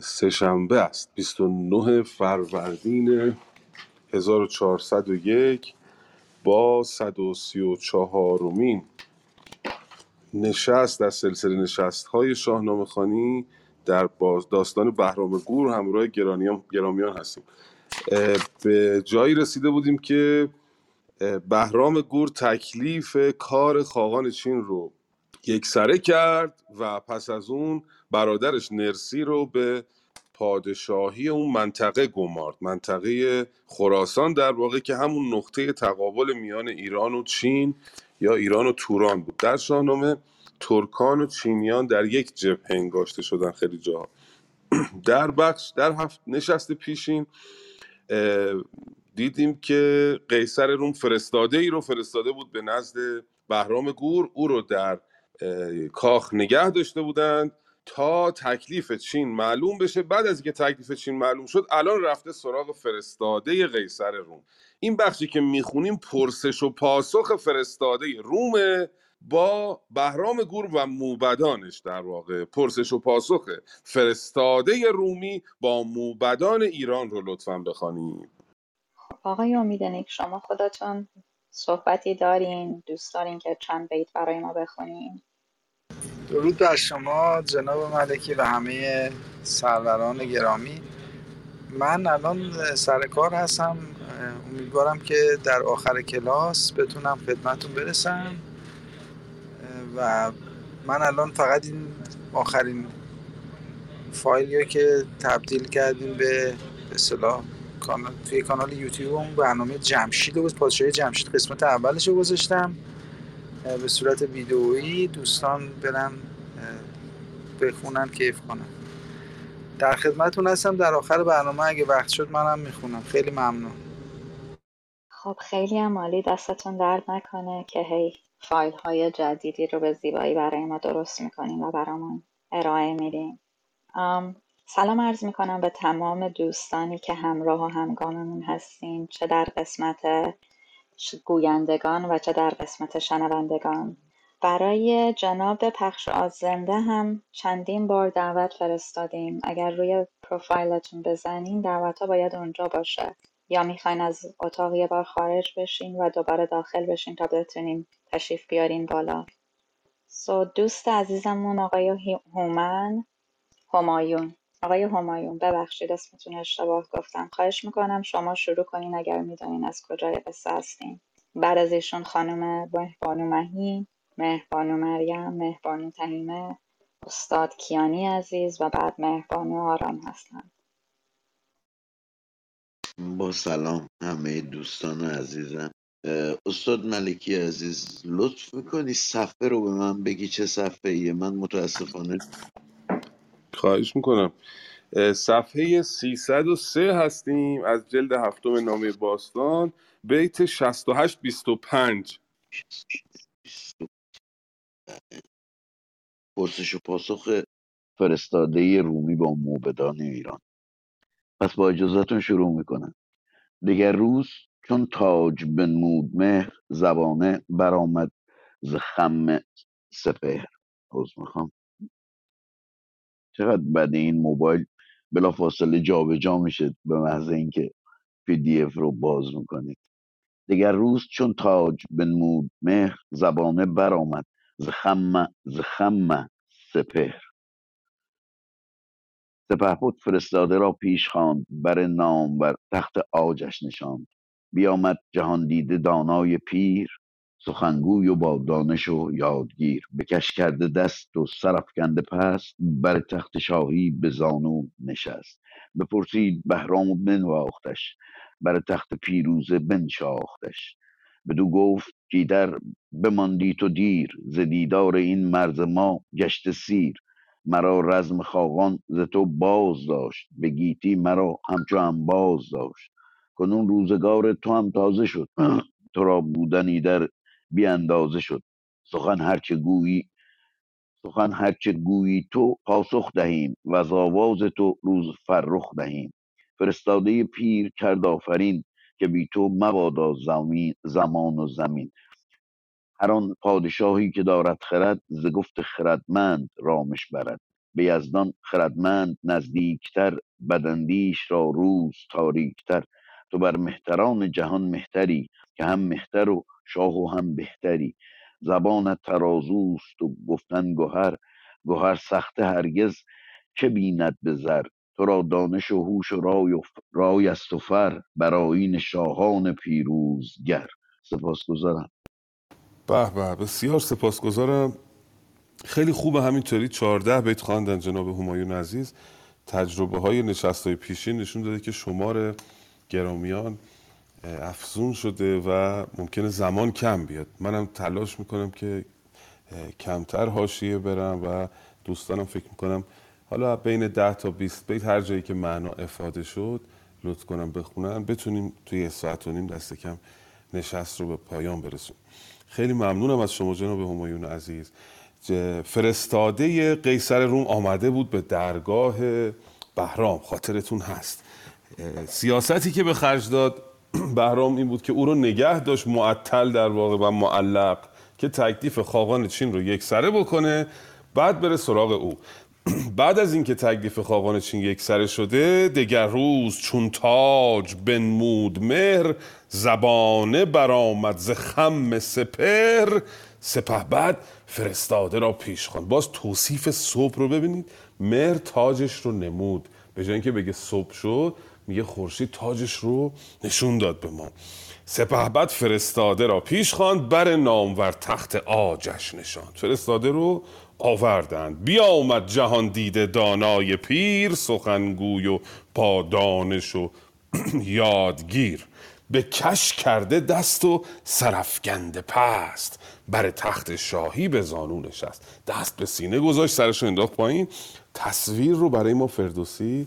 سهشنبه است. 29 فروردین 1401 با 134 مین نشست در سلسله نشست های شاهنامه خانی در باز داستان بهرام گور همراه گرامیان هستیم. به جایی رسیده بودیم که بهرام گور تکلیف کار خاقان چین رو یکسره کرد و پس از اون برادرش نرسی رو به پادشاهی اون منطقه گمارد. منطقه خراسان در واقع که همون نقطه تقابل میان ایران و چین یا ایران و توران بود. در شاهنامه ترکان و چینیان در یک جبهه انگاشته شدن خیلی جاها. در بخش در هفت نشست پیشین دیدیم که قیصر روم فرستاده ای رو فرستاده بود به نزد بهرام گور. او رو در کاخ نگه داشته بودند. تا تکلیف چین معلوم بشه. بعد از اینکه تکلیف چین معلوم شد الان رفته سراغ فرستاده قیصر روم. این بخشی که می‌خونیم پرسش و پاسخ فرستاده رومه با بهرام گور و موبدانش در واقع. پرسش و پاسخ فرستاده رومی با موبدان ایران رو لطفا بخوانیم. آقای امیدنک شما خودتون صحبتی دارین دوست دارین که چند بیت برای ما بخونین؟ درود بر شما جناب ملکی و همه سروران گرامی. من الان سر کار هستم. امیدوارم که در آخر کلاس بتونم خدمتون برسم. و من الان فقط این آخرین فایلی که تبدیل کردیم به اصطلاح کانال توی کانال یوتیوب اون برنامه جمشید بود پادشاهی جمشید قسمت اولش رو گذاشتم. به صورت ویدئویی دوستان برن بخونن کیف کنن. در خدمتون هستم. در آخر برنامه اگه وقت شد منم می‌خونم. خیلی ممنون. خب خیلی هم عالی. دستتون درد نکنه که هی فایل های جدیدی رو به زیبایی برای ما درست می‌کنیم و برامون ارائه میدیم سلام عرض می‌کنم به تمام دوستانی که همراه و همگاممون هستیم. چه در قسمت گویندگان و چه در قسمت شنوندگان. برای جناب پخش آزنده هم چندین بار دعوت فرستادیم. اگر روی پروفایلتون بزنین دعوت ها باید اونجا باشه. یا می‌خواین از اتاق یه بار خارج بشین و دوباره داخل بشین تا بتونین تشریف بیارین بالا. سو دوست عزیزمون آقای هومن همایون. آقای همایون ببخشید اسمتون اشتباه گفتم. خواهش می‌کنم شما شروع کنین اگر می‌دانین از کجای قصه هستین. بعد از ایشون خانم مهبانو مهی مهربانو مریم مهربانو تهیمه استاد کیانی عزیز و بعد مهربانو آرام هستن. با سلام همه دوستان عزیزم. استاد ملکی عزیز لطف می‌کنی صفحه رو به من بگی چه صفحه ایه من متاسفانه خواهش می‌کنم. صفحه 303 هستیم. از جلد هفتم نامه باستان. بیت 68 25 پرسش و پاسخ فرستاده رومی با موبدان ایران. پس با اجازهتون شروع می‌کنم. دیگر روز چون تاج بنمود مهر زبانه برآمد ز خم سپهر. عذر می‌خوام. چقدر بد این موبایل بلا فاصله جابجا میشه به محض اینکه پی دی اف رو باز می‌کنید دیگر روز چون تاج بنمود مهر زبانه برآمد. ز خم ز خم سپهر. سپهبد فرستاده را پیش خواند. بر نام بر تخت عاجش نشاند. بیامد جهاندیده دانای پیر. سخنگوی و با دانش و یادگیر. بکش کرده دست و سر افکنده پست. بر تخت شاهی به زانو نشست. بپرسید بهرام و بنواختش. بر تخت پیروزه بنشاختش. بدو گفت کایدر بماندی تو دیر. ز دیدار این مرز ما گشته سیر. مرا رزم خاقان ز تو باز داشت. به گیتی مرا همچو انباز داشت. کنون روزگار تو هم تازه شد. تو را بودن در بی اندازه شد. سخن هرچه گویی سخن هرچه گویی تو پاسخ دهیم و از آواز تو روز فرخ دهیم. فرستاده پیر کرد آفرین که بی تو مبادا زمین زمان و زمین. هر آن پادشاهی که دارد خرد ز گفت خردمند رامش برد. به یزدان خردمند نزدیکتر بدندیش را روز تاریکتر. تو بر مهتران جهان مهتری که هم مهتر و شاه و هم بهتری. زبانت ترازوست و گفتن گهر گهر سخت هرگز. چه بیند به زر؟ تو را دانش و هوش و رای, و رای است و فر برایین شاهان پیروزگر. سپاسگزارم. به به بسیار سپاسگزارم. خیلی خوبه همینطوری 14 بیت خواندن جناب همایون عزیز. تجربه های نشست های پیشین نشون داده که شمار گرامیان افزون شده و ممکنه زمان کم بیاد. منم تلاش می‌کنم که کمتر حاشیه برم و دوستانم فکر می‌کنم حالا بین 10 تا 20 بیت هر جایی که معنا افاده شد لطف کنم بخونن بتونیم توی ساعت و نیم دست کم نشست رو به پایان برسونیم. خیلی ممنونم از شما جناب همایون عزیز. فرستاده قیصر روم آمده بود به درگاه بهرام. خاطرتون هست. سیاستی که به خرج داد بهرام این بود که او رو نگه داشت معطل در واقع و معلق که تکلیف خاقان چین رو یک سره بکنه بعد بره سراغ او. بعد از اینکه تکلیف خاقان چین یک سره شده دگر روز چون تاج بنمود مهر زبانه برآمد ز خم سپر سپه بعد فرستاده را پیش خواند. باز توصیف صبح رو ببینید. مهر تاجش رو نمود. به جای اینکه بگه صبح شد میگه خورشید تاجش رو نشون داد به ما. سپه بعد فرستاده را پیش خواند بر نامور تخت آجش نشاند. فرستاده رو آوردند. بیا اومد جهان دیده دانای پیر سخنگوی و با دانش و یادگیر. به کش کرده دست و سرفگند پست. بر تخت شاهی به زانو نشست. دست به سینه گذاشت سرش انداخت پایین. تصویر رو برای ما فردوسی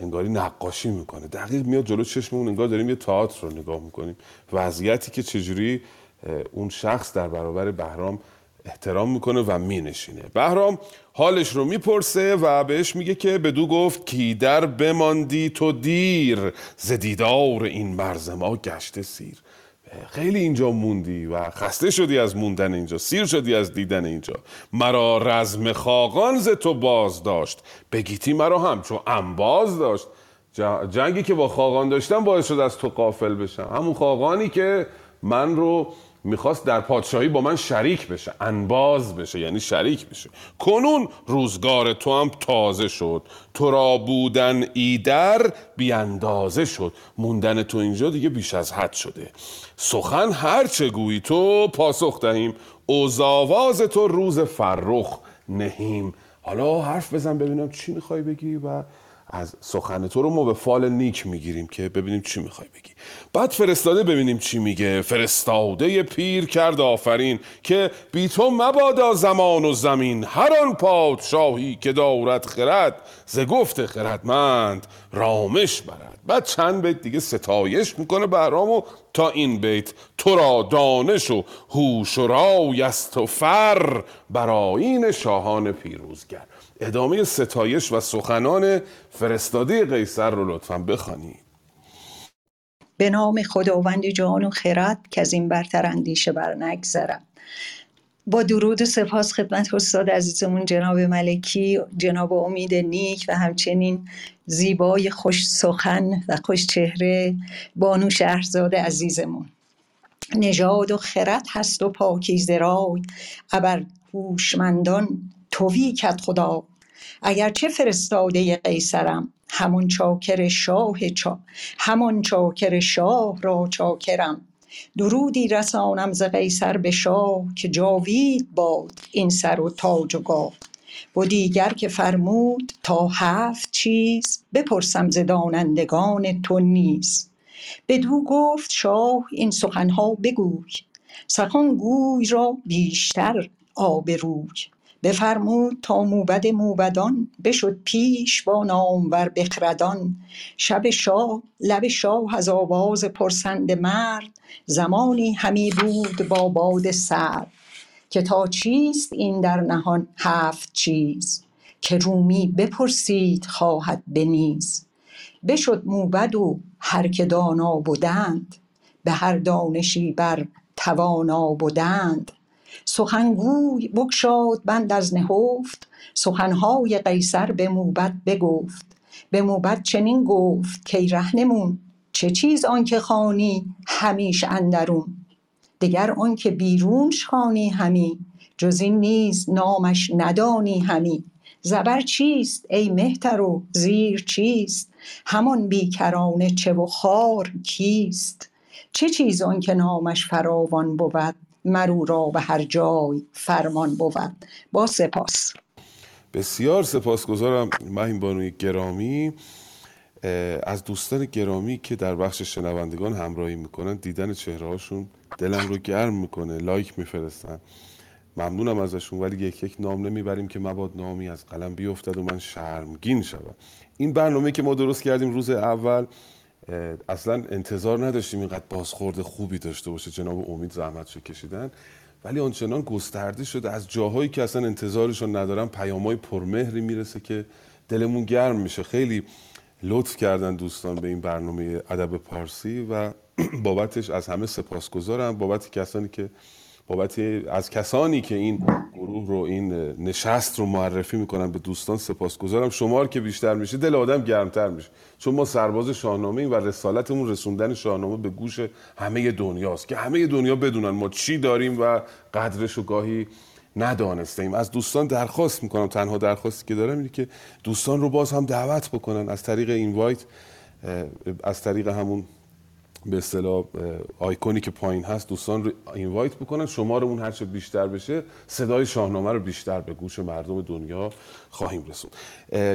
انگاری نقاشی می‌کنه. دقیق میاد جلو چشممون انگار داریم یه تئاتر رو نگاه می‌کنیم. وضعیتی که چجوری اون شخص در برابر بهرام احترام می‌کنه و مینشینه. بهرام حالش رو می‌پرسه و بهش میگه که بدو گفت کی در بماندی تو دیر ز این مرز ما گشته سیر. خیلی اینجا موندی و خسته شدی از موندن اینجا سیر شدی از دیدن اینجا. مرا رزم خاقان ز تو باز داشت. بگیتی مرا هم چون انباز داشت. جنگی که با خاقان داشتم باعث شد از تو قافل بشم. همون خاقانی که من رو می‌خواست در پادشاهی با من شریک بشه انباز بشه یعنی شریک بشه. کنون روزگار تو هم تازه شد. تو را بودن ایدر بیاندازه شد. موندن تو اینجا دیگه بیش از حد شده. سخن هر چه گویی تو پاسخ دهیم. اوزاواز تو روز فرخ نهیم. حالا حرف بزن ببینم چی می‌خوای بگی و از سخن تو رو ما به فال نیک می‌گیریم که ببینیم چی می‌خوای بگی. بعد فرستاده ببینیم چی میگه. فرستاده پیر کرد آفرین که بی تو مبادا زمان و زمین. هر آن پادشاهی که دارد خرد ز گفت خردمند رامش برد. بعد چند بیت دیگه ستایش می‌کنه بهرامو تا این بیت تو را دانش و هوش و رای است و فر براین شاهان پیروزگر. ادامه ستایش و سخنان فرستاده قیصر رو لطفا بخوانید. به نام خداوند جان و خرد که از این برتر اندیشه بر نگذرم با درود و سپاس خدمت استاد عزیزمون جناب ملکی جناب امید نیک و همچنین زیبای خوش سخن و خوش چهره بانو شهرزاد عزیزمون. نژاد و خرد هست و پاکیزه رای ابر هوشمندان توی کت خدا. اگرچه فرستاده قیصرم همون چاکر شاه چا همان چاکر شاه را چاکرم. درودی رسانم ز قیصر به شاه که جاوید باد این سر و تاج و گاه. و دیگر که فرمود تا هفت چیز بپرسم ز دانندگان تو نیز. بدو گفت شاه این سخنها بگوی سخن گوی را بیشتر آبروی بفرمود تا موبد موبدان بشد پیش با نامور بخردان. شب شاه لب شاه از آواز پرسنده مرد زمانی همی بود با باد سرد که تا چیست این در نهان هفت چیز؟ که رومی بپرسید خواهد به بشد موبد و هر که دانا بدند به هر دانشی بر توانا بدند سخنگوی بگشاد بند از نهفت سخنهای قیصر به موبد بگفت. به موبد چنین گفت کای رهنمون چه چیز آنکه خوانی همیش اندرون؟ دگر آنکه بیرونش خوانی همی جز این نیز نامش ندانی همی. زبر چیست ای مهترو زیر چیست؟ همان بیکرانه چه و خوار کیست؟ چه چیز آنکه نامش فراوان بود؟ مر او را به هر جای فرمان بود. با سپاس. بسیار سپاسگزارم مهین بانوی گرامی. از دوستان گرامی که در بخش شنوندگان همراهی می‌کنن دیدن چهره هاشون دلم رو گرم می‌کنه لایک میفرستن. ممنونم ازشون ولی یک یک نام نمی‌بریم که مباد نامی از قلم بیفتد و من شرمگین شوم. این برنامه که ما درست کردیم روز اول اصلا انتظار نداشتیم اینقدر بازخورد خوبی داشته باشه جناب امید زحمتشو کشیدن ولی آنچنان گسترده شده از جاهایی که اصلا انتظارشون ندارم پیامهای پرمهری می‌رسه که دلمون گرم میشه. خیلی لطف کردن دوستان به این برنامه ادب پارسی و بابتش از همه سپاسگزارم. بابت کسانی که بابت از کسانی که این گروه رو این نشست رو معرفی می‌کنن به دوستان سپاسگزارم. شما که بیشتر میشه دل آدم گرمتر میشه. چون ما سرباز شاهنامه و رسالتمون رسوندن شاهنامه به گوش همه دنیاست که همه دنیا بدونن ما چی داریم و قدرش رو گاهی ندانسته ایم از دوستان درخواست می‌کنم تنها درخواستی که دارم اینه که دوستان رو باز هم دعوت بکنن از طریق اینوایت از طریق همون به اصطلاح آیکونی که پایین هست دوستان رو اینوایت بکنن. شما رو اون هرچه بیشتر بشه صدای شاهنامه رو بیشتر به گوش مردم دنیا خواهیم رسوند.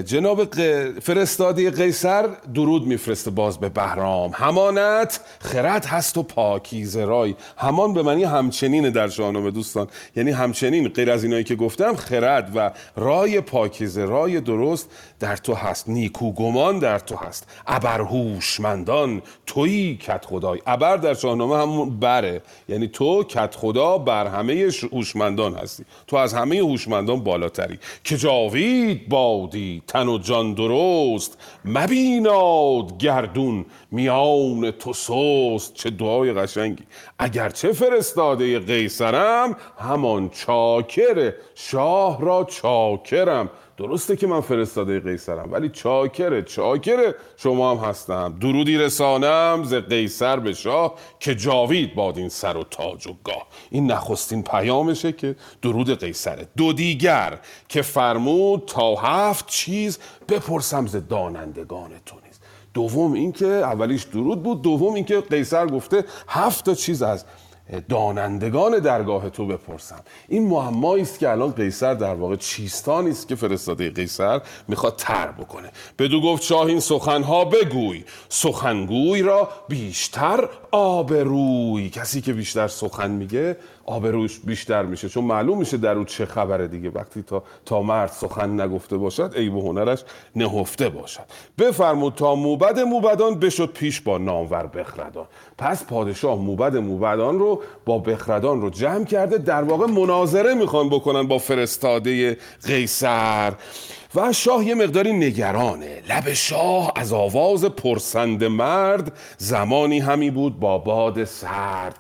جناب فرستاده قیصر درود میفرسته باز به بهرام. همانت خرد هست و پاکیزه رای. همان به معنی همچنین در شاهنامه دوستان. یعنی همچنین غیر از اینایی که گفتم خرد و رای پاکیزه رای درست در تو هست. نیکو گمان در تو هست. ابر هوشمندان تویی کت خدای ابر در شاهنامه همون بره. یعنی تو کت خدا بر همه هوشمندان هستی. تو از همه هوشمندان بالاتری. که جاوید بادی تن و جان درست. مبیناد گردون میان تو سست. چه دعای قشنگی. اگرچه فرستاده قیصرم همان چاکر. شاه را چاکرم. درسته که من فرستاده قیصرم ولی چاکره چاکره. شما هم هستم. درودی رسانم ز قیصر به شاه که جاوید باد این سر و تاج و گاه. این نخستین پیامشه که درود قیصره دو دیگر که فرمود تا هفت چیز بپرسم ز دانندگان تو نیز. دوم اینکه اولیش درود بود دوم اینکه قیصر گفته هفت تا چیز از دانندگان درگاه تو بپرسم این معمایی است که الان قیصر در واقع چیستانی است که فرستاده قیصر می‌خواد تر بکنه. بدو گفت شاه این سخنها بگوی. سخنگوی را بیشتر آبروی. کسی که بیشتر سخن میگه آبروش بیشتر میشه. چون معلوم میشه در او چه خبره دیگه. وقتی تا تا مرد سخن نگفته باشد عیب و هنرش نهفته باشد. بفرمود تا موبد موبدان بشد پیش با نامور بخردان. پس پادشاه موبد موبدان رو با بخردان رو جمع کرده در واقع مناظره می‌خوان بکنن با فرستاده قیصر. و شاه یه مقداری نگرانه. لب شاه از آواز پرسند مرد زمانی همی بود با باد سرد.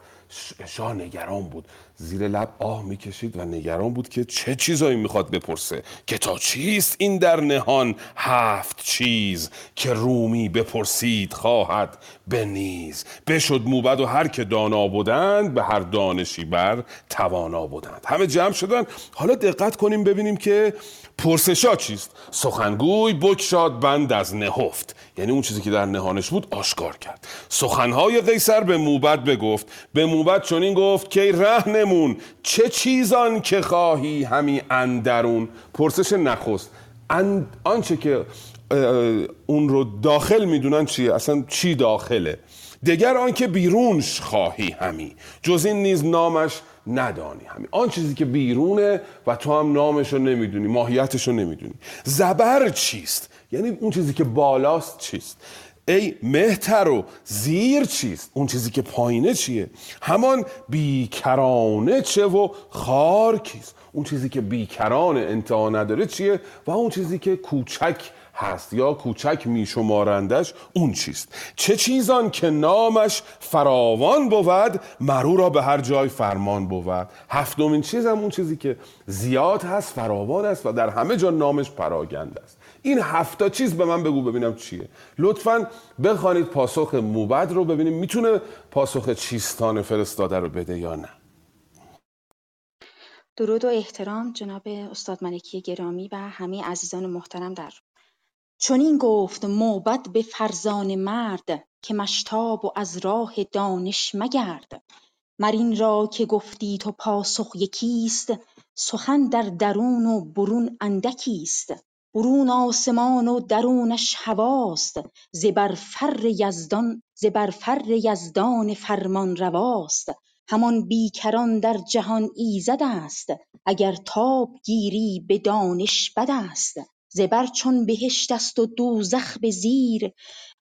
شاه نگران بود. زیر لب آه می‌کشید و نگران بود که چه چیزایی می‌خواد بپرسه. که تا چیست این در نهان هفت چیز که رومی بپرسید خواهد به نیز. بشد موبد و هر که دانا بودند به هر دانشی بر توانا بودند. همه جمع شدن. حالا دقت کنیم ببینیم که پرسشا چیست؟ سخنگوی بکشاد بند از نهفت. یعنی اون چیزی که در نهانش بود آشکار کرد. سخنهای قیصر به موبد بگفت. به موبد چنین گفت که رهنمون چه چیزان که خواهی همی اندرون؟ پرسش نخست. ان- آنچه که اون رو داخل می‌دونن چیه؟ اصلا چی داخله؟ دگر آنکه بیرونش خواهی همی. جز این نیز نامش ندانی. همین. آن چیزی که بیرونه و تو هم نامش رو نمی‌دونی ماهیتش رو نمی‌دونی. زبر چیست؟ یعنی اون چیزی که بالاست چیست؟ ای مهتر و زیر چیست؟ اون چیزی که پایینه چیه؟ همان بیکرانه چه و خار کیست؟ اون چیزی که بیکرانه انتها نداره چیه؟ و اون چیزی که کوچک هست یا کوچک میشمارندش اون چیست. چه چیزان که نامش فراوان بود مرو را به هر جای فرمان بود. هفتمین چیز هم اون چیزی که زیاد هست فراوان است و در همه جا نامش پراگند است. این هفتا چیز به من بگو ببینم چیه. لطفا بخوانید پاسخ موبد رو ببینیم می‌تونه پاسخ چیستان فرستاده رو بده یا نه. درود و احترام جناب استاد ملکی گرامی و همه عزیزان محترم در چنین گفت موبد به فرزان مرد که مشتاب و از راه دانش مگرد. مر این را که گفتی تو پاسخ یکیست سخن در درون و برون اندکیست. برون آسمان و درونش هواست یزدان زبر فر یزدان فرمانرواست همان بیکران در جهان ایزد است اگر تاب گیری به دانش بد است. زبر چون بهشت است و دوزخ به زیر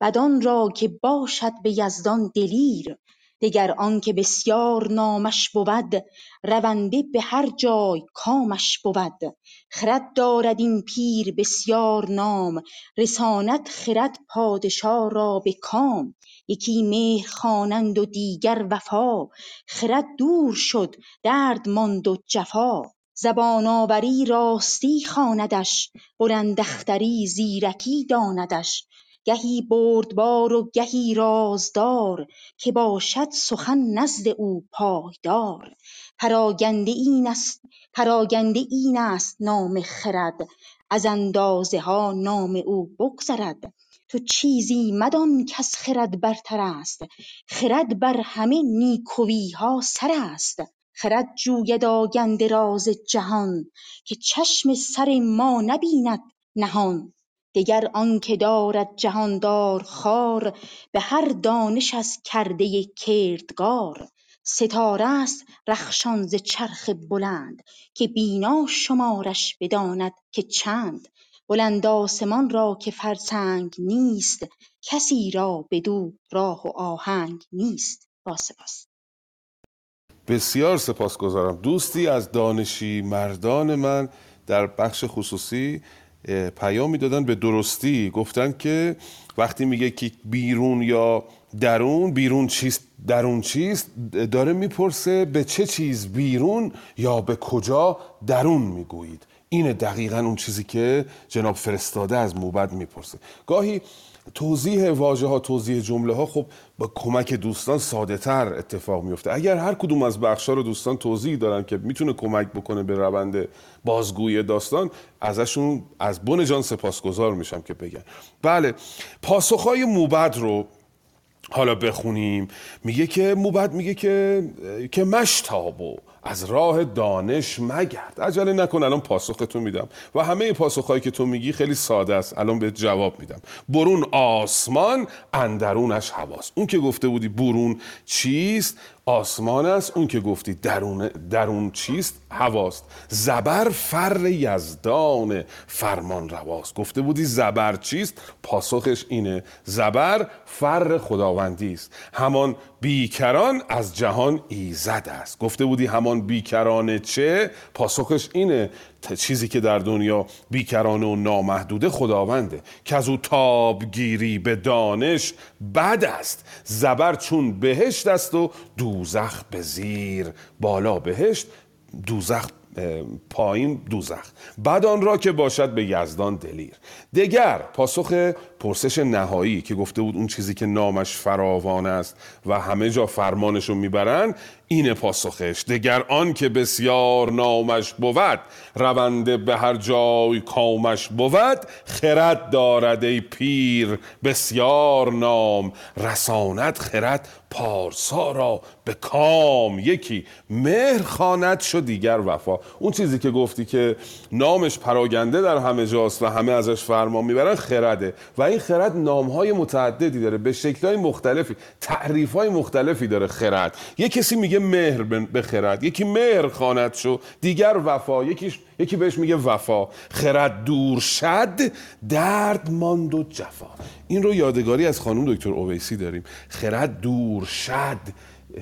بدان را که باشد به یزدان دلیر. دگر آنکه بسیار نامش بود رونده به هر جای کامش بود. خرد دارد این پیر بسیار نام رساند خرد پادشا را به کام. یکی مهر خوانند و دیگر وفا خرد دور شد درد ماند و جفا. زبان آوری راستی خواندش بلند اختری زیرکی داندش. گهی بردبار و گهی رازدار که باشد سخن نزد او پایدار. پراگنده این است پراگنده است نام خرد از اندازه ها نام او بگذرد. تو چیزی مدان کز خرد برتر است خرد بر همه نیکویی ها سر است. خرد جوید آگنده راز جهان که چشم سر ما نبیند نهان. دگر آنکه دارد جهاندار خوار به هر دانش از کرده کردگار. ستاره است رخشان ز چرخ بلند که بینا شمارش بداند که چند. بلند آسمان را که فرسنگ نیست کسی را بدو راه و آهنگ نیست. با سپاس. بسیار سپاسگزارم. دوستی از دانشی مردان من در بخش خصوصی پیامی دادن به درستی. گفتن که وقتی میگه که بیرون یا درون بیرون چیست درون چیست داره می‌پرسه به چه چیز بیرون یا به کجا درون می‌گویید. اینه دقیقا اون چیزی که جناب فرستاده از موبد می‌پرسه. گاهی توضیح واژه ها توضیح جمله ها خب با کمک دوستان ساده تر اتفاق میفته اگر هر کدوم از بخش رو دوستان توضیح دارن که می‌تونه کمک بکنه به روند بازگویی داستان ازشون از بن جان سپاسگزار میشم که بگن. بله پاسخهای موبد رو حالا بخونیم. میگه که موبد میگه که که مشتابو از راه دانش مگرد. عجله نکن الان پاسختو میدم. و همه پاسخهایی که تو میگی خیلی ساده است. الان به جواب میدم. برون آسمان اندرونش هواست اون که گفته بودی برون چیست؟ آسمان است. اون که گفتی درون, درون چیست؟ هواست. زبر فر یزدان فرمان رواست. گفته بودی زبر چیست؟ پاسخش اینه. زبر فر خداوندی است. همان بیکران از جهان ایزد است. گفته بودی همان بیکران چه؟ پاسخش اینه. چیزی که در دنیا بیکران و نامحدوده خداونده که از او تابگیری به دانش بد است. زبر چون بهشت است و دوزخ به زیر بالا بهشت. دوزخ پایین دوزخ. بعد آن را که باشد به یزدان دلیر. دگر پاسخ پرسش نهایی که گفته بود اون چیزی که نامش فراوان است و همه جا فرمانش رو این پاسخش. دگر آن که بسیار نامش بود رونده به هر جای کامش بود خرد دارد ای پیر بسیار نام. رساند خرد پارسا را به کام. یکی مهر خواند شد دیگر وفا. اون چیزی که گفتی که نامش پراگنده در همه جاست و همه ازش فرمان می‌برن خرده. و این خرد نامهای متعددی داره به شکلهای مختلفی تعریفهای مختلفی داره خرد. یه کسی میگه مهر به خرد یکی مهر خواند شد دیگر وفا یکی یکی بهش میگه وفا. خرد دور شد درد ماند و جفا. این رو یادگاری از خانم دکتر اویسی داریم. خرد دور شد.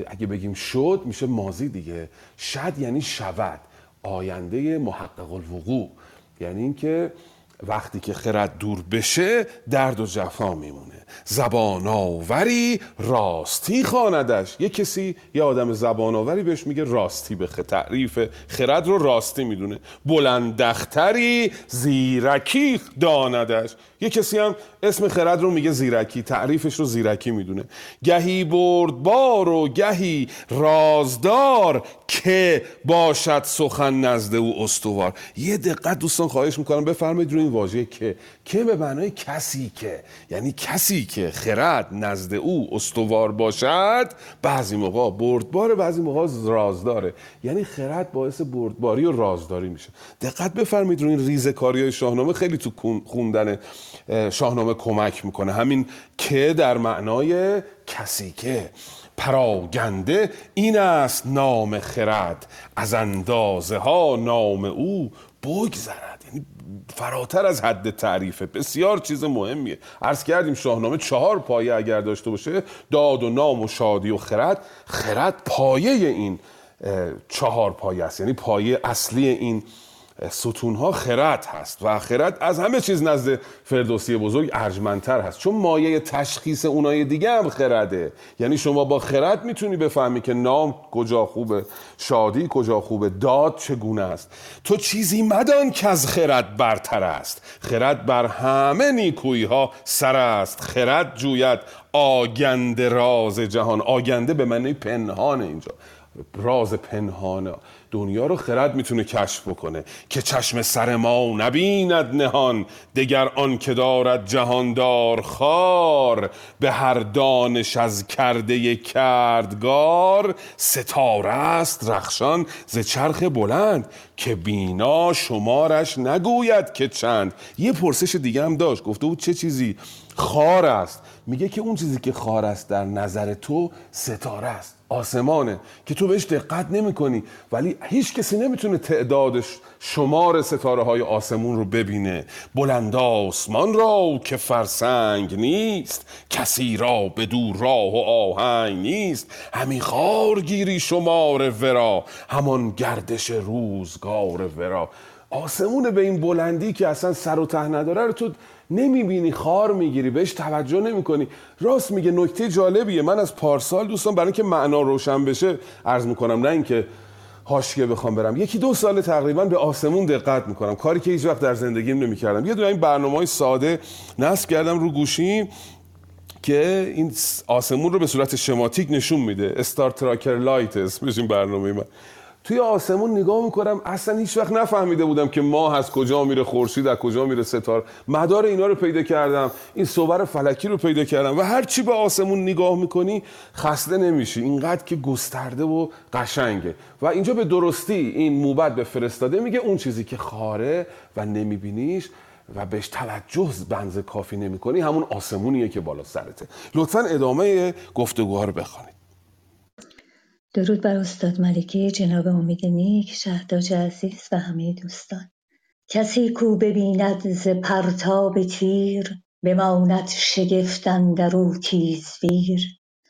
اگه بگیم شد میشه مازی دیگه. شد یعنی شود. آینده محقق الوقوع. یعنی اینکه وقتی که خرد دور بشه درد و جفا میمونه. زبان آوری راستی خواندش. یه کسی یه آدم زبان آوری بهش میگه راستی بخه تعریف خرد رو راستی می‌دونه. بلندختری زیرکی داندش. یه کسی هم اسم خرد رو میگه زیرکی تعریفش رو زیرکی می‌دونه. گهی بردبار و گهی رازدار که باشد سخن نزد او استوار. یه دقت دوستان خواهش می‌کنم بفرمایید روی این واژه که که به معنای کسی که یعنی کسی که خرد نزد او استوار باشد بعضی موقع بردبار بعضی موقع رازداره یعنی خرد باعث بردباری و رازداری میشه. دقت بفرمایید روی این ریزه کاری های شاهنامه. خیلی تو خوندن شاهنامه کمک می‌کنه. همین که در معنای کسی که پراگنده این است نام خرد. از اندازه ها نام او بگذرد. فراتر از حد تعریفه. بسیار چیز مهمیه. عرض کردیم شاهنامه چهار پایه اگر داشته باشه داد و نام و شادی و خرد. خرد پایه این چهار پایه است. یعنی پایه اصلی این ستون ها خرد هست و خرد از همه چیز نزد فردوسی بزرگ ارجمندتر هست. چون مایه تشخیص اونای دیگه هم خرده. یعنی شما با خرد می‌تونی بفهمی که نام کجا خوبه شادی کجا خوبه داد چگونه است. تو چیزی مدان که از خرد برتر است. خرد بر همه نیکویی ها سر است. خرد جوید آگنده راز جهان. آگنده به معنی پنهان اینجا. راز پنهانه دنیا رو خرد می‌تونه کشف بکنه که چشم سر ما نبیند نهان. دگر آن که دارد جهاندار خار به هر دانش از کرده کردگار. ستاره است رخشان ز چرخ بلند که بینا شمارش نگوید که چند. یه پرسش دیگه هم داشت گفته بود چه چیزی؟ خار است. میگه که اون چیزی که خار است در نظر تو ستاره است. آسمانه که تو بهش دقت نمی کنی ولی هیچ کسی نمی‌تونه تعدادش شمار ستاره های آسمون رو ببینه. بلند آسمان را که فرسنگ نیست کسی را به دور راه و آهنگ نیست. همی خارگیری شمار ورا همان گردش روزگار ورا. آسمون به این بلندی که اصلا سر و ته نداره رو تو نمی‌بینی خار می‌گیری بهش توجه نمی‌کنی. راست میگه نکته جالبیه. من از پارسال دوستان برای اینکه معنا روشن بشه عرض می‌کنم نه اینکه حاشیه بخوام برم. یکی دو سال تقریبا به آسمون دقت می‌کنم. کاری که هیچ وقت در زندگیم نمی‌کردم. یه دونه این برنامه های ساده نصب کردم رو گوشیم که این آسمون رو به صورت شماتیک نشون میده. استار تراکر لایت اسمش این برنامه من. توی آسمون نگاه می‌کنم اصلا هیچ وقت نفهمیده بودم که ماه از کجا میره خورشید از کجا میره ستاره. مدار اینا رو پیدا کردم. این صور فلکی رو پیدا کردم. و هر چی به آسمون نگاه می‌کنی خسته نمیشی. اینقدر که گسترده و قشنگه. و اینجا به درستی این موبت به فرستاده میگه اون چیزی که خاره و نمیبینیش و بهش توجه بنز کافی نمی‌کنی همون آسمونیه که بالا سرته. لطفا ادامه گفتگوها رو بخوانید. درود بر استاد ملکی جناب امید نیک شهداج عزیز و همه دوستان. کسی کو ببیند ز پرتاب تیر بماند شگفت اندر او تیزویر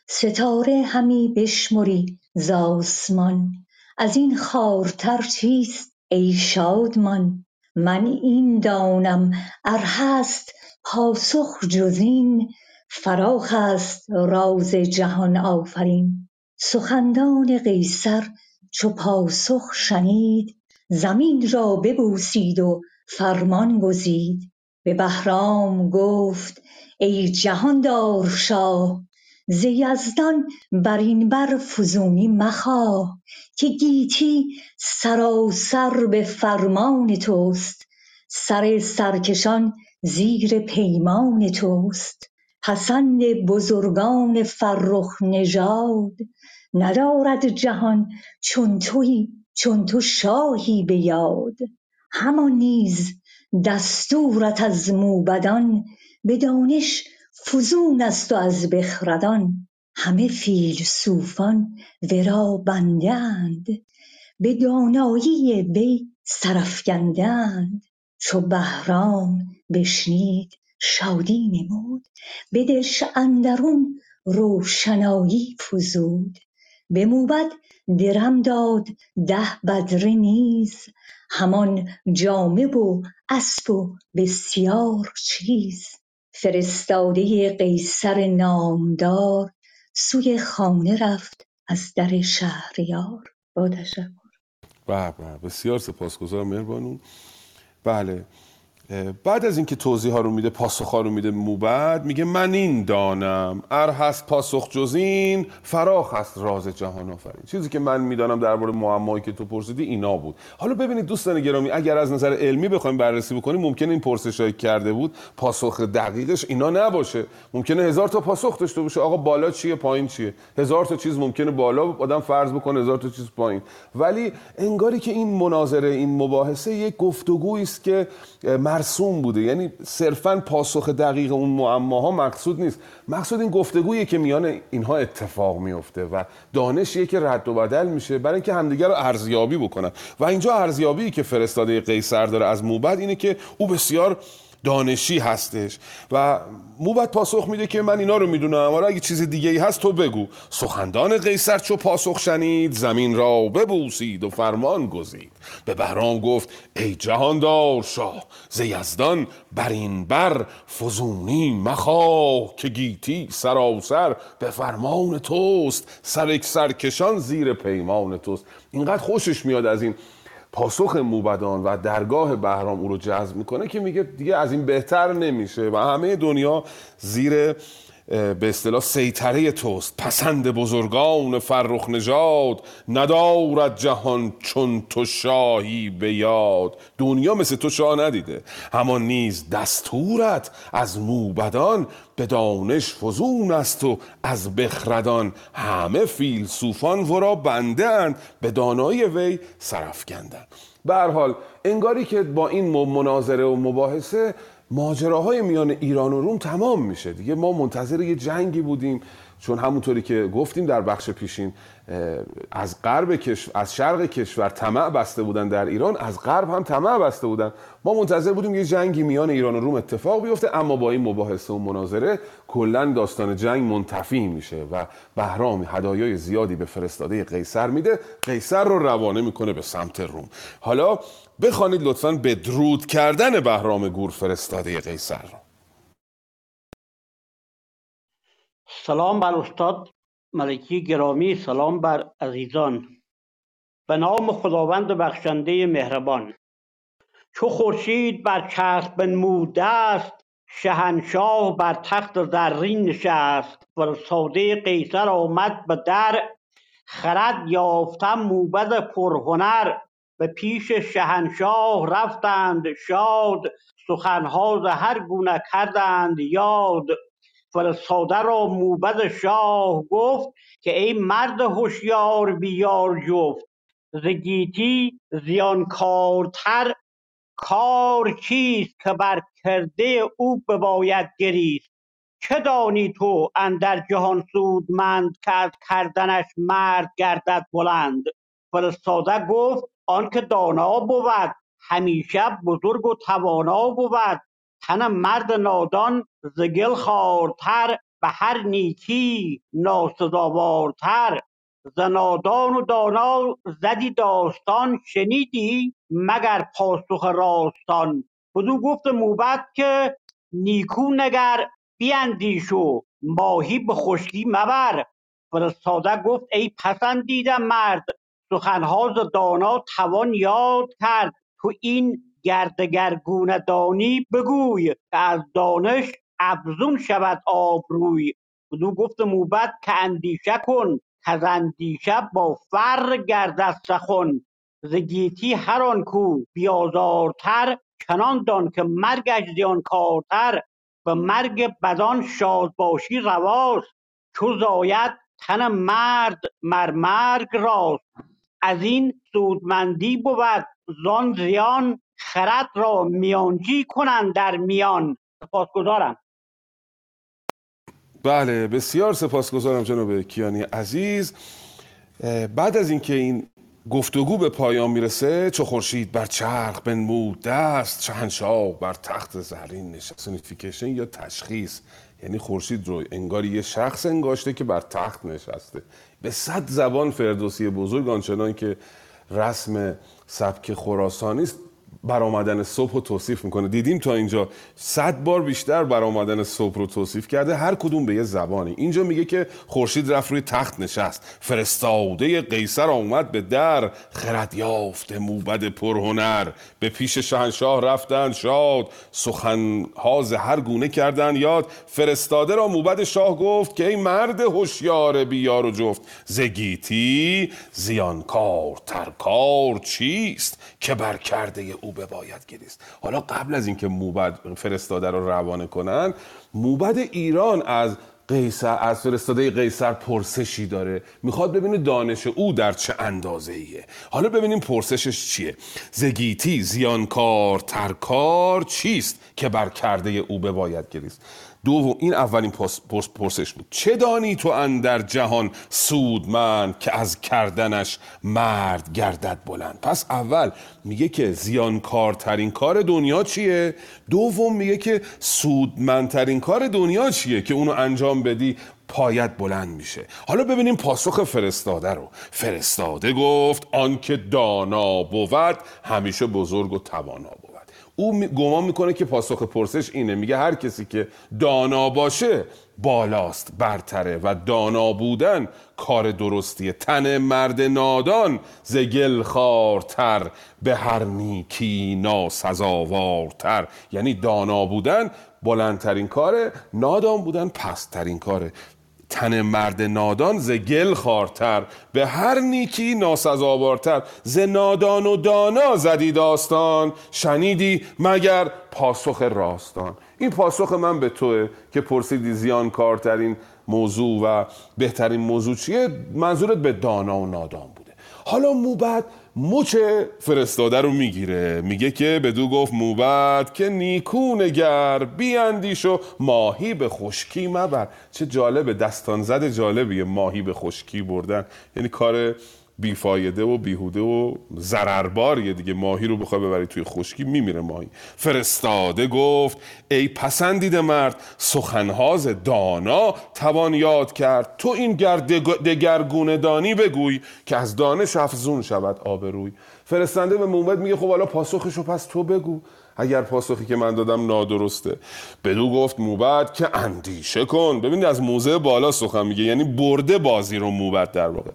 ستاره همی بشمری ز آسمان از این خوارتر چیست ای شادمان؟ من این دانم ار هست پاسخ جز این. فراخ است راز جهان آفرین. سخندان قیصر چو پاسخ شنید زمین را ببوسید و فرمان گزید. به بهرام گفت ای جهاندار شاه ز یزدان بر این بر فزونی مخواه که گیتی سراسر به فرمان توست. سر سرکشان زیر پیمان توست. پسند بزرگان فرخ نژاد ندارد جهان چون تویی چون تو شاهی به یاد. همان نیز دستورت از موبدان به دانش فزون است و از بخردان. همه فیلسوفان ورا بنده اند به دانایی وی سر چو بهرام بشنید شادی نمود. به دلش اندرون روشنایی فزود. به موبد درم داد ده بدره نیز. همان جامه و اسب و بسیار چیز. فرستاده قیصر نامدار سوی خانه رفت از در شهریار. با تشکر. به به بسیار سپاسگزارم مهربانون بله. بعد از اینکه توضیح ها رو میده پاسخ ها رو میده موبد میگه من این دانم. ار هست پاسخ جزین فراخ هست راز جهان آفرین. چیزی که من می‌دانم درباره معمایی که تو پرسیدی اینا بود. حالا ببینید دوستان گرامی اگر از نظر علمی بخوایم بررسی بکنیم ممکنه این پرسش کرده بود پاسخ دقیقش اینا نباشه. ممکنه هزار تا پاسخ داشته باشه. آقا بالا چیه پایین چیه؟ هزار تا چیز ممکنه بالا آدم فرض بکنه هزار تا چیز پایین. ولی انگاری که این مناظره این مباحثه یک گفتگویی است که مرسوم بوده. یعنی صرفا پاسخ دقیق اون معماها مقصود نیست. مقصود این گفتگویی که میان اینها اتفاق میفته و دانشیه که رد و بدل میشه برای اینکه همدیگه رو ارزیابی بکنن. و اینجا ارزیابی که فرستاده قیصر داره از موبد اینه که او بسیار دانشی هستش. و موبت پاسخ میده که من اینا رو می‌دونم. آره اگه چیز دیگه ای هست تو بگو. سخندان قیصر چو پاسخ شنید زمین را ببوسید و فرمان گزید. به بهرام گفت ای جهاندار شاه ز یزدان بر این بر فزونی مخواه که گیتی سراسر به فرمان توست. سرک سرکشان زیر پیمان توست. اینقدر خوشش میاد از این پاسخ موبدان و درگاه بهرام او رو جذب می‌کنه که میگه دیگه از این بهتر نمیشه و همه دنیا زیر به اصطلاح سیطره توست. پسند بزرگان فرخ نژاد ندارد جهان چون تو شاهی به یاد. دنیا مثل تو شاه ندیده. همان نیز دستورت از موبدان به دانش فزون است و از بخردان همه فیلسوفان ورا بنده اند به دانایی وی سرفکندن به هر حال انگاری که با این مناظره و مباحثه ماجراهای میان ایران و روم تمام میشه. دیگه ما منتظر یه جنگی بودیم چون همونطوری که گفتیم در بخش پیشین از غرب کشور از شرق کشور طمع بسته بودن در ایران از غرب هم طمع بسته بودن. ما منتظر بودیم یه جنگی میان ایران و روم اتفاق بیفته اما با این مباحثه و مناظره کلا داستان جنگ منتفی میشه و بهرام هدایای زیادی به فرستاده قیصر میده. قیصر رو روانه می‌کنه به سمت روم. حالا بخوانید لطفا به درود کردن بهرام گور فرستاده قیصر. سلام بر استاد ملکی گرامی سلام بر عزیزان. به نام خداوند بخشنده مهربان. چو خورشید بر چسب بنموده است شهنشاه بر تخت زرین نشست. فرستاده قیصر آمد به در خرد یافتم موبد پرهنر. به پیش شهنشاه رفتند شاد سخنها ز هر گونه کردند یاد. فرستاده را موبد شاه گفت که ای مرد هوشیار بیار جفت. ز گیتی زیانکارتر کار چیست که بر کرده او بباید گریست؟ چه دانی تو اندر جهان سودمند که از کردنش مرد گردد بلند؟ فرستاده گفت آنکه دانا بود همیشه بزرگ و توانا بود. تن مرد نادان ز گل خوارتر به هر نیکی ناسزاوارتر. ز نادان و دانا زدی داستان شنیدی مگر پاسخ راستان. بدو گفت موبد که نیکو نگر بیندیش و ماهی به خشکی مبر. فرستاده گفت ای پسندیده مرد سخنها ز دانا توان یاد کرد. تو این گر دگرگونه دانی بگوی که از دانش افزون شود آبروی. بدو گفت موبد که اندیشه کن کز اندیشه با فر گردد سخن. ز گیتی هر آن کو بیازارتر چنان دان که مرگش زیانکارتر به مرگ بدان شاد باشی رواست چو زاید تن مرد مر مرگ راست. از این سودمندی بود زان زیان خرد را میانجی کنند در میان. سپاسگزارم. بله بسیار سپاسگزارم جناب کیانی عزیز. بعد از اینکه این گفتگو به پایان می‌رسه چو خورشید بر چرخ بنمود دست شهنشاه بر تخت زرین نشست. سونیفیکیشن یا تشخیص. یعنی خورشید رو انگار یه شخص انگاشته که بر تخت نشسته. به صد زبان فردوسی بزرگ آنچنان که رسم سبک خراسانی است. برآمدن صبح رو توصیف می‌کنه. دیدیم تا اینجا صد بار بیشتر برآمدن صبح رو توصیف کرده. هر کدوم به یه زبانی. اینجا میگه که خورشید رفت روی تخت نشست. فرستاده قیصر آمد به در. خرد یافته موبد پرهنر. به پیش شهنشاه رفتن شاد. سخنها ز هر گونه کردن یاد. فرستاده را موبد شاه گفت که ای مرد هوشیار بیار و جفت. زگیتی زیانکار ترکار چیست؟ که بر کرده او بباید گریست. حالا قبل از اینکه موبد فرستاده رو روانه کنن موبد ایران از قیصر از فرستاده قیصر پرسشی داره. می‌خواد ببینه دانش او در چه اندازه ایه حالا ببینیم پرسشش چیه. زگیتی زیانکار ترکار چیست که بر کرده او بباید گریست؟ دوم این اولین پرس- پرس- پرسش بود. چه دانی تو اندر جهان سودمند که از کردنش مرد گردد بلند؟ پس اول میگه که زیانکارترین کار دنیا چیه؟ دوم میگه که سودمندترین کار دنیا چیه که اونو انجام بدی پایت بلند میشه. حالا ببینیم پاسخ فرستاده رو. فرستاده گفت آنکه دانا بود همیشه بزرگ و توانا بود. او گمان می‌کنه که پاسخ پرسش اینه. میگه هر کسی که دانا باشه بالاست برتره و دانا بودن کار درستیه. تن مرد نادان زگل خارتر به هر نیکی ناسزاوارتر. یعنی دانا بودن بلندترین کاره نادان بودن پستترین کاره. تن مرد نادان ز گل خارتر به هر نیکی ناسزاوارتر. ز نادان و دانا زدی داستان شنیدی مگر پاسخ راستان. این پاسخ من به توه که پرسیدی زیان کارترین موضوع و بهترین موضوع چیه؟ منظورت به دانا و نادان بوده. حالا موبد مچ فرستاده رو می‌گیره. میگه که بدو گفت موبد که نیکو نگر بیاندیش و ماهی به خشکی مبر. چه جالبه دستان زد جالبیه ماهی به خشکی بردن. یعنی کار بیفایده و بیهوده و ضررباریه دیگه. ماهی رو بخوای ببری توی خشکی میمیره ماهی. فرستاده گفت ای پسندیده مرد سخنهاز دانا توان یاد کرد. تو این دگرگونه دانی بگوی که از دانش افزون شود آبروی. فرستنده به مومد میگه خب حالا پاسخشو پس تو بگو. اگر پاسخی که من دادم نادرسته. بدو گفت موبد که اندیشه کن. ببینید از موزه بالا سخن میگه یعنی برده بازی رو موبد در واقع.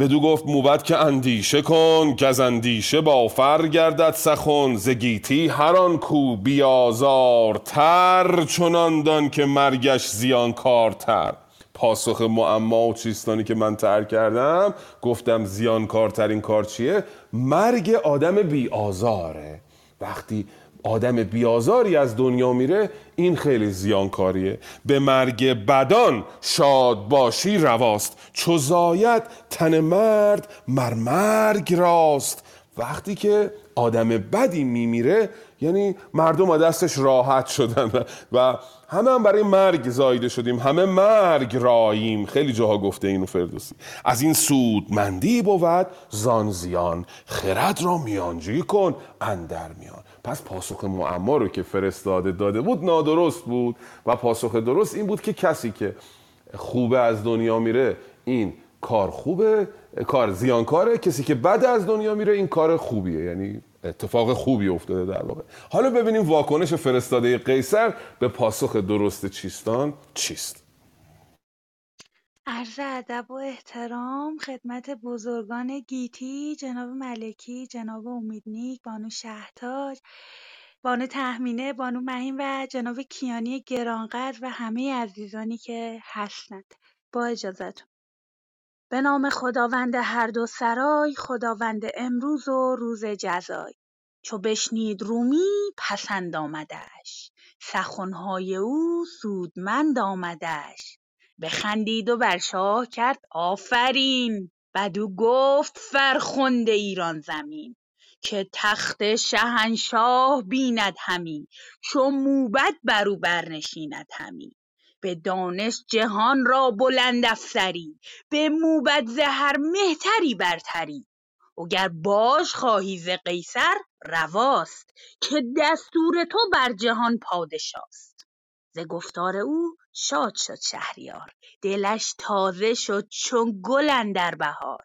بدو گفت موبد که اندیشه کن که از اندیشه با فر گردد سخن. زگیتی هر آن کو بیازار تر چنان دان که مرگش زیانکارتر پاسخ معما و چیستانی که من تر کردم گفتم زیانکارترین کار چیه؟ مرگ آدم بیازاره. وقتی آدم بیازاری از دنیا میره این خیلی زیانکاریه. به مرگ بدان شاد باشی رواست. چو زاید تن مرد مر مرگ راست. وقتی که آدم بدی میمیره یعنی مردم از دستش راحت شدن و, و همه هم برای مرگ زایده شدیم. همه مرگ راییم. خیلی جاها گفته اینو فردوسی. از این سودمندی بود زان زیان. خرد را میانجی کن اندر میان. پس پاسخ معما رو که فرستاده داده بود نادرست بود و پاسخ درست این بود که کسی که خوبه از دنیا میره این کار خوبه کار زیانکاره کسی که بد از دنیا میره این کار خوبیه. یعنی اتفاق خوبی افتاده در واقع. حالا ببینیم واکنش فرستاده قیصر به پاسخ درست چیستان چیست. عرض ادب و احترام خدمت بزرگان گیتی جناب ملکی جناب امیدنیک بانو شهتاج بانو تهمینه بانو مهین و جناب کیانی گرانقدر و همه عزیزانی که هستند. با اجازتون. به نام خداوند هر دو سرای خداوند امروز و روز جزای. چو بشنید رومی پسند آمدش. سخنهای او سودمند آمدش. بخندید و بر شاه کرد آفرین. بدو گفت فرخنده ایران زمین که تخت شهنشاه بیند همی چو موبد بر او برنشیند همی به دانش جهان را بلند افسری به موبد ز هر مهتری برتری. وگر باج خواهی ز قیصر رواست که دستور تو بر جهان پادشاست. ز گفتار او شاد شد شهریار دلش تازه شد چون گل اندر بهار.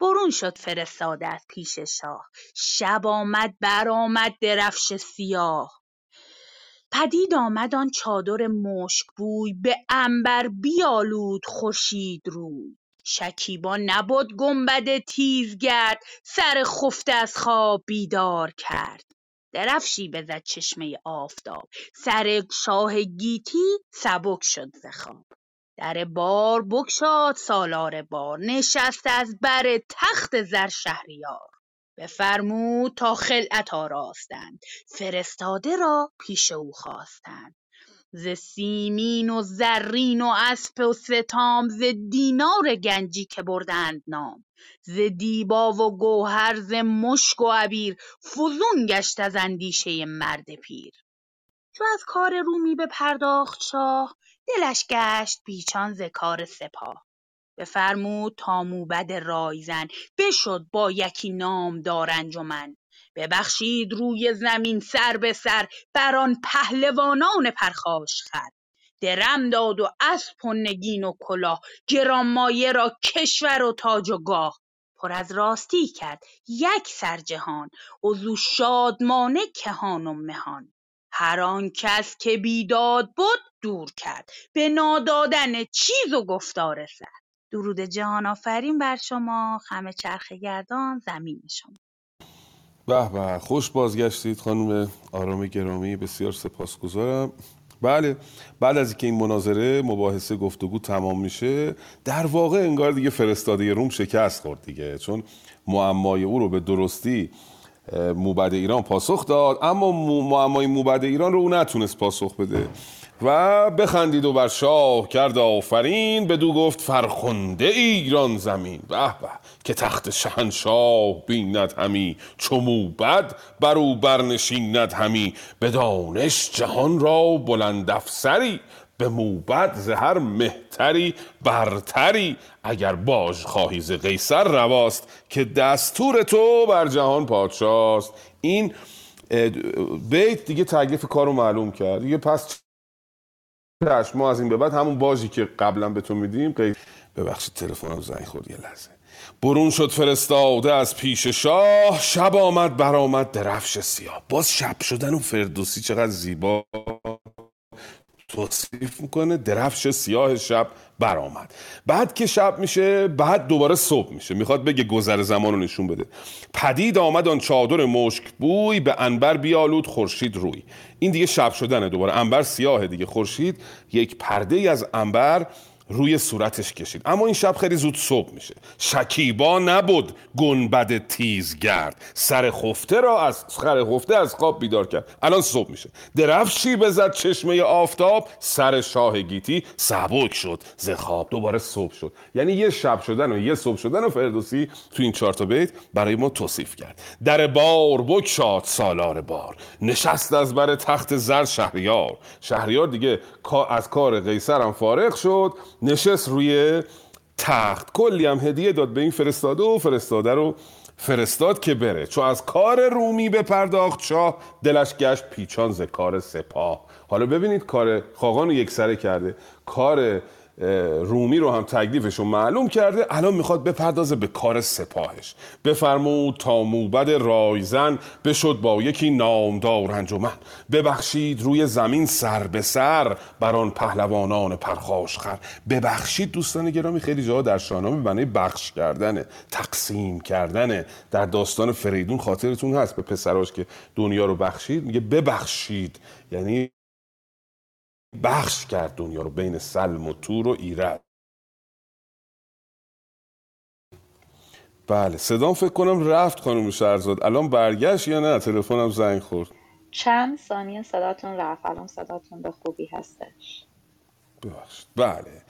برون شد فرستاده از پیش شاه شب آمد برآمد درفش سیاه. پدید آمد آن چادر مشک بوی به عنبر بیالود خورشید روی. شکیبا نبد گنبد تیزگرد سر خفته از خواب بیدار کرد. درفشی بزد چشمه آفتاب. سر شاه گیتی سبک شد ز در بار بگشاد سالار بار. نشست از بر تخت زر شهریار. بفرمود تا خلعت آراستند. فرستاده را پیش او خواستند. ز سیمین و زرین و اسپ و ستام ز دینار گنجی که بردند نام. ز دیبا و گوهر ز مشک و عبیر فزون گشت از اندیشه مرد پیر. چو از کار رومی بپرداخت شاه دلش گشت پیچان ز کار سپاه. بفرمود تا موبد رایزن بشد با یکی نامدار انجمن. ببخشید روی زمین سر به سر بر آن پهلوانان پرخاشخر درم داد و اسپ و نگین و کلاه گرانمایه را کشور و تاج و گاه. پر از راستی کرد یکسر جهان وزو شادمانه کهان و مهان. هر آن کس که بیداد بد دور کرد به نادادن چیز و گفتار سر. درود جهان آفرین بر شما خم چرخ گردان زمین شما. به به خوش بازگشتید خانم آرام گرامی بسیار سپاسگزارم. بله بعد از اینکه این مناظره مباحثه گفتگو تمام میشه در واقع انگار دیگه فرستاده روم شکست خورد دیگه چون معمای او رو به درستی موبد ایران پاسخ داد اما معمای موبد ایران رو او نتونست پاسخ بده. و بخندید و بر شاه کرد آفرین بدو گفت فرخنده ایران زمین. به به. که تخت شهنشاه بیند همی چو موبد بر او برنشیند همی. به دانش جهان را بلند افسری به موبد ز هر مهتری برتری. اگر باج خواهی ز قیصر رواست که دستور تو بر جهان پادشاست. این بیت دیگه تکلیف کارو معلوم کرد. دیگه پس ما از این به بعد همون باجی که قبلا به تو میدیم ببخشید تلفنم زنگ خورد یه لحظه. برون شد فرستاده از پیش شاه شب آمد برآمد درفش سیاه. باز شب شدن و فردوسی چقدر زیبا. توصیف می‌کنه درفش سیاه شب برآمد. بعد که شب میشه بعد دوباره صبح میشه. می‌خواد بگه گذر زمان رو نشون بده. پدید آمد آن چادر مشک بوی به انبر بیالود خورشید روی. این دیگه شب شدنه دوباره. انبر سیاه دیگه. خورشید یک پرده ای از انبر روی صورتش کشید. اما این شب خیلی زود صبح میشه. شکیبا نبود. گنبد تیزگرد. سر خفته را از سر خفته از خواب بیدار کرد. الان صبح میشه. درفشی بزد چشمه آفتاب. سر شاه گیتی سبک شد. ز خواب. دوباره صبح شد. یعنی یه شب شدن و یه صبح شدن و فردوسی تو این چهار تا بیت برای ما توصیف کرد. در بار بکشاد سالار بار. نشست از بر تخت زر شهریار. شهریار دیگه از کار قیصر هم فارغ شد. نشست روی تخت. کلی هم هدیه داد به این فرستاده و فرستاده رو فرستاد که بره. چون از کار رومی به پرداخت شاه دلش گشت پیچان ز کار سپاه. حالا ببینید کار خاقان رو یک سره کرده. کار رومی رو هم تکلیفش رو معلوم کرده الان می‌خواد بپردازه به کار سپاهش. بفرمود تا موبد رایزن بشد با یکی نامدار انجمن. ببخشید روی زمین سر به سر بر آن پهلوانان پرخاشخر ببخشید دوستان گرامی خیلی جاها در شاهنامه معنی بخش کردنه تقسیم کردنه در داستان فریدون خاطرتون هست. به پسراش که دنیا رو بخشید میگه ببخشید. یعنی بخش کرد دنیا رو بین سلم و تور و ایرد بله صدام فکر کنم رفت خانم شهرزاد. الان برگشت یا نه؟ تلفنم زنگ خورد. چند ثانیه صداتون رفت. الان صداتون به خوبی هستش. ببخشید. بله.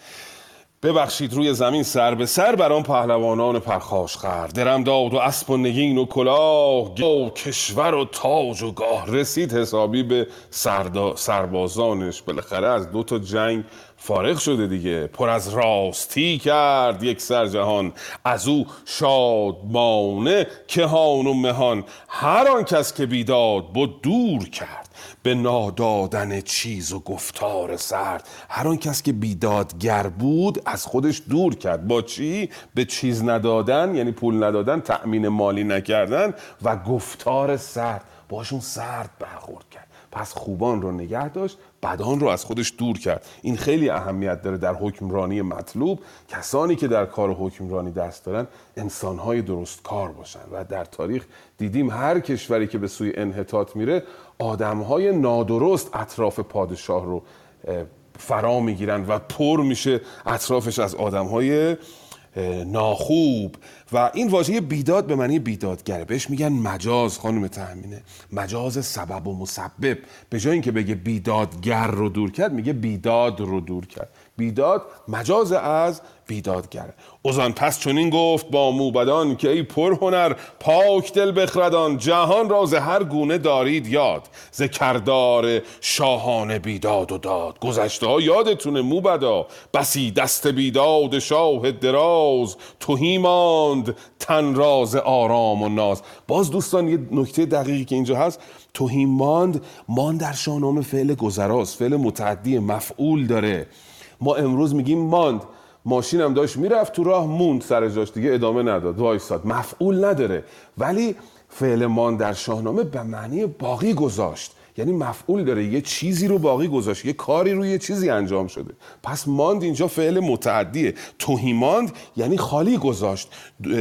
ببخشید روی زمین سر به سر بر آن پهلوانان پرخاشخر درم داد و اسب و نگین و کلاه و کشور و تاج و گاه. رسید حسابی به سردا سربازانش. بالاخره از دو تا جنگ فارغ شده دیگه. پر از راستی کرد یک سر جهان از او شادمانه کهان و مهان. هر آن کس که بیداد بود دور کرد. به نادادن چیز و گفتار سرد. هر آن کس که بیدادگر بود از خودش دور کرد. با چی؟ به چیز ندادن یعنی پول ندادن تأمین مالی نکردن و گفتار سرد. باشون سرد برخورد کرد. پس خوبان رو نگه داشت بدان رو از خودش دور کرد. این خیلی اهمیت داره در حکمرانی مطلوب. کسانی که در کار حکمرانی دست دارن انسانهای درست کار باشن. و در تاریخ دیدیم هر کشوری که به سوی انحطاط میره آدمهای نادرست اطراف پادشاه رو فرا می‌گیرن و پر میشه اطرافش از آدمهای ناخوب. و این واژه بیداد به معنی بیدادگره. بهش میگن مجاز خانم تهمینه مجاز سبب و مسبب. به جای اینکه بگه بیدادگر رو دور کرد میگه بیداد رو دور کرد. بیداد مجاز از بیدادگر اوزان پس چنین گفت با موبدان که ای پر هنر پاک دل بخردان جهان را ز هر گونه دارید یاد. ز کردار شاهان بیداد و داد. گذشته ها یادتونه موبدا بسی دست بیداد شاه دراز. توهی ماند تن راز آرام و ناز. باز دوستان یه نکته دقیقی که اینجا هست. توهی ماند مان در شاهنامه فعل گذراست فعل متعدی مفعول داره. ما امروز میگیم ماند. ماشینم داشت می‌رفت تو راه موند سر جاش دیگه ادامه نداد. وایساد. مفعول نداره. ولی فعل مان در شاهنامه به معنی باقی گذاشت. یعنی مفعول داره یه چیزی رو باقی گذاشت یه کاری روی چیزی انجام شده. پس ماند اینجا فعل متعدیه. توهی ماند یعنی خالی گذاشت.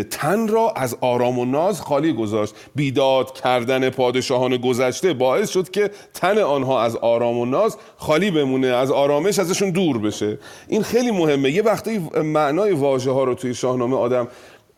تن را از آرام و ناز خالی گذاشت. بیداد کردن پادشاهان گذشته باعث شد که تن آنها از آرام و ناز خالی بمونه از آرامش ازشون دور بشه. این خیلی مهمه. یه وقتی معنای واژه ها رو توی شاهنامه آدم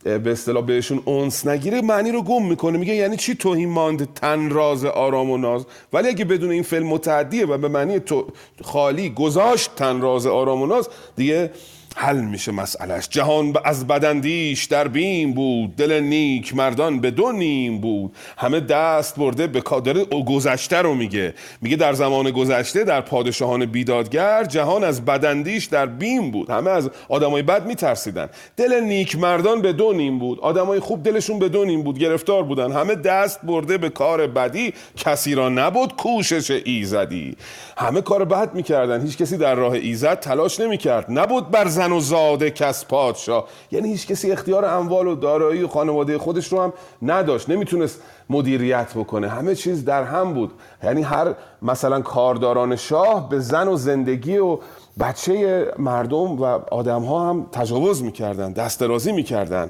به اصطلاح بهشون اونس نگیره معنی رو گم می‌کنه. میگه یعنی چی توهین ماند؟ تن راز آرام و ناز. ولی اگه بدون این فعل متعدیه و به معنی تو خالی گذاشت تن راز آرام و ناز دیگه حل میشه مسئلهش جهان از بدندیش در بیم بود. دل نیک مردان به دو نیم بود. همه دست برده به داره گذشته رو میگه. میگه در زمان گذشته در پادشاهان بیدادگر جهان از بدندیش در بیم بود. همه از آدمای بد میترسیدن. دل نیک مردان به دو نیم بود. آدمای خوب دلشون به دو نیم بود. گرفتار بودن. همه دست برده به کار بدی. کسی را نبود کوشش ایزدی. همه کار بد می‌کردن. هیچ کسی در راه ایزد تلاش نمی‌کرد. نبود بر زن و زاده کس پادشاه. یعنی هیچ کسی اختیار اموال و دارایی و خانواده خودش رو هم نداشت. نمی‌تونست مدیریت بکنه. همه چیز در هم بود. یعنی هر مثلا کارداران شاه به زن و زندگی و بچه مردم و آدم ها هم تجاوز می‌کردن دست درازی می‌کردن.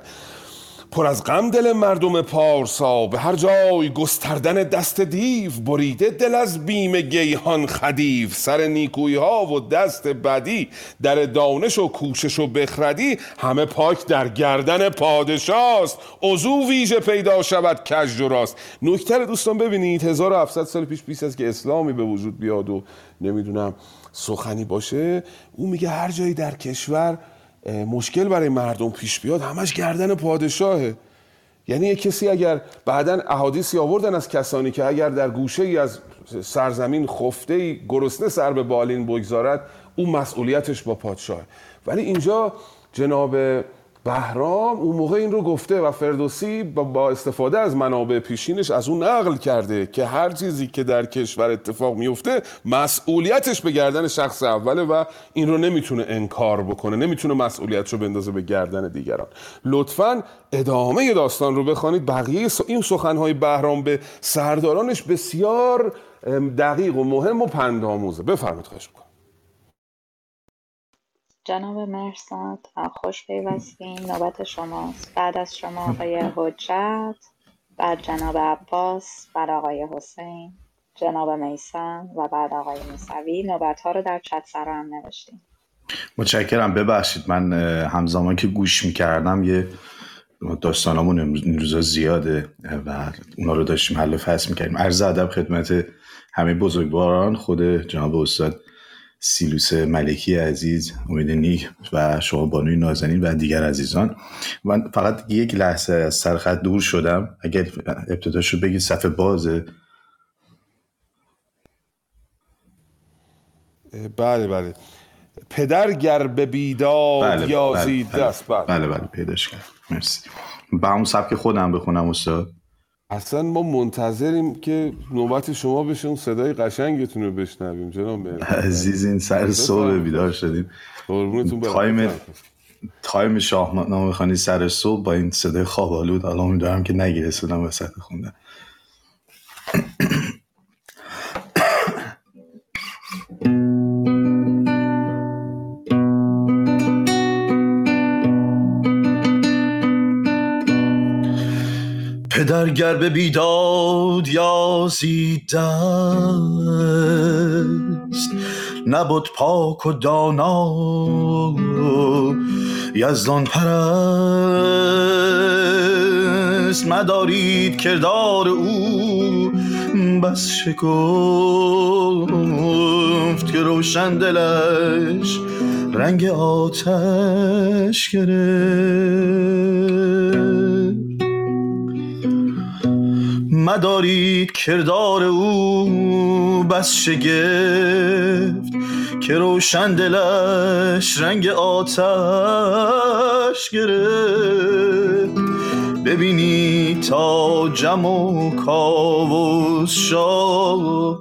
پر از غم دل مردم پارسا به هر جای گستردن دست دیو بریده دل از بیم گیهان خدیو. سر نیکوی ها و دست بدی در دانش و کوشش و بخردی همه پاک در گردن پادشاست. عضو ویژه پیدا شود کج و راست. نکتر دوستان ببینید 1700 سال پیش پیش از که اسلامی به وجود بیاد و نمی‌دونم سخنی باشه او میگه هر جایی در کشور مشکل برای مردم پیش بیاد همش گردن پادشاهه. یعنی یه کسی اگر بعدا احادیثی آوردن از کسانی که اگر در گوشه ای از سرزمین خفته گرسنه سر به بالین بگذارد اون مسئولیتش با پادشاه. ولی اینجا جناب بهرام اون موقع این رو گفته و فردوسی با استفاده از منابع پیشینش از اون نقل کرده که هر چیزی که در کشور اتفاق میفته مسئولیتش به گردن شخص اوله و این رو نمی‌تونه انکار بکنه نمی‌تونه مسئولیتش رو بندازه به گردن دیگران. لطفا ادامه داستان رو بخوانید. بقیه این سخنهای بهرام به سردارانش بسیار دقیق و مهم و پندآموزه. بفرمایید خواهش جناب مرساد خوش پیوستین. نوبت شماست. بعد از شما آقای حجت بعد جناب عباس بعد آقای حسین جناب میسن و بعد آقای موسوی. نوبت ها رو در چت سر هم نوشتیم متشکرم. ببخشید من همزمان که گوش می‌کردم یه داستانمون این روزا زیاده و اونا رو داشتیم حل و فصل می‌کردیم. عرض ادب خدمت همه بزرگواران خود جناب استاد سیلوس ملکی عزیز امید نیک و شما بانوی نازنین و دیگر عزیزان. من فقط یک لحظه از سرخط دور شدم. اگر ابتداش رو بگید صفحه بازه. بله بله. پدر گر به بیداد بله یازید بله دست بله بله, بله, بله پیداش کرد. مرسی. با همون سبک خودم بخونم استاد. اصلا ما منتظریم که نوبت شما بشه اون صدای قشنگتون رو بشنویم جناب عزیز این سر صبح بیدار شدیم. قربونتون time time شاهنامه خوانی سر صبح با این صدای خواب آلود الان میذارم که نگیره صدام وسط خوندن پدر گر به بیداد یازید دست نبود پاک و دانا یزدان پرست مدارید کردار او بس شکفت که روشن دلش رنگ آتش گرفت. مدارید کردار او بس شگفت که روشن دلش رنگ آتش گرفت. ببینی تا جم و کاوس شاه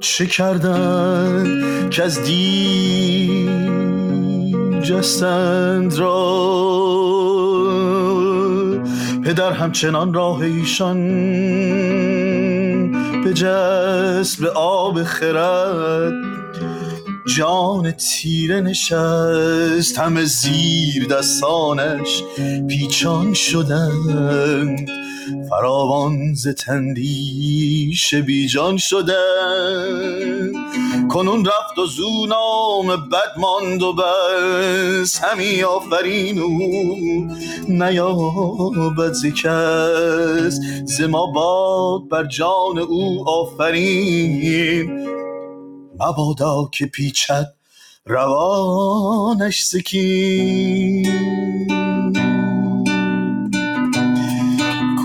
چه کردن که از دی جستند را. پدر همچنان راه ایشان. به آب خرد جان تیره نشست. همه زیر دستانش پیچان شدند. فراوان ز تندیش بیجان شدند کنون رفت و زو نام بد ماند و بس. همی آفرین او نیابد ز ز ما باد بر جان او آفرین. مبادا که پیچد روانش سکین.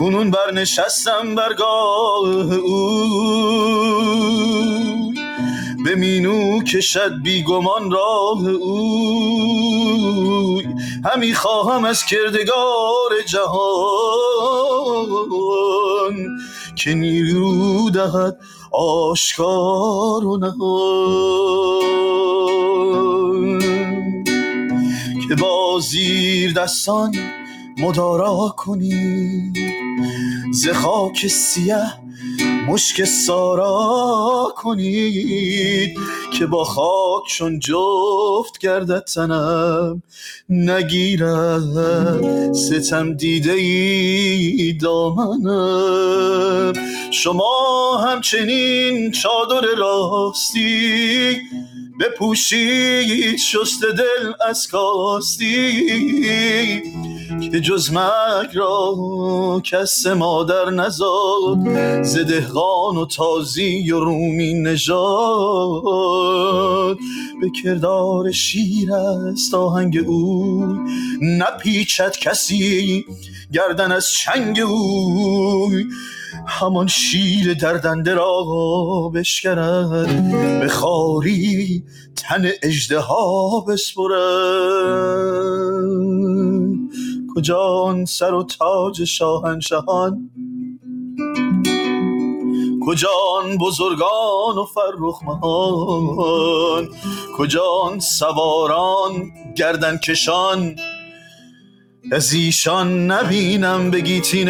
کنون برنشستم برگاه او. به مینو کشد بیگمان راه او. همی خواهم از کردگار جهان که نیرو دهد آشکار و نهان. که با زیر دستان مدارا کنی. ز خاک سیه مشک سارا کنید که با خاک چون جفت گردد تنم نگیرد ستم دیده ای دامنم. شما همچنین چادر راستی بپوشید شست دل از کاستی که جز مرگ را کس مادر نزاد ز دهقان و تازی و رومی نژاد. به کردار شیر است آهنگ او نپیچد کسی گردن از چنگ او همان شیر دردنده را بشکرد به خاری تن اژدها بسپرد کجا آن سر و تاج شاهنشهان؟ کجا آن بزرگان و فرخمان کجا آن سواران گردن کشان از ایشان نبینم به گیتی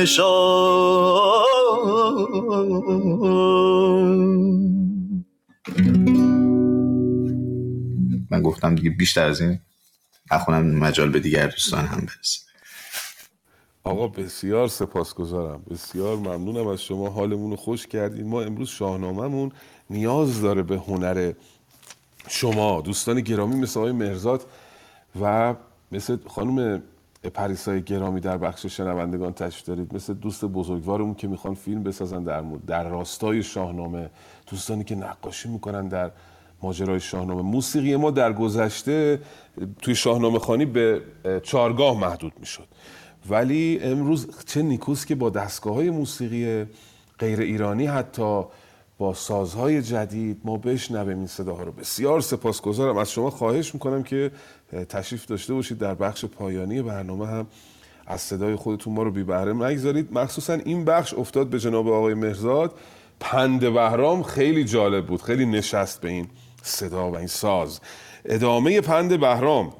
من گفتم دیگه بیشتر از این نخونم مجال به دیگر دوستان هم برسه. آقا بسیار سپاسگزارم. بسیار ممنونم از شما. حالمون رو خوش کردین. ما امروز شاهنامهمون نیاز داره به هنر شما دوستان گرامی مثل آقای مرزاد و مثل خانم پریسای گرامی در بخش شنوندگان تشریف دارید. مثل دوست بزرگوارمون که می‌خوان فیلم بسازن در مورد در راستای شاهنامه. دوستانی که نقاشی می‌کنن در ماجرای شاهنامه. موسیقی ما در گذشته توی شاهنامه خانی به چارگاه محدود می‌شد. ولی امروز چه نیکوس که با دستگاه های موسیقی غیر ایرانی حتی با سازهای جدید ما بشنویم این صداها رو. بسیار سپاسگزارم. از شما خواهش می‌کنم که تشریف داشته باشید در بخش پایانی برنامه هم از صدای خودتون ما رو بی بهره نگذارید. مخصوصا این بخش افتاد به جناب آقای مهرزاد. پند بهرام خیلی جالب بود خیلی نشست به این صدا و این ساز. ادامه پند بهرام.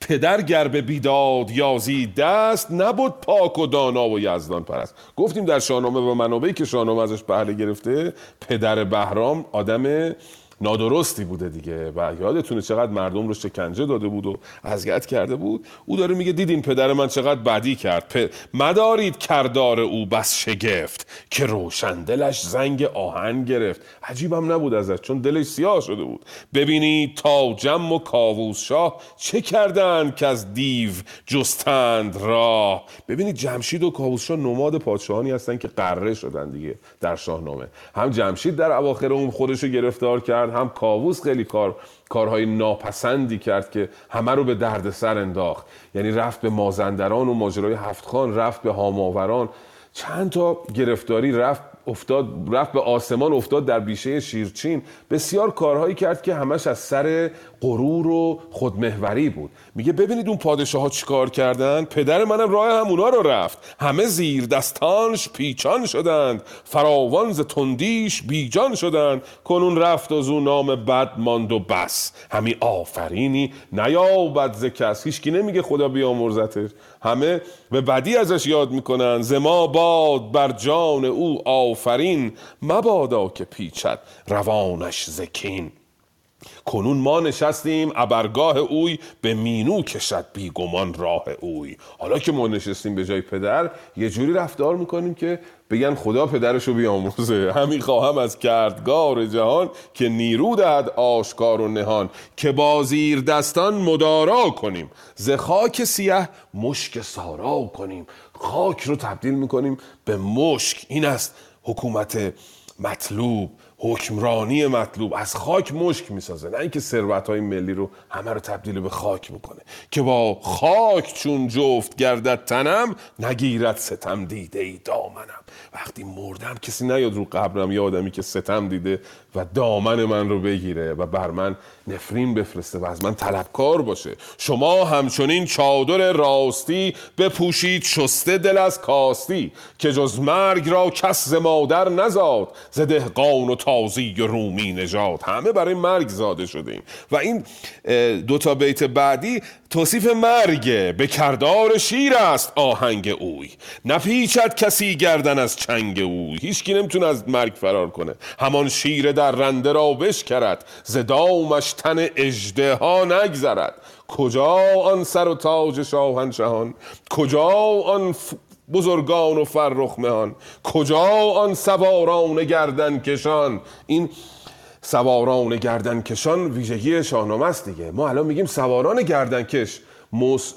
پدر گر بیداد یازی دست نبود پاک و دانا و یزدان پرست. گفتیم در شاهنامه و منابعی که شاهنامه ازش بهره گرفته پدر بهرام آدم نادرستی بوده دیگه. و یادتونه چقدر مردم رو شکنجه داده بود و اذیت کرده بود. او داره میگه دیدین پدر من چقدر بدی کرد. پ... مدارید کردار او بس شگفت که روشن دلش زنگ آهن گرفت. عجیبم نبود ازش چون دلش سیاه شده بود. ببینید تا جم و کاووس شاه چه کردند که از دیو جستند راه. ببینید جمشید و کاووس شاه نماد پادشاهانی هستن که قره شدن دیگه در شاهنامه. هم جمشید در اواخر اون خودش رو گرفتار کرد هم کاووس خیلی کار کارهای ناپسندی کرد که همه رو به دردسر انداخت. یعنی رفت به مازندران و ماجرای هفتخان رفت به هاماوران. چند تا گرفتاری رفت افتاد رفت به آسمان افتاد در بیشه شیرچین. بسیار کارهایی کرد که همش از سر غرور و خودمهوری بود. میگه ببینید اون پادشاه ها چیکار کردن؟ پدر منم راه همونا رو رفت. همه زیر دستانش پیچان شدند. فراوان ز تندیش بیجان شدند. کنون رفت از اون نام بد ماند و بس. همی آفرینی نیابد ز کس. هیچکی نمیگه خدا بیامرزتش. همه به بدی ازش یاد می‌کنن. زما باد بر جان او آفرین. مبادا که پیچد روانش زکین کنون ما نشستیم ابرگاه اوی به مینو کشد بیگمان راه اوی. حالا که ما نشستیم به جای پدر یه جوری رفتار می‌کنیم که بگن خدا پدرشو بیاموزه همین خواهم از کردگار جهان که نیرو دهد آشکار و نهان که با زیر دستان مدارا کنیم. ز خاک سیه مشک سارا کنیم. خاک رو تبدیل می‌کنیم به مشک. این است حکومت مطلوب حکمرانی مطلوب از خاک مشک می‌سازه. نه اینکه ثروت های ملی رو همه رو تبدیل به خاک می‌کنه. که با خاک چون جفت گردد تنم نگیرد ستم دیده ای دامنم. وقتی مردم کسی نیاد رو قبرم یه آدمی که ستم دیده و دامن من رو بگیره و بر من نفرین بفرسته و از من طلبکار باشه. شما همچنین چادر راستی بپوشید شسته دل از کاستی که جز مرگ را کس ز مادر نزاد ز دهقان و تازی و رومی نژاد. همه برای مرگ زاده شدیم. و این دو تا بیت بعدی توصیف مرگ به کردار شیر است آهنگ اوی. نپیچد کسی گردن از چنگ اوی. هیچکی نمی‌تونه از مرگ فرار کنه. همان شیر در رنده را بشکرد ز دامش تن اژدها نگذرد. کجا آن سر و تاج شاهنشهان؟ کجا آن ف... بزرگان و فرخ مهان؟ کجا آن سواران گردن کشان؟ این سواران گردن کشان ویژگی شاهنامه است دیگه. ما الان میگیم سواران گردنکش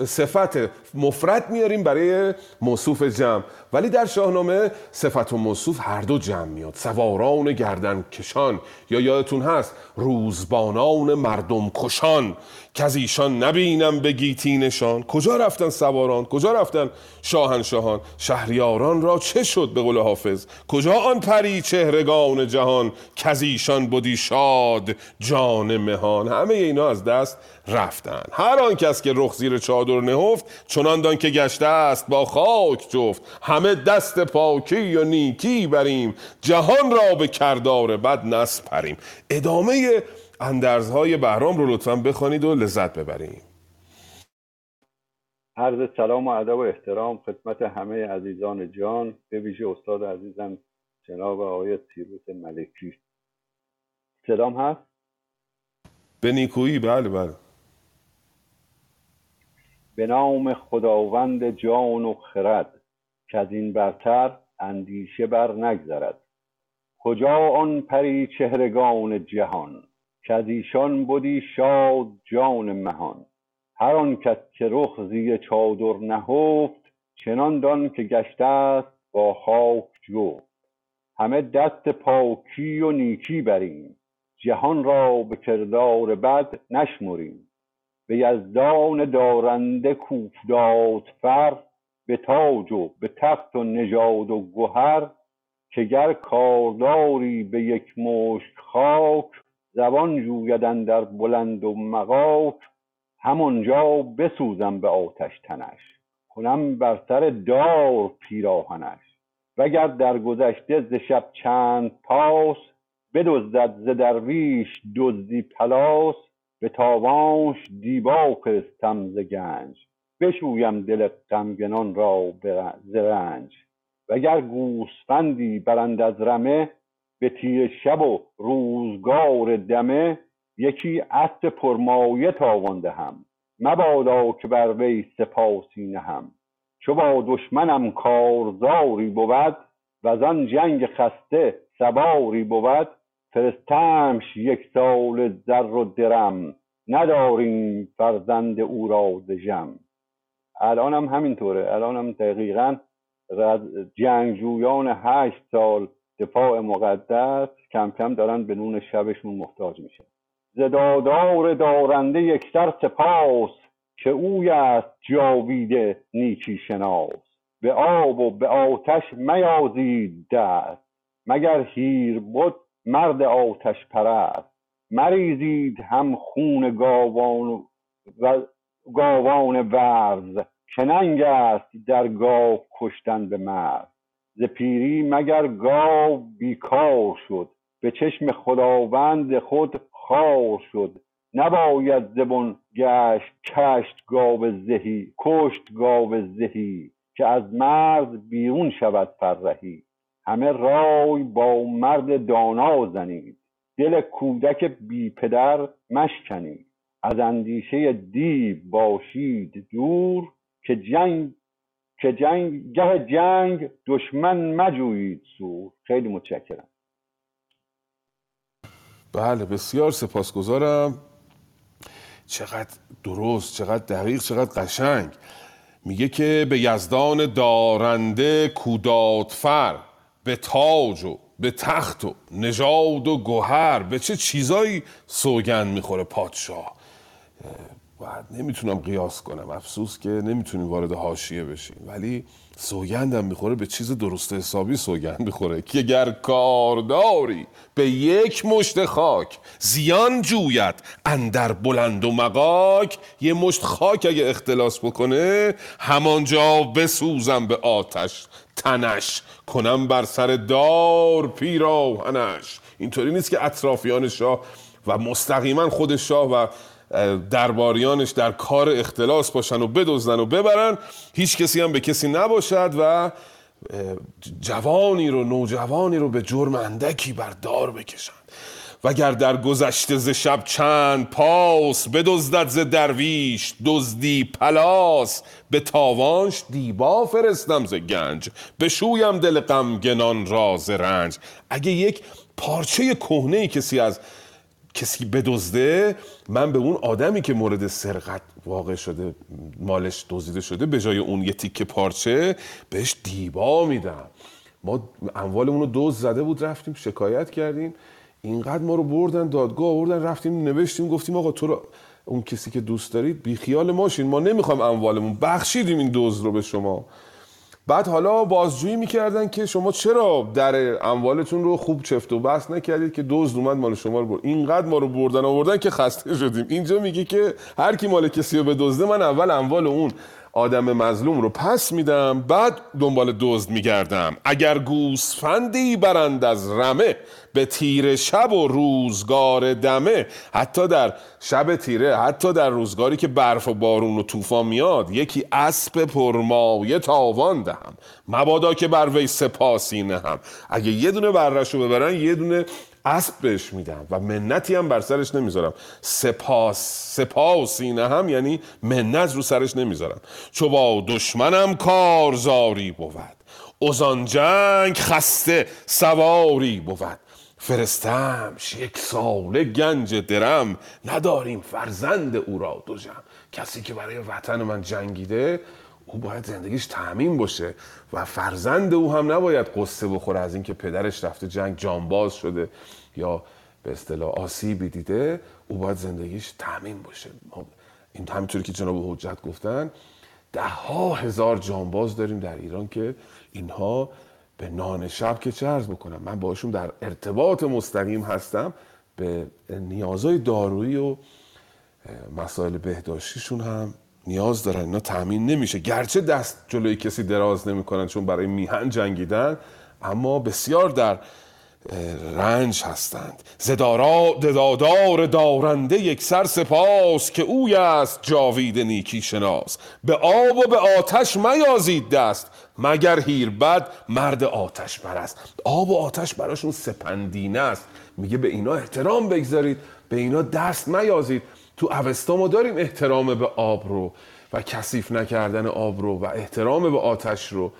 صفت مفرد میاریم برای موصوف جمع. ولی در شاهنامه صفت و موصوف هر دو جمع میاد. سواران گردن کشان. یا یادتون هست؟ روزبانان مردم کشان. که از ایشان نبینم به گیتی نشان. کجا رفتن سواران؟ کجا رفتن شاهنشاهان؟ شهریاران را چه شد به قول حافظ؟ کجا آن پری چهرگان جهان که از ایشان بودی شاد جان مهان؟ همه اینا از دست رفتن. هر آن کس که رخ زیر چادر نهفت چنان دان که گشته است با خاک جفت. همه دست پاکی و نیکی بریم جهان را به کردار بد نسپریم. ادامه اندرزهای بهرام رو لطفا بخوانید و لذت ببریم. عرض سلام و ادب و احترام خدمت همه عزیزان جان. به ویژه استاد عزیزم جناب آقای سیروس ملکی. سلام هست؟ به نیکویی بله بله. به نام خداوند جان و خرد که از این برتر اندیشه بر نگذرد. کجا آن پری چهرگان جهان که از ایشان بودی شاد جان مهان؟ هر آن کس که رخ زیر چادر نهفت چنان دان که گشته است با خاک جفت. همه دست پاکی و نیکی بریم جهان را به کردار بد نشمریم. به یزدان دارنده کوفداد فر به تاج و به تخت و نژاد و گهر که گر کارداری به یک مشت خاک زبان جوید در بلند و مغاک همانجا بسوزم به آتش تنش. کنم بر سر دار پیراهنش. وگر در گذشته ز شب چند پاس بدزدد ز درویش دزدی پلاس. به تاوانش دیبا فرستم ز گنج. بشویم دل غمگنان را ز رنج. وگر گوسفندی برند از رمه به تیره شب و روزگار دمه یکی اسب پرمایه تاوان دهم. مبادا که بر وی سپاسی نهم. چو با دشمنم کارزاری بود وزان جنگ خسته سواری بود. فرستمش یک ساله زر و درم. نداریم فرزند او را ز ژم. الان هم همینطوره. الان هم دقیقا جنگجویان هشت سال دفاع مقدس کم کم دارن به نون شبشون محتاج میشه. زدادار دارنده یکسر سپاس که اوی است جاویده نیکی شناس. به آب و به آتش میازید دست. مگر هیر بود مرد آتش پرست. مریزید هم خون گاوان و گاوان ورز. که است در گاو کشتن به مرز. ز پیری مگر گاو بیکار شد. به چشم خداوند خود خار شد. نباید زبون گشت کشت گاو زهی کشت گاو زهی. که از مرز بیرون شود فرهی. همه رای با مرد دانا زنید. دل کودک بی پدر مشکنید. از اندیشه دیو باشید دور که جنگ که جنگ گه جنگ دشمن مجویید سور. خیلی متشکرم. بله بسیار سپاسگزارم. چقدر درست چقدر دقیق چقدر قشنگ. میگه که به یزدان دارنده کودادفر به تاج و به تخت و نژاد و گوهر به چه چیزایی سوگند می‌خوره پادشاه؟ بعد نمی‌تونم قیاس کنم افسوس که نمی‌تونیم وارد حاشیه بشیم. ولی سوگندم می‌خوره به چیز درست حسابی سوگند می‌خوره که گر کارداری به یک مشت خاک زیان جوید اندر بلند و مقاک یه مشت خاک اگه اختلاس بکنه همانجا بسوزم به آتش. تنش. کنم بر سر دار پیراهنش. اینطوری نیست که اطرافیان شاه و مستقیما خود شاه و درباریانش در کار اختلاس باشن و بدزدن و ببرن. هیچ کسی هم به کسی نباشد و جوانی رو نوجوانی رو به جرم اندکی بر دار بکشند وگر در گذشته ز شب چند پاس بدزدد ز درویش دزدی پلاس به تاوانش دیبا فرستم ز گنج بشویم دل غمگنان را ز رنج. اگه یک پارچه کهنه کسی از کسی بدزده من به اون آدمی که مورد سرقت واقع شده مالش دزدیده شده به جای اون یه تیکه پارچه بهش دیبا میدم. ما اموالمون رو دزد زده بود رفتیم شکایت کردیم. اینقدر ما رو بردن دادگاه آوردن رفتیم نوشتیم گفتیم آقا تو رو اون کسی که دوست دارید بیخیال ماشین. ما نمی‌خوام اموالمون. بخشیدیم این دزد رو به شما. بعد حالا بازجویی می‌کردن که شما چرا در اموالتون رو خوب چفت و بست نکردید که دزد اومد مال شما رو برد؟ اینقدر ما رو بردن آوردن که خسته شدیم. اینجا میگه که هر کی مال کسی رو بدزده من اول اموال اون. آدم مظلوم رو پس میدم بعد دنبال دزد میگردم. اگر گوسفندی برند از رمه به تیر شب و روزگار دمه. حتی در شب تیره حتی در روزگاری که برف و بارون و طوفان میاد یکی اسب پرمایه تاوان دهم. مبادا که بر وی سپاسی نهم. اگه یه دونه برش رو ببرن یه دونه اسب بهش میدم و منتی هم بر سرش نمی‌ذارم. سپاس سپاسی نه هم یعنی منت رو سرش نمی‌ذارم. چو با دشمنم کارزاری بود. ازان جنگ خسته سواری بود. فرستم یک ساله گنج درم. نداریم فرزند او را دو جم کسی که برای وطن من جنگیده او باید زندگیش تعمین باشه و فرزند او هم نباید قصه بخوره از اینکه پدرش رفته جنگ جانباز شده یا به اصطلاح آسیبی دیده او باید زندگیش تعمین باشه. این همینطوری که جناب حجت گفتن ده ها هزار جانباز داریم در ایران که اینها به نان شب که چه ارز بکنم من باشون در ارتباط مستقیم هستم به نیازهای دارویی و مسائل بهداشتیشون هم نیاز دارن اینا تأمین نمیشه. گرچه دست جلوی کسی دراز نمی‌کنن چون برای میهن جنگیدن اما بسیار در رنج هستند. زدارا ددادار دارنده یک سر سپاس که اوی است جاوید نیکی شناس. به آب و به آتش میازید دست مگر هیر بد مرد آتش برست آب و آتش براشون سپندینه است. میگه به اینا احترام بگذارید به اینا دست میازید. تو اوستا ما داریم احترام به آب رو و کثیف نکردن آب رو و احترام به آتش رو.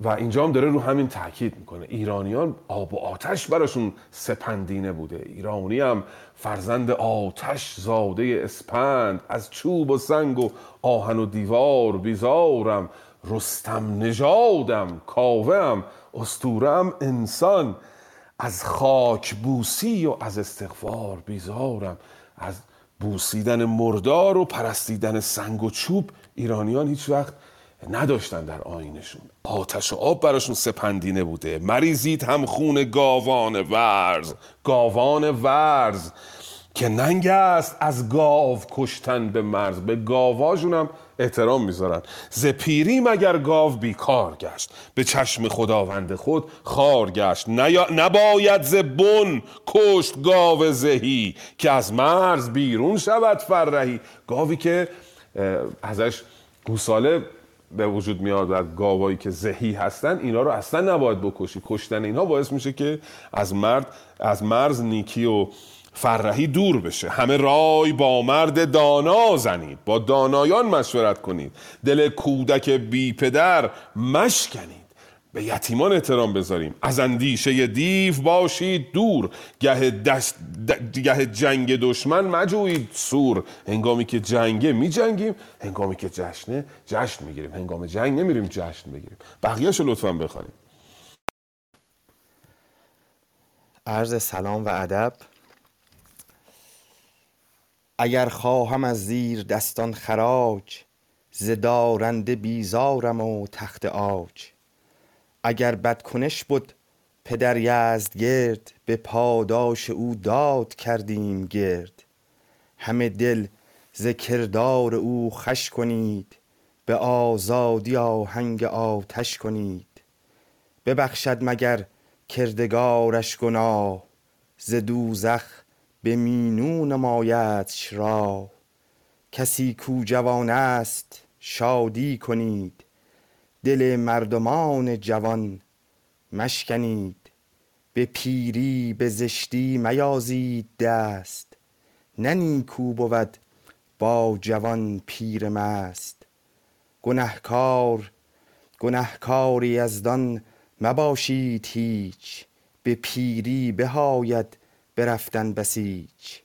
و اینجا هم داره رو همین تاکید می‌کنه. ایرانیان آب و آتش براشون سپندینه بوده. ایرانی هم فرزند آتش زاده اسپند. از چوب و سنگ و آهن و دیوار بیزارم. رستم نژادم کاوهم استورم انسان. از خاک بوسی و از استغفار بیزارم. از بوسیدن مردار و پرستیدن سنگ و چوب ایرانیان هیچ وقت نداشتن در آینشون. آتش و آب براشون سپندینه بوده. مریزید هم خون گاوان ورز. گاوان ورز. که ننگ است از گاو کشتن به مرز. به گاواشون هم احترام می‌ذارن. ز پیری مگر گاو بیکار گشت به چشم خداوند خود خار گشت. نباید ز بن کشت گاو زهی که از مرز بیرون شود فرهی. گاوی که ازش گوساله به وجود میاد و گاوایی که زهی هستن اینا رو اصلا نباید بکشی. کشتن اینها باعث میشه که از مرد از مرز نیکی و فرهی دور بشه. همه رای با مرد دانا زنید. با دانایان مشورت کنید. دل کودک بی پدر مشکنید. به یتیمان احترام بذاریم. از اندیشه دیو باشید دور. گه, دست گه جنگ دشمن مجوید سور. هنگامی که جنگه می جنگیم هنگامی که جشنه جشن می‌گیریم. هنگام جنگ نمیریم جشن بگیریم بقیهشو لطفا بخوانیم عرض سلام و ادب. اگر خواهم از زیر دستان خراج ز دارنده بیزارم و تخت آج اگر بدکنش بود پدر یزدگرد به پاداش او داد کردیم گرد. همه دل ز کردار او خوش کنید به آزادی آهنگ آتش کنید. ببخشد مگر کردگارش گناه ز دوزخ به مینو نمایدش راه کسی کو جوان است شادی کنید. دل مردمان جوان مشکنید. به پیری به زشتی میازید دست. نه نیکو بود با جوان پیر مست. گنهکار گنهکار یزدان مباشید هیچ. به پیری بهاید برفتن بسیج.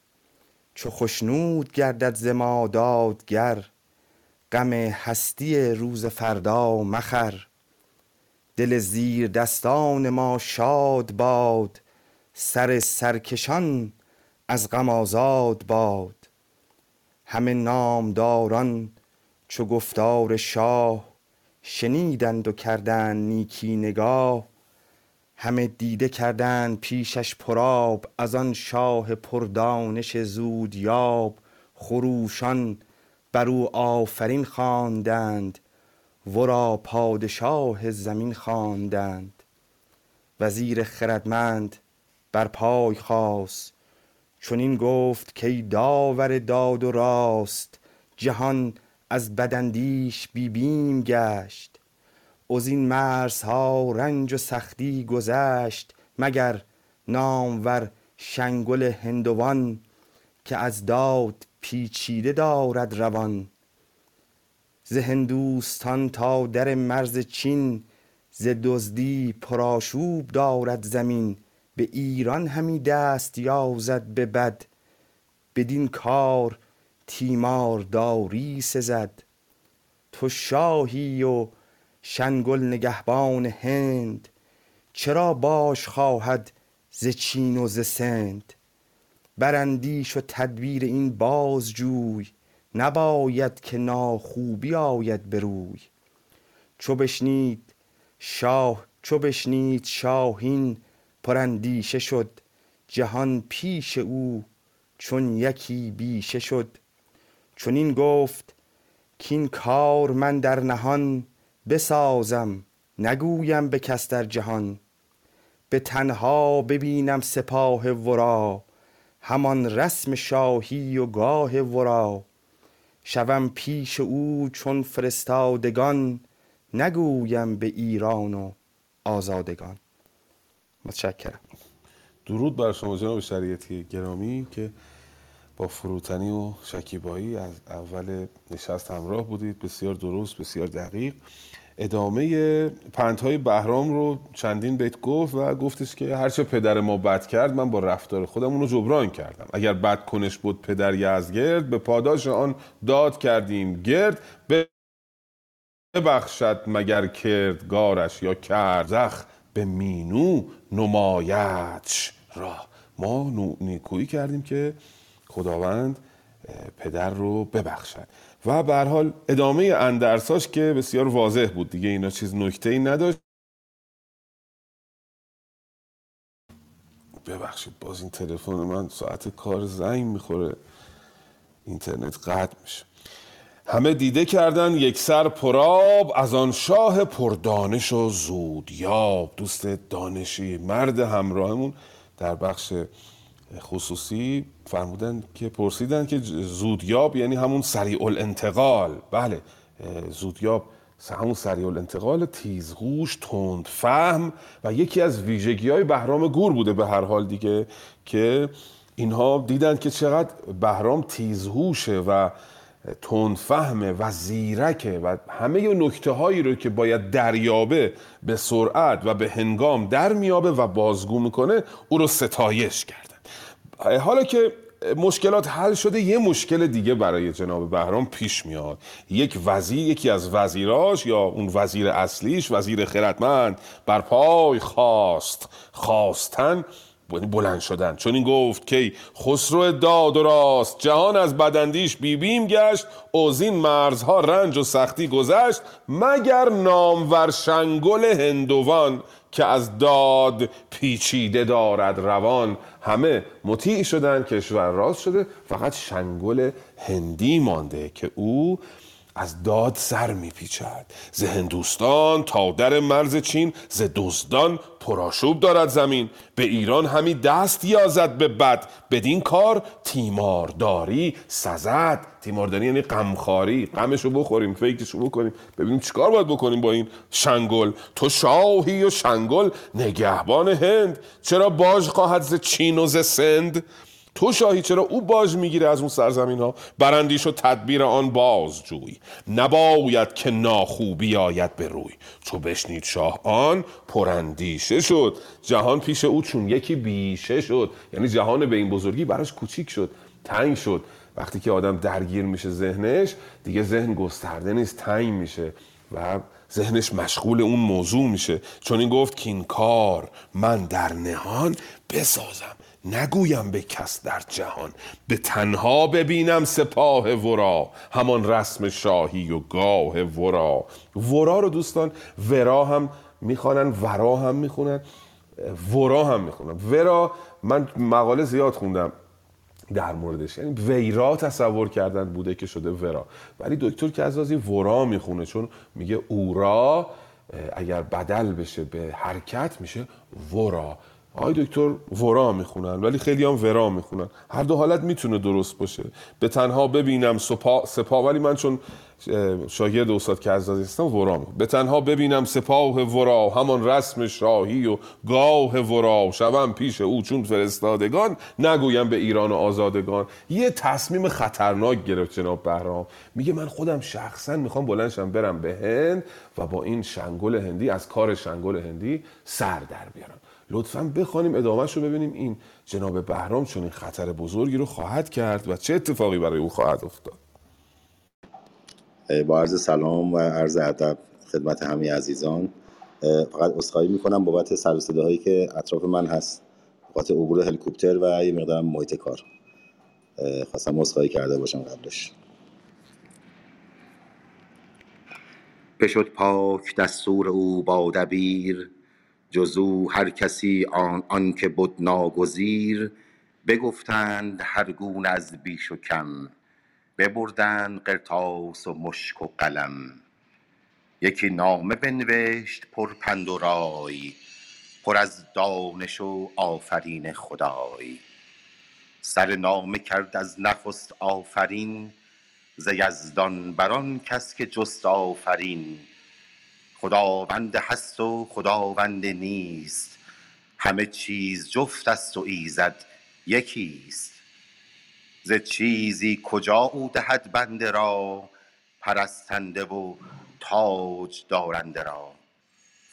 چو خشنود گردد ز ما دادگر غم هستی روز فردا مخر. دل زیر دستان ما شاد باد سر سرکشان از غم آزاد باد. همه نامداران چو گفتار شاه شنیدند و کردند نیکی نگاه. همه دیده کردند پیشش پرآب از آن شاه پردانش زودیاب. خروشان بر او آفرین خواندند ورا پادشاه زمین خواندند. وزیر خردمند بر پای خاست چنین گفت کای داور داد و راست جهان از بداندیش بی بیم گشت. ازین مرزها رنج و سختی گذشت مگر نامور شنگل هندوان که از داد پیچیده دارد روان. ز هندوستان تا در مرز چین ز دزدی پرآشوب دارد زمین. به ایران همی دست یازد به بد بدین کار تیمارداری سزد. تو شاهی و شنگل نگهبان هند چرا باش خواهد ز چین و ز سند؟ براندیش و تدبیر این باز جوی نباید که ناخوبی آید به روی. چو بشنید شاه چو بشنید شاهین پراندیشه شد جهان پیش او چون یکی بیشه شد. چنین گفت کین کار من در نهان بسازم نگویم به کس در جهان. به تنها ببینم سپاه ورا همان رسم شاهی و گاه ورا. شوم پیش او چون فرستادگان نگویم به ایران و آزادگان. متشکرم. درود بر شما جناب شریعتی گرامی که با فروتنی و شکیبایی از اول نشست همراه بودید. بسیار درست بسیار دقیق. ادامه پندهای بهرام رو چندین بیت گفت و گفتش که هرچه پدر ما بد کرد من با رفتار خودم اونو جبران کردم. اگر بد کنش بود پدر یزگرد به پاداش آن داد کردیم گرد. ببخشد مگر کردگارش یا کردخ به مینو نمایتش را. ما نیکویی کردیم که خداوند پدر رو ببخشد. و به حال ادامه اندرساش که بسیار واضح بود دیگه اینا چیز نکته ای نداشت. ببخشید باز این تلفن من ساعت کار زنگ می‌خوره. اینترنت قطع میشه. همه دیده کردن یک سر پراب از آن شاه پردانش و زودیاب. دوست دانشی مرد همراهمون در بخش خصوصی فرمودن که پرسیدن که زودیاب یعنی همون سریع الانتقال. بله زودیاب همون سریع الانتقال تیزگوش تند فهم و یکی از ویژگی های بهرام گور بوده به هر حال دیگه که اینها دیدن که چقدر بهرام تیزهوشه و تندفهمه و زیرکه و همه نکته هایی رو که باید دریابه به سرعت و به هنگام در میابه و بازگو می‌کنه او رو ستایش کردن حالا که مشکلات حل شده یه مشکل دیگه برای جناب بهرام پیش میاد. یک وزیر یکی از وزیراش یا اون وزیر اصلیش وزیر خردمند بر پای خواست خواستن بلند شدن. چون این گفت که خسرو داد و راست جهان از بدندیش بیبیم گشت اوزین مرزها رنج و سختی گذشت مگر نامور شنگل هندوان که از داد پیچیده دارد روان. همه مطیع شدن کشور راست شده. فقط شنگل هندی مانده که او از داد سر میپیچد. ز هندوستان تا در مرز چین ز دزدان پراشوب دارد زمین. به ایران همی دست یازد به بد. بدین کار تیمارداری سزد. تیمارداری یعنی غمخواری. غمشو بخوریم فکرشو بکنیم. ببینیم چیکار باید بکنیم با این شنگل. تو شاهی و شنگل نگهبان هند. چرا باج خواهد ز چین و ز سند؟ تو شاهی چرا او باج می‌گیره از اون سرزمین ها برندیش و تدبیر آن باز جوی. نباید که ناخوبی آید به روی. چو بشنید شاه آن پرندیشه شد. جهان پیش او چون یکی بیشه شد. یعنی جهان به این بزرگی براش کوچیک شد تنگ شد. وقتی که آدم درگیر میشه ذهنش دیگه ذهن گسترده نیست تنگ میشه و ذهنش مشغول اون موضوع میشه. چون این گفت که این کار من در نهان بسازم. نگویم به کس در جهان به تنها ببینم سپاه ورا همان رسم شاهی و گاه ورا. ورا رو دوستان ورا هم می‌خوانن ورا هم می‌خونن ورا هم می‌خونن. ورا من مقاله زیاد خوندم در موردش. یعنی ویرا تصور کردن بوده که شده ورا. ولی دکتر کزازی ورا می‌خونه چون میگه اورا اگر بدل بشه به حرکت میشه ورا. آقای دکتر ورا می‌خونن ولی خیلی هم ورا می‌خونن. هر دو حالت می‌تونه درست باشه. به تنها ببینم سپا, سپا ولی من چون شاگرد استاد کزازی هستم ورا به تنها ببینم سپاه ورا همان رسم شاهی و گاه ورا. شوم پیش او چون فرستادگان نگویم به ایران و آزادگان. یه تصمیم خطرناک گرفت جناب بهرام. میگه من خودم شخصا می‌خوام بلندشم برم به هند و با این شنگل هندی از کار شنگل هندی سر در بیارم. لطفا بخوانیم ادامهش رو ببینیم. این جناب بهرام چون این خطر بزرگی رو خواهد کرد و چه اتفاقی برای او خواهد افتاد؟ با عرض سلام و عرض ادب خدمت همه عزیزان. فقط اصخایی می‌کنم بابت سر و صداهایی که اطراف من هست. بابت عبور هلیکوپتر و یه مقدارم محیط کار. خواستم اصخایی کرده باشم قبلش. بشد پاک دستور او با دبیر. جزو هر کسی آن, آن که بود ناگزیر بگفتند هر گونه از بیش و کم ببردند قرطاس و مشک و قلم. یکی نامه بنوشت پر پند و رای پر از دانش و آفرین خدای. سر نامه کرد از نخست آفرین ز یزدان بر آن کس که جست آفرین. خداوند هست و خداوند نیست. همه چیز جفت است و ایزد یکیست. ز چیزی کجا او دهد بنده را؟ پرستنده و تاج دارنده را.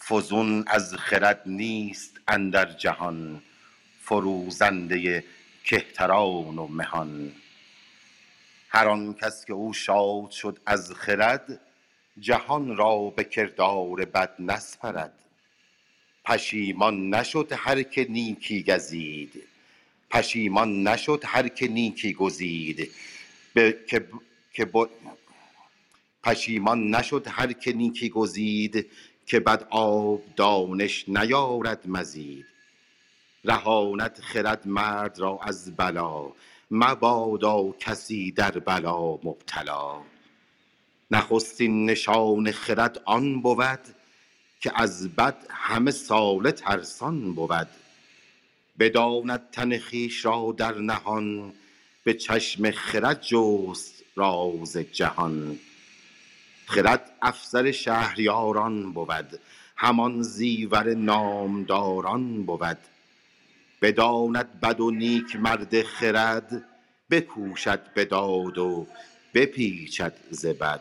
فزون از خرد نیست اندر جهان فروزنده کهتران و مهان. هر آن کس که او شاد شد از خرد جهان را به کردار بد نسپرد. پشیمان نشد هر که نیکی گزید. پشیمان نشد هر که نیکی گزید. به که که با- پشیمان نشد هر که نیکی گزید که بد آب دانش نیارد مزید. رهاند خرد مرد را از بلا مبادا کسی در بلا مبتلا. نخستین نشان خرد آن بود که از بد همه ساله ترسان بود. بداند تن خویش را در نهان به چشم خرد جست راز جهان. خرد افسر شهریاران بود همان زیور نامداران بود. بداند بد و نیک مرد خرد بکوشد به داد و بپیچد ز بد.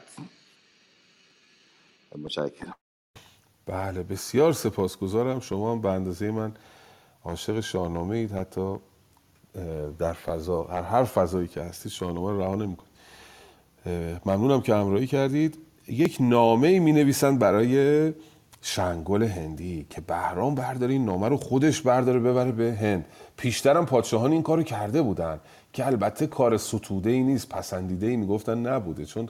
متشکرم. بله بسیار سپاسگزارم. شما هم به اندازه من عاشق شاهنامه اید. حتی در فضا هر هر فضایی که هستید شاهنامه رو رها نمی‌کنید. ممنونم که همراهی کردید. یک نامه می نویسند برای شنگل هندی که بهرام برداره این نامه رو خودش برداره ببره به هند. پیشترم پادشاهان این کارو کرده بودن. که البته کار ستوده ای نیست پسندیده ای می‌گفتن نبوده چون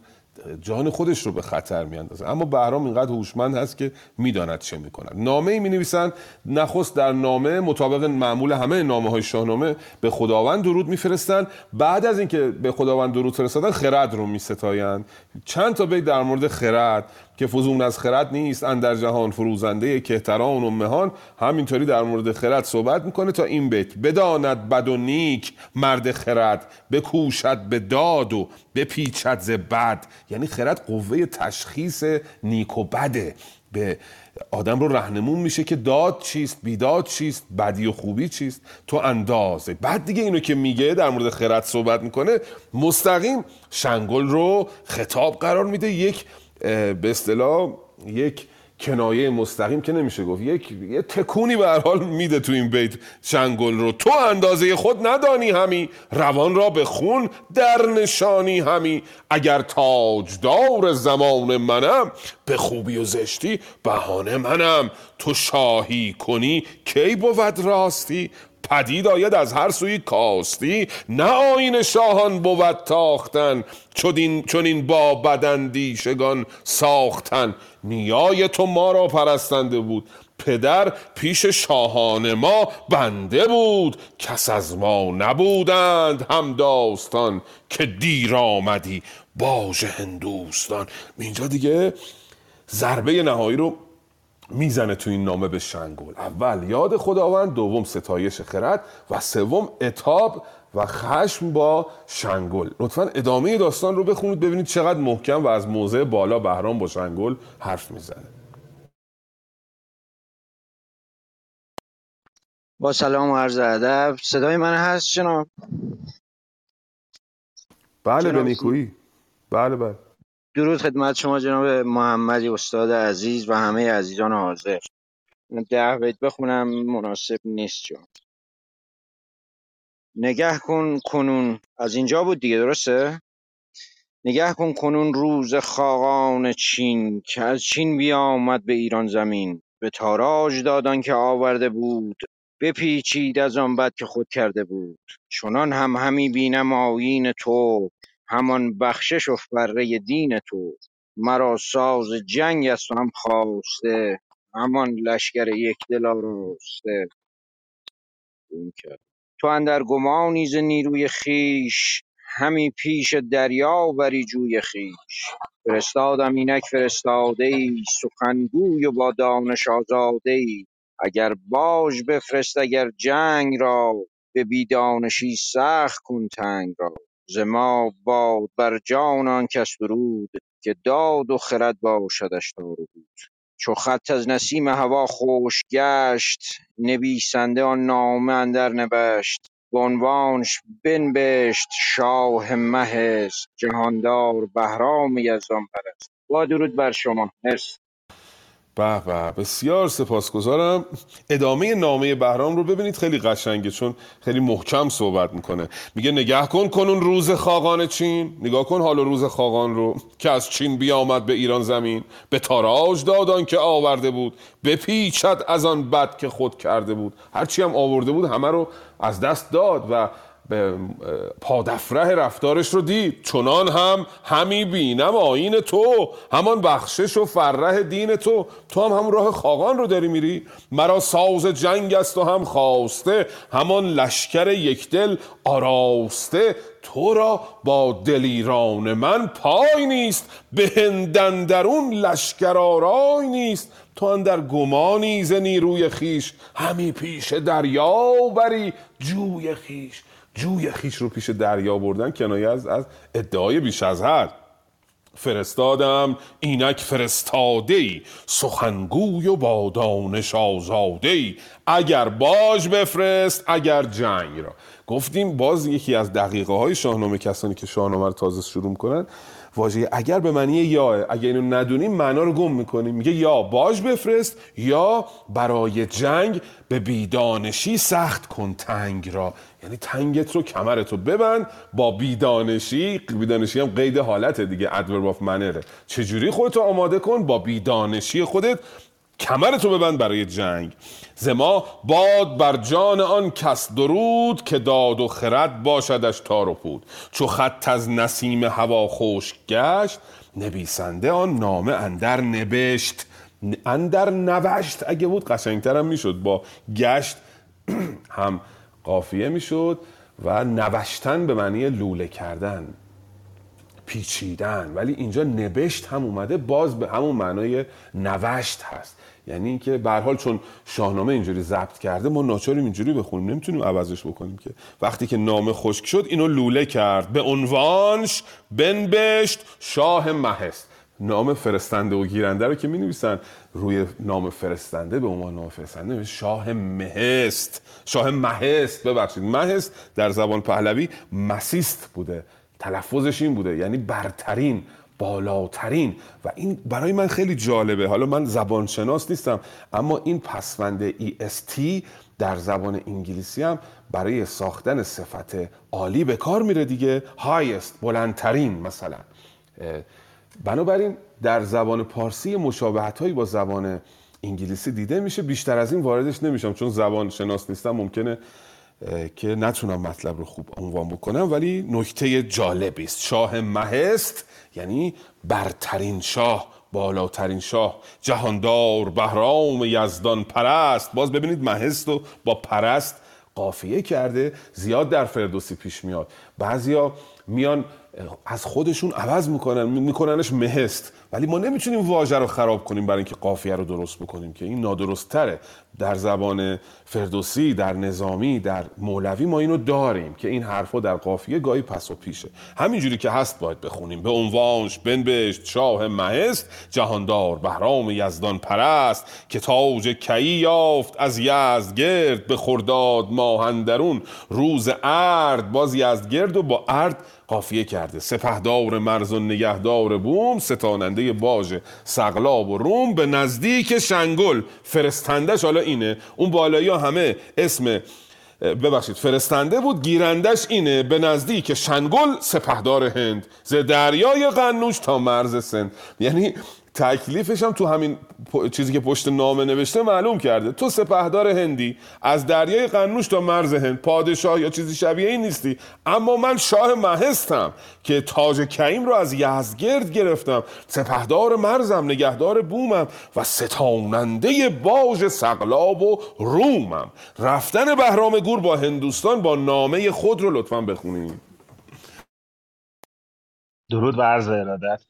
جان خودش رو به خطر میاندازه. اما بهرام اینقدر هوشمند هست که می‌داند چه می‌کند. نامه ای می نویسند نخست در نامه مطابق معمول همه نامه های شاهنامه به خداوند درود میفرستند. بعد از اینکه به خداوند درود فرستادن خرد رو میستایند. چند تا بیت در مورد خرد. که فزون از خرد نیست اندر جهان فروزنده کهتران و مهان. همینطوری در مورد خرد صحبت می‌کنه تا این بیت بداند بد و نیک مرد خرد بکوشد به داد و بپیچد ز بد. یعنی خرد قوه تشخیص نیک و بده. به آدم رو رهنمون میشه که داد چیست بیداد چیست بدی و خوبی چیست. تو اندازه. بعد دیگه اینو که میگه در مورد خرد صحبت می‌کنه مستقیم شنگل رو خطاب قرار میده. یک به اصطلاح یک کنایه مستقیم که نمیشه گفت. یک یه تکونی به هر حال میده تو این بیت. شنگل رو. تو اندازه خود ندانی همی. روان را به خون در نشانی همی. اگر تاجدار زمان منم به خوبی و زشتی بهانه منم. تو شاهی کنی کی بود راستی؟ پدید آید از هر سوی کاستی نه آین شاهان بود تاختن چون این با بدندیشگان ساختن. نیای تو ما را پرستنده بود پدر پیش شاهان ما بنده بود. کس از ما نبودند هم داستان که دیر آمدی باژ هندوستان. اینجا دیگه ضربه نهایی رو می‌زنه تو این نامه به شنگول. اول یاد خداوند دوم ستایش خرد و سوم اتاب و خشم با شنگل لطفا ادامه داستان رو بخونید ببینید چقدر محکم و از موضع بالا بهرام با شنگل حرف می‌زنه. با سلام و عرض ادب. صدای من هست جناب؟ بله به نیکویی. بله بله. درود خدمت شما جناب محمدی استاد عزیز و همه عزیزان حاضر. ده بیت بخونم مناسب نیست چون نگه کن کنون. از اینجا بود دیگه درسته؟ نگه کن کنون روز خاقان چین که از چین بیامد به ایران زمین. به تاراج دادان که آورده بود بپیچید از آن بد که خود کرده بود. چنان هم همی بینم آیین تو. همان بخشش و فره دین تو. مرا ساز جنگ است و هم خواسته. همان لشکر یک دل آراسته. تو اندر گمانی ز نیروی خیش همی پیش دریا بری جوی خویش. فرستادم اینک فرستاده ای سخنگوی و با دانش آزاده ای اگر باج بفرست اگر جنگ را به بیدانشی سخت کن تنگ را. ز ما باد بر جان آن کس درود که داد و خرد باشدش دار و بود چو خط از نسیم هوا خشک گشت نویسنده آن نامه اندر نوشت بعنوانش بنبشت شاه مه جهاندار بهرام یزدان پرست. با درود بر شما مرسی. به به. بسیار سپاسگزارم. ادامه نامه بهرام رو ببینید خیلی قشنگه چون خیلی محکم صحبت می‌کنه. میگه نگه کن کنون روز خاقان چین. نگاه کن حال روز خاقان رو که از چین بیامد به ایران زمین. به تاراج دادان که آورده بود. بپیچد از آن بد که خود کرده بود. هرچی هم آورده بود همه رو از دست داد و به پادفره رفتارش رو دید. چنان هم همی بینم آین تو همان بخشش و فرح دین تو. تو هم همون راه خاقان رو داری میری. مرا ساز جنگ است و هم خواسته همان لشکر یک دل آراسته. تو را با دلیران من پای نیست به هندن درون لشکر آرای نیست. تو اندر گمانی ز نیروی خیش همی پیش دریا بری جوی خیش. جوی خیش رو پیش دریا بردن کنایه از, از ادعای بیش از حد. فرستادم اینک فرستاده ای سخنگوی و با دانش آزاده ای اگر باج بفرست اگر جنگ را. گفتیم باز یکی از دقیقه های شاهنامه کسانی که شاهنامه رو تازه شروع کنن واژه اگر به معنی یا اگر اینو ندونیم معنا رو گم می‌کنیم. میگه یا باج بفرست یا برای جنگ به بیدانشی سخت کن تنگ را. یعنی تنگت رو کمرت رو ببند. با بیدانشی بیدانشی هم قید حالت دیگه ادورب آف منره چجوری خودتو آماده کن؟ با بیدانشی خودت کمرتو ببند برای جنگ. زما باد بر جان آن کس درود که داد و خرد باشدش تار و پود. چو خط از نسیم هوا خوش گشت نویسنده آن نامه اندر نبشت. اندر نوشت اگه بود قشنگتر هم می‌شد. با گشت هم قافیه می‌شد و نوشتن به معنی لوله کردن پیچیدن. ولی اینجا نبشت هم اومده باز به همون معنای نوشت هست. یعنی اینکه به حال چون شاهنامه اینجوری ضبط کرده ما ناچاریم اینجوری بخونیم. نمی‌تونیم عوضش بکنیم که وقتی که نامه خشک شد اینو لوله کرد. به عنوانش بنبشت شاه مهست نام فرستنده و گیرنده رو که می نویسن روی نام فرستنده به عنوان نام فرستنده شاه مهست. شاه مهست ببخشید. مهست در زبان پهلوی مسیست بوده. تلفظش این بوده. یعنی برترین بالاترین. و این برای من خیلی جالبه. حالا من زبانشناس نیستم اما این پسوند EST در زبان انگلیسی هم برای ساختن صفت عالی به کار میره دیگه. Highest بلندترین مثلا. بنابراین در زبان پارسی مشابهت هایی با زبان انگلیسی دیده میشه. بیشتر از این واردش نمیشم چون زبان شناس نیستم ممکنه که نتونم مطلب رو خوب عنوان بکنم. ولی نکته جالبی است. شاه مهست یعنی برترین شاه بالاترین شاه. جهاندار بهرام یزدان پرست. باز ببینید مهست و با پرست قافیه کرده زیاد در فردوسی پیش میاد. بعضیا میان از خودشون عوض می‌کنن میکننش مهست. ولی ما نمی‌تونیم واژه رو خراب کنیم برای اینکه قافیه رو درست بکنیم که این نادرست تره در زبان فردوسی در نظامی در مولوی ما اینو داریم که این حرفا در قافیه گاهی پس و پیشه. همینجوری که هست باید بخونیم. به عنوانش بنبشت شاه مهست جهاندار بهرام یزدان پرست که تاج کی یافت از یزدگرد به خرداد ماهندرون روز ارد باز یزدگرد و با ارد قافیه کرده. سپهدار مرز و نگهدار بوم ستاننده باج سقلاب و روم. به نزدیک شنگل. فرستندش حالا اینه. اون بالایی همه اسم ببخشید فرستنده بود. گیرندش اینه. به نزدیک شنگل سپهدار هند. ز دریای قنوش تا مرز سند. یعنی تکلیفش هم تو همین چیزی که پشت نامه نوشته معلوم کرده. تو سپهدار هندی از دریای قنوش تا مرز هند پادشاه یا چیزی شبیه این نیستی. اما من شاه مهستم که تاج کعیم رو از یزدگرد گرفتم. سپهدار مرزم نگهدار بومم و ستاننده باج سقلاب و رومم. رفتن بهرام گور با هندوستان با نامه خود رو لطفا بخونید درود و عرض ارادت.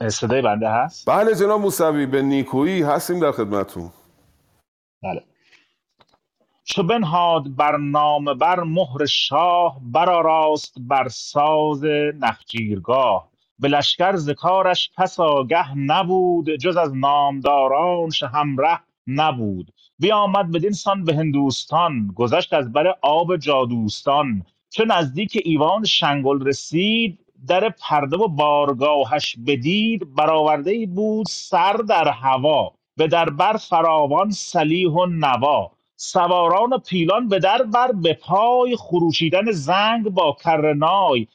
صدای بنده هست؟ بله جناب موسوی به نیکویی هستیم در خدمتون بله. چو بنهاد بر نام بر مهر شاه برآراست بر ساز نخجیرگاه. به لشکر ز کارش کس آگه نبود جز از نامدارانش همره نبود. بیامد بدین سان به هندوستان گذشت از بر آب جادوستان. چو نزدیک ایوان شنگل رسید در پرده و بارگاهش بدید برآورده ای بود سر در هوا به در بر فراوان سلیح و نوا. سواران و پیلان به در بر به پای خروشیدن زنگ با کرنای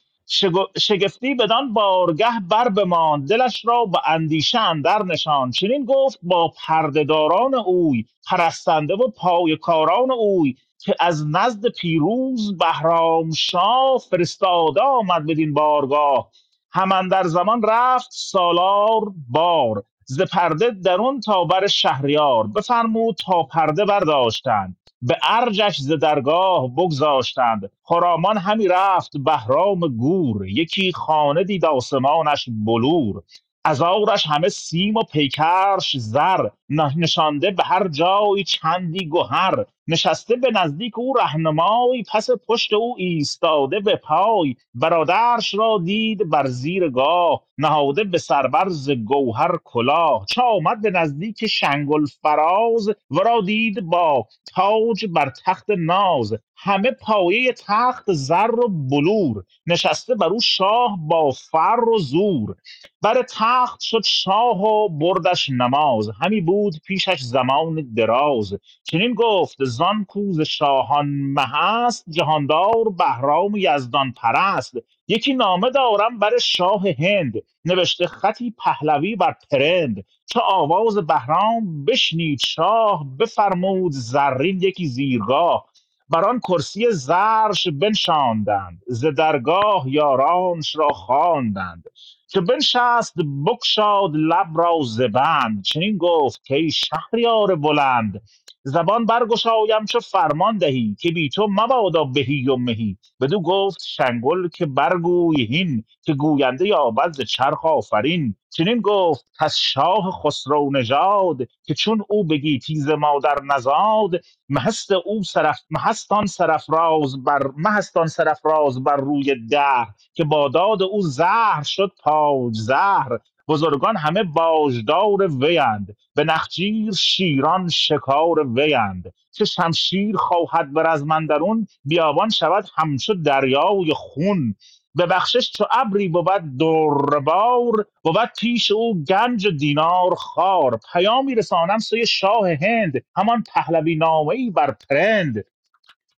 شگفتی بدان بارگه بر بماند دلش را به اندیشه اندر نشان چنین گفت با پردهداران اوی پرستنده و پای کاران اوی. از نزد پیروز بهرام شاه فرستاده آمد بدین بارگاه. همان در زمان رفت سالار بار ز پرده درون تا بر شهریار. بفرمود تا پرده برداشتند به ارجش ز درگاه بگذاشتند. خرامان همی رفت بهرام گور یکی خانه دید آسمانش بلور. از آرش همه سیم و پیکرش زر نشانده به هر جای چندی گهر. نشسته به نزدیک او رهنمای پس پشت او ایستاده به پای. برادرش را دید بر زیر گاه نهاده به سربر ز گوهر کلاه. چو آمد به نزدیک شنگل فراز ورا دید با تاج بر تخت ناز. همه پایه تخت زر و بلور. نشسته بر او شاه با فر و زور. بر تخت شد شاه و بردش نماز. همی بود پیشش زمان دراز. چنین گفت زان کوز شاهان مه است جهاندار بهرام یزدان پرست. یکی نامه دارم بر شاه هند نوشته خطی پهلوی بر پرند. چو آواز بهرام بشنید شاه بفرمود زرین یکی زیرگاه. بر آن کرسی زرش بنشاندند ز درگاه یارانش را خواندند. که بنشست بگشاد لب را ز بند چنین گفت که ای شهریار بلند. زبان برگشایم چو فرمان دهی که بی تو مبادا بهی و مهی. بدو گفت شنگل که برگوی هین که گوینده یابد ز چرخ آفرین. چنین گفت پس شاه خسرو نژاد که چون او بگی تیز مادر نزاد مهست او سرف مهستان سرفراز بر مهستان سرفراز بر روی ده که با داد او زهر شد تاج زهر بزرگان همه باژدار ویند به نخجیر شیران شکار ویند چه شمشیر خواهد بر از من درون بیابان شود همچو دریای خون. به بخشش چو ابری بود در بار بود پیش او گنج و دینار خوار. پیامی رسانم سوی شاه هند همان پهلوی نامه ای بر پرند.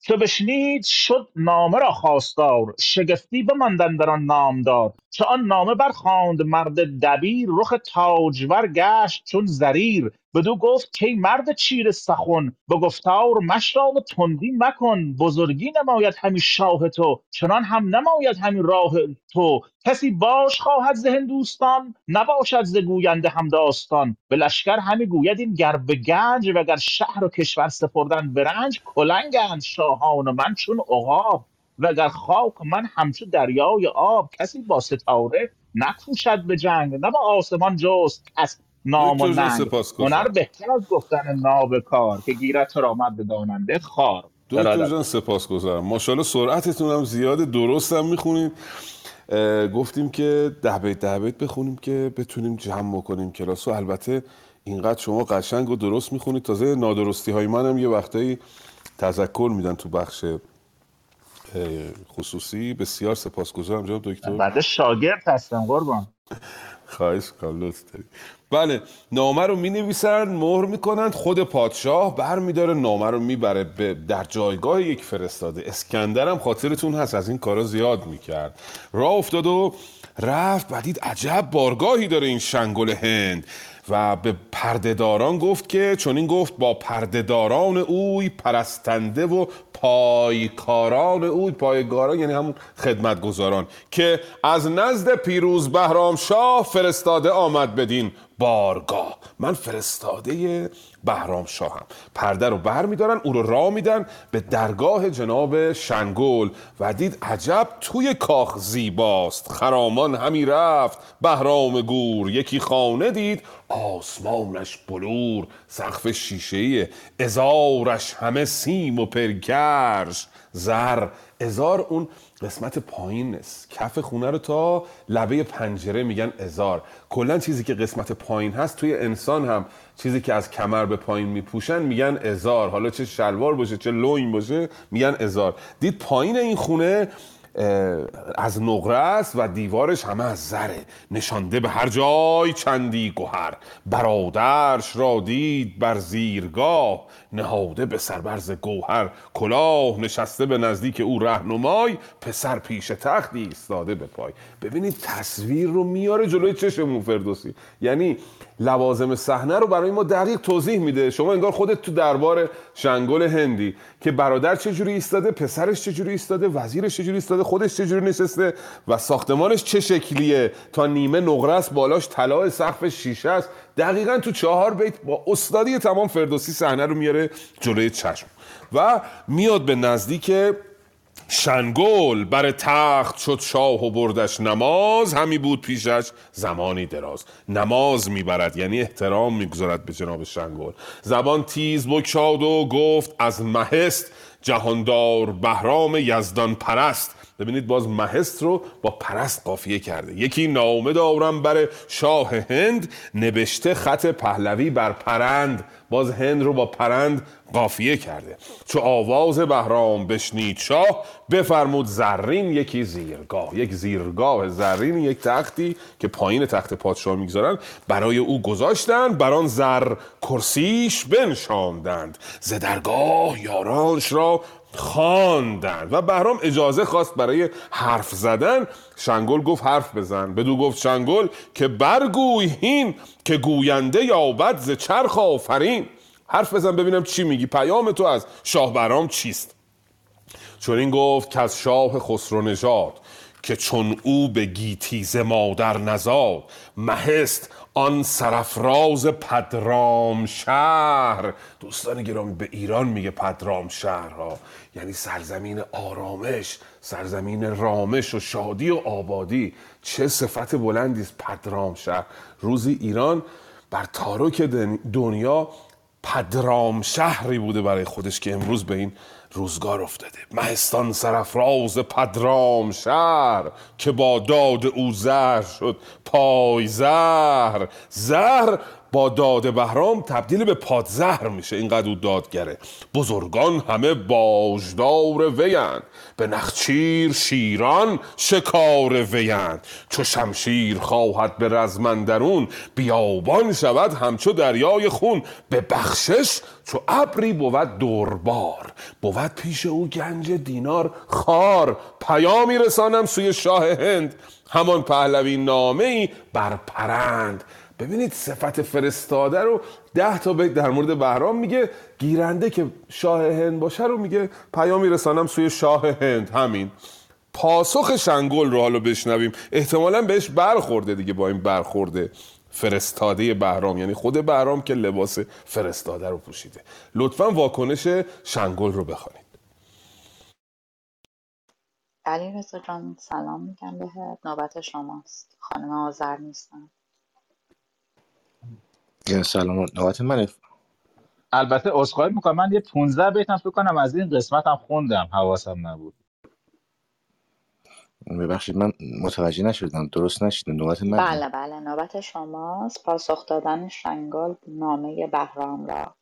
چو بشنید شد نامه را خواستار. شگفتی بماندن در آن نامدار. چو آن نامه برخواند مرد دبیر رخ تاجور گشت چون زریر. بدو گفت کای مرد چیره سخن؟ به گفتار مشتاب تندی مکن. بزرگی نماید همی شاه تو چنان هم نماید همی راه تو. کسی باش خواهد ز هندوستان نباشد ز گوینده هم داستان. به لشکر همی گوید این گر به گنج وگر شهر و کشور سپردن به رنج. کلنگند شاهان من چون عقاب. وگر خاک من همچو دریای آب کسی با ستاره نکوشد به جنگ. نه با آسمان جست کس نام و ننگ. هنر بهتر از گفتن نابکار که گیرد تو را مد داننده خار. دکتر جان سپاس گذارم. ماشاءالله سرعتتون هم زیاده درست هم می‌خونید. گفتیم که ده بیت ده بیت بخونیم که بتونیم جمع بکنیم کلاس و البته اینقدر شما قشنگ و درست می‌خونید. تازه نادرستی های من هم یه وقتایی تذکر میدن تو بخش خصوصی. بسیار سپاسگزارم جناب دکتر. بعد شاگرد هستم قربان. خواهش کنم لطف داری بله نامه رو می نویسن مهر می‌کنند خود پادشاه بر میداره نامه رو می‌بره به در جایگاه یک فرستاده. اسکندر هم خاطرتون هست از این کارا زیاد می‌کرد. راه افتاد و رفت بعدید عجب بارگاهی داره این شنگل هند. و به پردهداران گفت که چون این گفت با پردهداران اوی پرستنده و پایکاران اوی پایگاران یعنی همون خدمتگزاران که از نزد پیروز بهرام شاه فرستاده آمد بدین بارگاه. من فرستاده بهرام شاهم. پرده رو بر میدارن او رو را میدن به درگاه جناب شنگل و دید عجب توی کاخ زیباست. خرامان همی رفت. بهرام گور یکی خانه دید. آسمانش بلور سقف شیشه ازارش همه سیم و پرگرش زر ازار اون قسمت پایین است کف خونه رو تا لبه پنجره میگن ازار کلا چیزی که قسمت پایین هست توی انسان هم چیزی که از کمر به پایین میپوشن میگن ازار حالا چه شلوار باشه چه لوین باشه میگن ازار دید پایین این خونه از نقره است و دیوارش همه از زره. نشانده به هر جای چندی گوهر. برادرش را دید بر زیرگاه. نهاده به سربرز گوهر کلاه نشسته به نزدیک او رهنمای پسر پیش تختی ایستاده به پای. ببینید تصویر رو میاره جلوی چشمون فردوسی. یعنی لوازم صحنه رو برای ما دقیق توضیح میده. شما انگار خودت تو دربار شنگل هندی که برادر چجوری ایستاده پسرش چجوری ایستاده وزیرش چجوری ایستاده خودش چجوری نشسته و ساختمانش چه شکلیه تا نیمه نقره است بالاش طلا سقف شیشه است. دقیقا تو چهار بیت با استادی تمام فردوسی صحنه رو میاره جلوی چشم و میاد به نزدیک شنگل بر تخت شد شاه و بردش نماز. همی بود پیشش زمانی دراز. نماز می‌برد یعنی احترام می‌گذارد به جناب شنگل زبان تیز بکشاد و گفت از مهست جهاندار بهرام یزدان پرست. ببینید باز مهست رو با پرست قافیه کرده. یکی نامه دارم بر شاه هند نبشته خط پهلوی بر پرند. باز هند رو با پرند قافیه کرده. چو آواز بهرام بشنید شاه بفرمود زرین یکی زیرگاه. یک زیرگاه زرین یک تختی که پایین تخت پادشاه می‌گذارن. برای او گذاشتن بران زر کرسیش بنشاندند. ز درگاه یارانش را خواندند و بهرام اجازه خواست برای حرف زدن. شنگل گفت حرف بزن. بدو گفت شنگل که برگوی هین که گوینده یابد ز چرخ آفرین. حرف بزن ببینم چی میگی. پیام تو از شاه بهرام چیست؟ چون این گفت که از شاه خسرو نژاد که چون او به گیتیز مادر نزاد مهست آن سرفراز پدرام شهر. دوستان گرامی به ایران میگه پدرام شهرها. یعنی سرزمین آرامش سرزمین رامش و شادی و آبادی. چه صفت بلندی است پدرام شهر. روزی ایران بر تارک دنیا پدرام شهری بوده برای خودش که امروز به این روزگار افتاده. مهستان سرفراز پدرام شهر که با داد او زهر شد پای زهر. زهر با داد بهرام تبدیل به پادزهر میشه. اینقدر او دادگره. بزرگان همه باجدار ویند به نخچیر شیران شکار ویند چو شمشیر خواهد به رزمندرون بیابان شود همچو دریای خون. به بخشش چو ابری بود دوربار بود پیش او گنج دینار خار. پیامی رسانم سوی شاه هند. همان پهلوی نامه بر پرند. ببینید صفت فرستاده رو ده تا بیت در مورد بهرام میگه گیرنده که شاه هند باشه رو میگه پیامی رسانم سوی شاه هند همین. پاسخ شنگل رو حالا بشنویم. احتمالا بهش برخورده دیگه با این برخورده فرستاده بهرام. یعنی خود بهرام که لباس فرستاده رو پوشیده. لطفا واکنش شنگل رو بخوانید. علی رزا جان سلام میگم بهت. نوبت شماست. خانم آذر نیستم. سلام. نوبت منه. البته عذرخواهی می‌کنم. من یه 15 بیتم فکر کنم از این قسمت هم خوندم. حواسم نبود. ببخشید من متوجه نشدم. درست نشیدم. نوبت من بله بله. نوبت شماست. پاسخ دادن شنگال نامه بهرام را.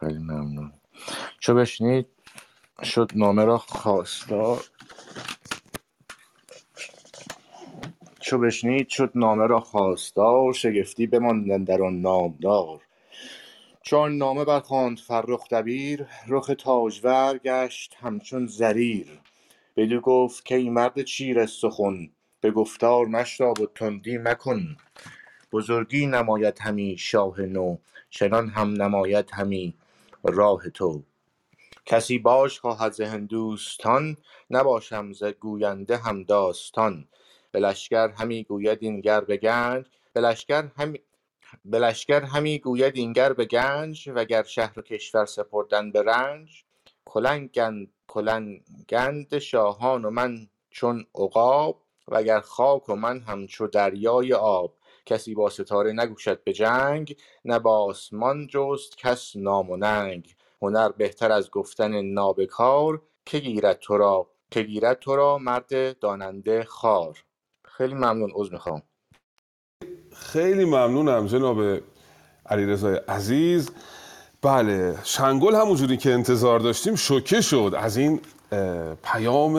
خیلی ممنون. چو بشنید شد نامه را خواستار چو بشنید شد نامه را خواستار شگفتی بماندن در آن نامدار. چون نامه برخواند فرخ دبیر رخ تاجور گشت همچون زریر. بدو گفت کای مرد چیره سخن به گفتار مشتاب و تندی مکن. بزرگی نماید همی شاه نو چنان هم نماید همی راه تو. کسی باش خواهد ز هندوستان نباشم ز گوینده هم داستان. به لشکر همی گوید این گر به گنج به لشکر همی همی گوید اینگر به گنج وگر شهر و کشور سپردن به رنج. کلنگند کلنگند شاهان و من چون عقاب وگر خاک و من همچو دریای آب. کسی با ستاره نگوشد به جنگ نه با آسمان جست کس نام و ننگ. هنر بهتر از گفتن نابکار که گیرد تو را که گیرد تو را مرد داننده خار. خیلی ممنون عذر می‌خوام. خیلی ممنونم جناب علیرضا عزیز. بله شنگل همونجوری که انتظار داشتیم شوکه شد از این پیام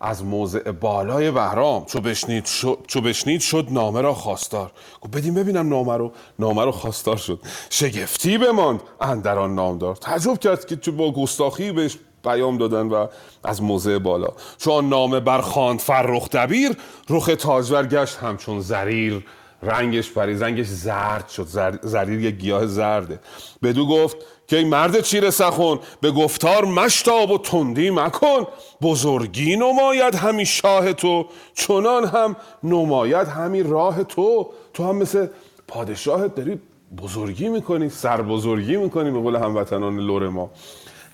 از موضع بالای بهرام. چو بشنید شد, چو بشنید شد نامه را خواستار. گفت بدیم ببینم نامه رو. نامه رو خواستار شد. شگفتی بماند اندر آن نامدار. تعجب کرد که با گستاخی بهش پیام دادن و از موضع بالا. چون نامه برخواند فرخ دبیر رخ تاجور گشت همچون زریر. رنگش پرید رنگش زرد شد. زر- زریر یک گیاه زرده. بدو گفت که ای مرد چیره سخن؟ به گفتار مشتاب و تندی مکن. بزرگی نماید همی شاه تو چنان هم نماید همی راه تو. تو هم مثل پادشاهت داری بزرگی می‌کنی سر بزرگی می‌کنی به قول هموطنان لور ما.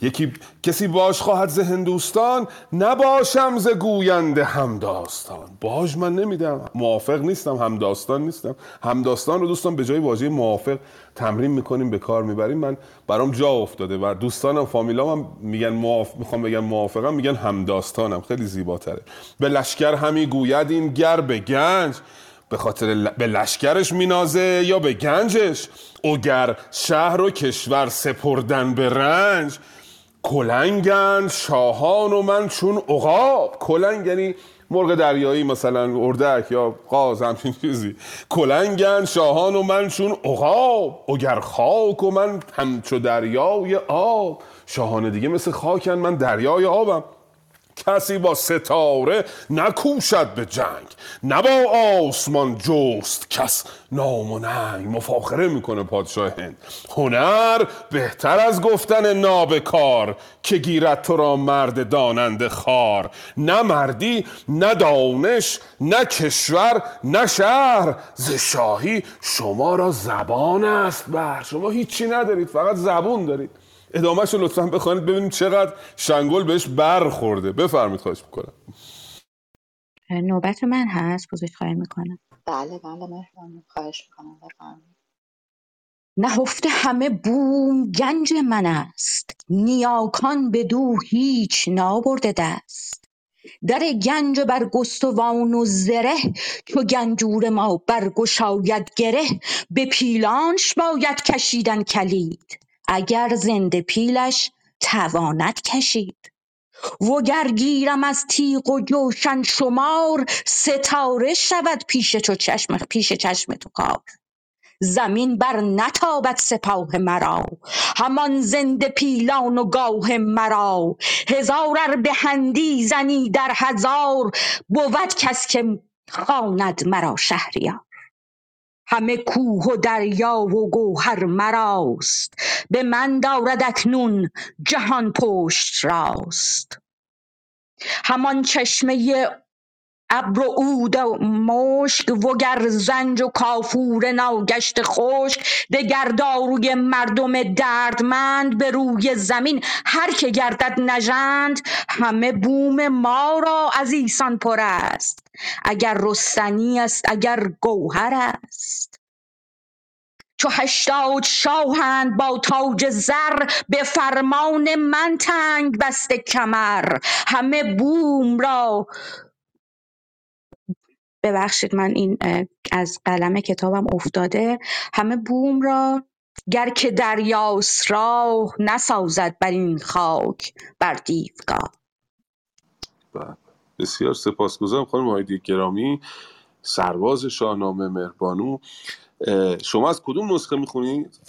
یکی کسی باش خواهد ز هندوستان نباشم ز گوینده همداستان. باج من نمیدم. موافق نیستم همداستان نیستم. همداستان رو دوستان به جای واژه موافق تمرین می‌کنیم به کار می‌بریم. من برام جا افتاده و دوستانم فامیلام هم میگن موافق می‌خوام بگن موافقم میگن همداستانم. خیلی زیباتره. به لشکر همی گوید این گر به گنج. به خاطر ل... به لشکرش مینازه یا به گنجش. اوگر شهر و کشور سپردن به رنج. کلنگند شاهان و من چون عقاب. کلنگ یعنی مرغ دریایی مثلا اردک یا قاز همچین چیزی. کلنگند شاهان و من چون عقاب. اگر خاک و من همچو دریای آب. شاهان دیگه مثل خاکن من دریای آبم. کسی با ستاره نکوشد به جنگ. نه با آسمان جست کس. نام و ننگ مفاخره می‌کنه پادشاه هند. هنر بهتر از گفتن نابکار که گیرد تو را مرد داننده خار. نه مردی نه دانش نه کشور نه شهر. ز شاهی شما را زبان است بر. شما هیچی ندارید فقط زبون دارید. ادامهش رو لطفا بخوانید ببینیم چقدر شنگل بهش برخورده. بفرمید خواهش می‌کنم. نوبت من هست پوزش خواهی می‌کنم. بله بله مهربانی خواهش می‌کنم بفرمایید. نهفته همه بوم گنج من است. نیاکان بدو هیچ نابرده دست. در گنج برگستوان و زره چو گنجور ما برگشاید گره به پیلانش باید کشیدن کلید. اگر زنده پیلش تواند کشید. وگر گیرم از تیغ و جوشن شمار ستاره شود پیش تو چشم پیش چشم تو کار. زمین بر نتابد سپاه مرا همان زنده پیلان و گاه مرا. هزار ار هندی زنی در هزار بود کس که خواند مرا شهریار. همه کوه و دریا و گوهر مراست. به من دارد اکنون جهان پشت راست. همان چشمه ابر و عود و مشک وگر زنج و کافور ناگشته خشک دگر داروی مردم دردمند به روی زمین هر که گردد نژند همه بوم ما را از ایسان پر است اگر رستنی است اگر گوهر است. چو هشتاد شاهند با تاج زر به فرمان من تنگ بسته کمر همه بوم را ببخشید من این از قلم کتابم افتاده. همه بوم را گر که دریاست راه نسازد بر این خاک بر دیوگاه. بله. بسیار سپاسگزارم خانم هایدی گرامی. سرباز شاهنامه مهربانو. شما از کدوم نسخه می‌خونید؟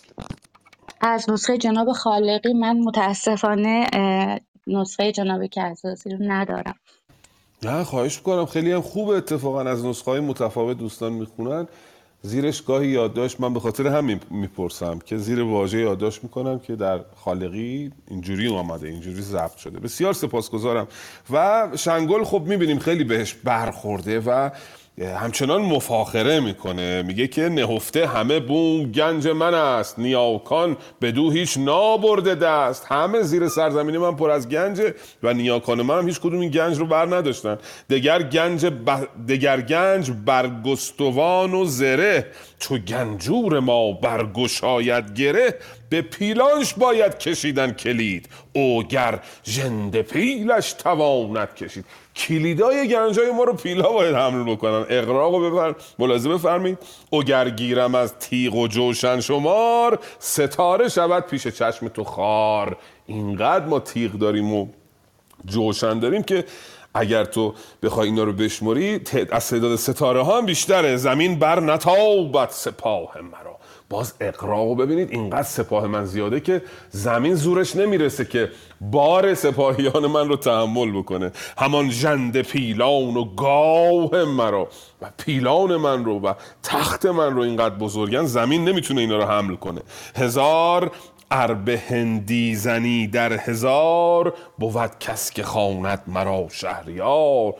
از نسخه جناب خالقی. من متاسفانه نسخه جناب کزازی رو ندارم. نه خواهش می‌کنم. خیلی هم خوبه اتفاقا از نسخه های متفاوت دوستان می‌خونن. زیرش گاهی یادداشت من به خاطر همین می‌پرسم که زیر واژه یادداشت می‌کنم که در خالقی اینجوری اومده اینجوری ضبط شده. بسیار سپاسگزارم. و شنگل خب می‌بینیم خیلی بهش برخورده و همچنان مفاخره می‌کنه. میگه که نهفته همه بوم گنج من است. نیاکان بدو هیچ نابرده دست. همه زیر سرزمین من پر از گنجه و نیاکان من هم هیچ کدوم این گنج رو بر نداشتن. دگر گنج دگر گنج برگستوان و زره. چو گنجور ما برگشاید گره به پیلانش باید کشیدن کلید. اوگر ژنده پیلش تواند کشید. کلیدای گنجای ما رو پیلا باید حمل بکنن. اقراق رو بفر ملاحظه بفرمایید. اگر گیرم از تیغ و جوشن شمار. ستاره شود پیش چشم تو خار. اینقدر ما تیغ داریم و جوشن داریم که اگر تو بخوای اینا رو بشموری از تعداد ستاره ها هم بیشتره. زمین بر نتابت سپاه مرا. باز اقراق ببینید اینقدر سپاه من زیاده که زمین زورش نمی‌رسه که بار سپاهیان من رو تحمل بکنه. همان جند پیلان و گاه مرا و پیلان من رو و تخت من رو اینقدر بزرگن زمین نمی‌تونه اینا رو حمل کنه. هزار ارب هندی زنی در هزار بود کس که خواند مرا شهریار.